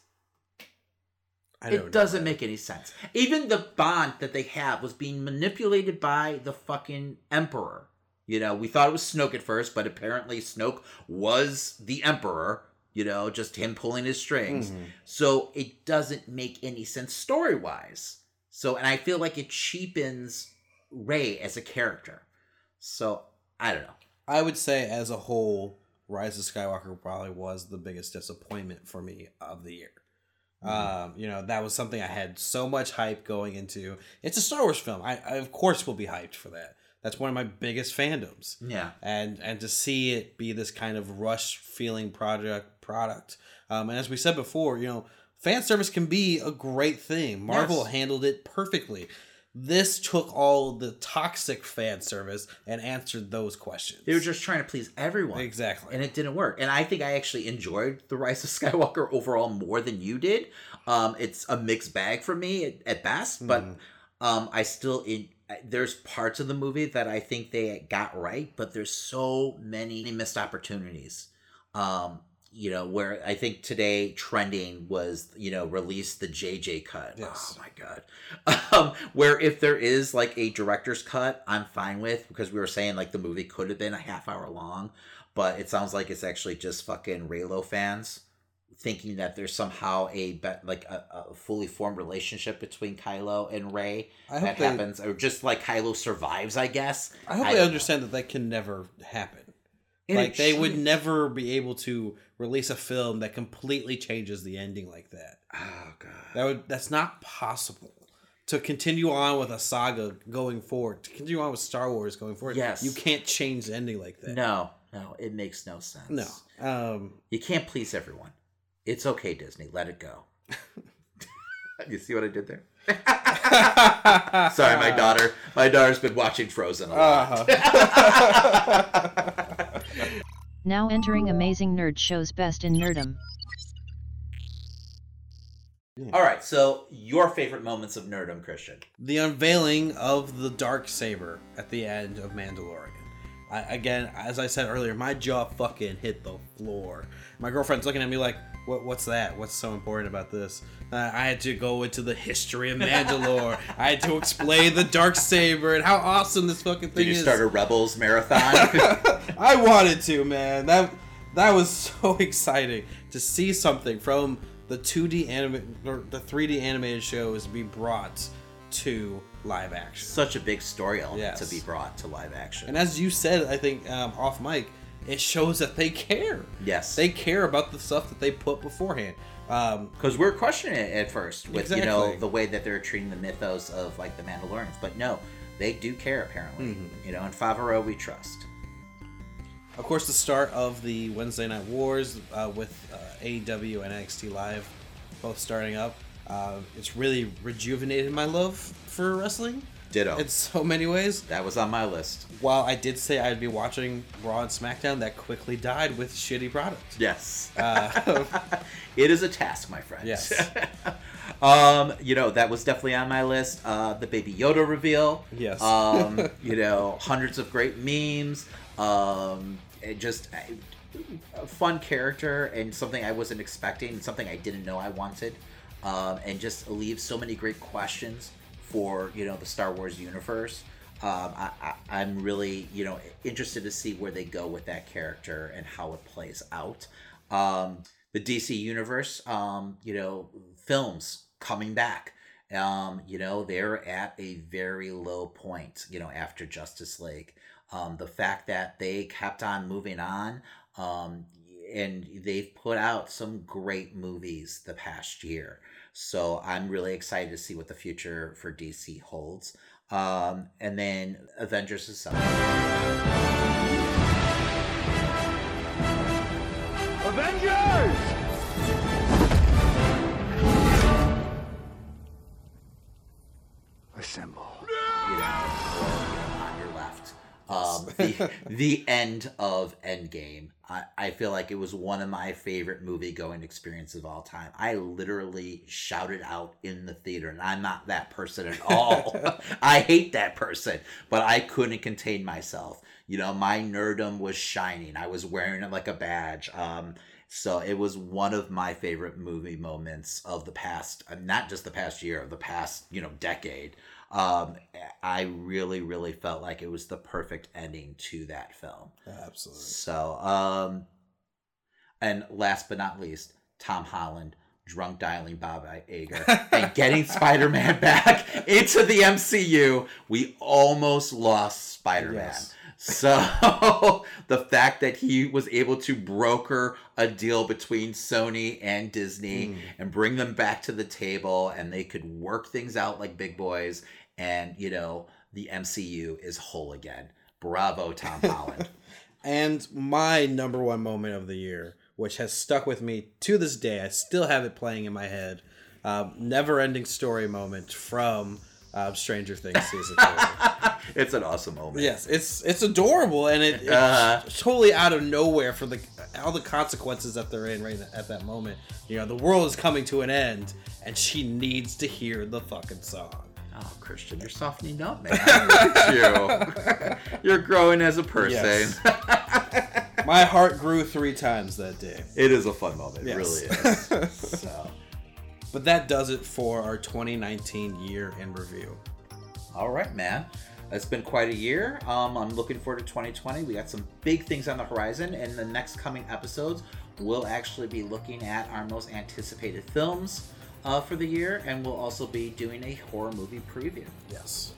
I don't know. It doesn't make any sense. Even the bond that they have was being manipulated by the fucking Emperor. You know, we thought it was Snoke at first, but apparently Snoke was the Emperor. You know, just him pulling his strings. Mhm. So it doesn't make any sense story wise. So, and I feel like it cheapens Rey as a character. So I don't know. I would say, as a whole, Rise of Skywalker probably was the biggest disappointment for me of the year. Um, you know, that was something I had so much hype going into. It's a Star Wars film. I, I of course will be hyped for that. That's one of my biggest fandoms. Yeah. And and to see it be this kind of rush feeling project product. Um, and as we said before, you know, fan service can be a great thing. Marvel Yes. handled it perfectly. This took all the toxic fan service and answered those questions. They were just trying to please everyone. Exactly. And it didn't work. And I think I actually enjoyed The Rise of Skywalker overall more than you did. Um, it's a mixed bag for me at, at best, but um, I still in there's parts of the movie that I think they got right, but there's so many missed opportunities. Um, you know, where I think today trending was, you know, release the JJ cut. Yes. Oh my god. Um, where if there is like a director's cut, I'm fine with because we were saying like the movie could have been a half hour long, but it sounds like it's actually just fucking Reylo fans thinking that there's somehow a bet like a, a fully formed relationship between Kylo and Rey that they- happens, or just like Kylo survives, I guess. I hope I they understand that that can never happen. And like they would never be able to release a film that completely changes the ending like that. Oh god. That would that's not possible. To continue on with a saga going forward, to continue on with Star Wars going forward, Yes. you can't change the ending like that. No, no, it makes no sense. No. Um, You can't please everyone. It's okay, Disney. Let it go. you see what I did there? Sorry, my daughter. My daughter's been watching Frozen a lot. Uh-huh. Now entering Amazing Nerd Show's Best in Nerdom. All right, so your favorite moments of nerdom, Christian? The unveiling of the dark saber at the end of Mandalorian. I, again, as I said earlier, my jaw fucking hit the floor. My girlfriend's looking at me like, "What? What's that? What's so important about this?" Uh, I had to go into the history of Mandalore. I had to explain the dark saber and how awesome this fucking thing is. Did you is. start a Rebels marathon? I wanted to, man. That that was so exciting to see something from the 2D anime or the 3D animated show shows be brought to live action. Such a big story element Yes. to be brought to live action. And as you said, I think um, off mic, it shows that they care. Yes. They care about the stuff that they put beforehand. Um, Because we're questioning it at first with you know the way that they're treating the mythos of like the Mandalorians, but no, they do care apparently. Mhm. You know, in Favreau we trust. Of course, the start of the Wednesday Night Wars uh, with uh, AEW and NXT Live both starting up. Uh, it's really rejuvenated my love for wrestling. Ditto. In so many ways. That was on my list. While I did say I'd be watching Raw and SmackDown, that quickly died with shitty products. Yes. Uh, it is a task, my friend. Yes. um, you know, that was definitely on my list. Uh, the Baby Yoda reveal. Yes. Um, you know, hundreds of great memes. Um, it just a fun character and something I wasn't expecting, something I didn't know I wanted, um, and just leaves so many great questions for you know the Star Wars universe. Um, I, I'm really you know interested to see where they go with that character and how it plays out. Um, the DC universe, um, you know, films coming back. Um, you know, they're at a very low point, you know, after Justice League. Um, the fact that they kept on moving on, and they've put out some great movies the past year. So I'm really excited to see what the future for DC holds. Um, and then Avengers Assemble. Avengers! The, the end of Endgame. I, I feel like it was one of my favorite movie going experiences of all time. I literally shouted out in the theater, and I'm not that person at all. I hate that person, but I couldn't contain myself. You know, my nerdom was shining. I was wearing it like a badge. Um, so it was one of my favorite movie moments of the past, uh, not just the past year, of the past, you know, decade. Um, I really, really felt like it was the perfect ending to that film. Absolutely. So, um, and last but not least, Tom Holland drunk dialing Bob Iger and getting Spider-Man back into the MCU. We almost lost Spider-Man. Yes. So the fact that he was able to broker a deal between Sony and Disney Mm. and bring them back to the table and they could work things out like big boys and you know the MCU is whole again. Bravo Tom Holland. And my number one moment of the year, which has stuck with me to this day, I still have it playing in my head. Um, never ending story moment from uh, Stranger Things season two. it's an awesome moment. Yes, it's it's adorable and it, it's Uh-huh. totally out of nowhere for the all the consequences that they're in right at that moment. You know, the world is coming to an end, and she needs to hear the fucking song. Oh, Christian, you're softening up, man. Look at you. You're growing as a person. Yes. My heart grew three times that day. It is a fun moment. It Yes. really is. So, But that does it for our 2019 year in review. all right, man. It's been quite a year. Um, I'm looking forward to 2020. We got some big things on the horizon. In the next coming episodes, we'll actually be looking at our most anticipated films uh, for the year, and we'll also be doing a horror movie preview. Yes.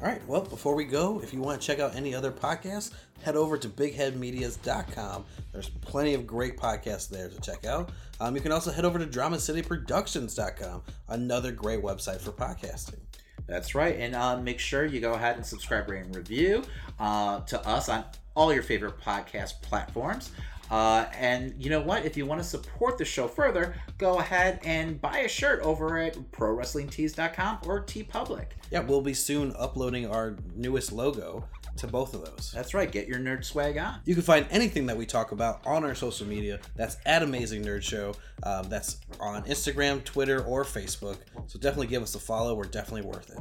All right. Well, before we go, if you want to check out any other podcasts, head over to bigheadmedias.com. There's plenty of great podcasts there to check out. Um, you can also head over to dramacityproductions.com, another great website for podcasting. That's right. And uh, make sure you go ahead and subscribe, rate, and review uh, to us on all your favorite podcast platforms. Uh, and you know what? If you want to support the show further, go ahead and buy a shirt over at prowrestlingtees.com or TeePublic. Yeah, we'll be soon uploading our newest logo to both of those. That's right. Get your nerd swag on. You can find anything that we talk about on our social media. That's at Amazing Nerd Show. Um, that's on Instagram, Twitter, or Facebook. So definitely give us a follow. We're definitely worth it.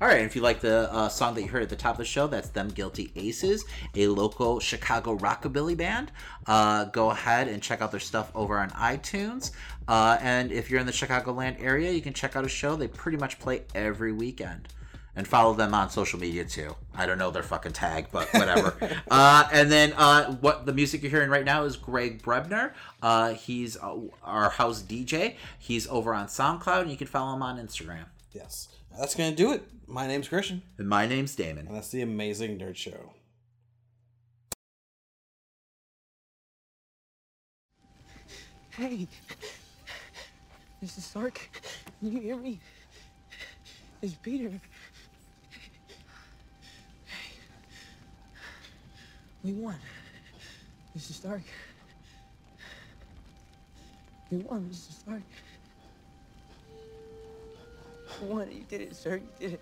All right, if you like the uh, song that you heard at the top of the show, that's Them Guilty Aces, a local Chicago rockabilly band. Uh, go ahead and check out their stuff over on iTunes. Uh, and if you're in the Chicagoland area, you can check out a show. They pretty much play every weekend. And follow them on social media too. I don't know their fucking tag, but whatever. uh, and then uh, what the music you're hearing right now is Greg Brebner. Uh, he's uh, our house DJ. He's over on SoundCloud, and you can follow him on Instagram. Yes. That's going to do it. My name's Christian. And my name's Damon. And that's the Amazing Nerd Show. Hey, Mrs. Stark, can you hear me? It's Peter. We won. Mrs. Stark. We won, Mrs. Stark. Won. You did it, sir. You did it.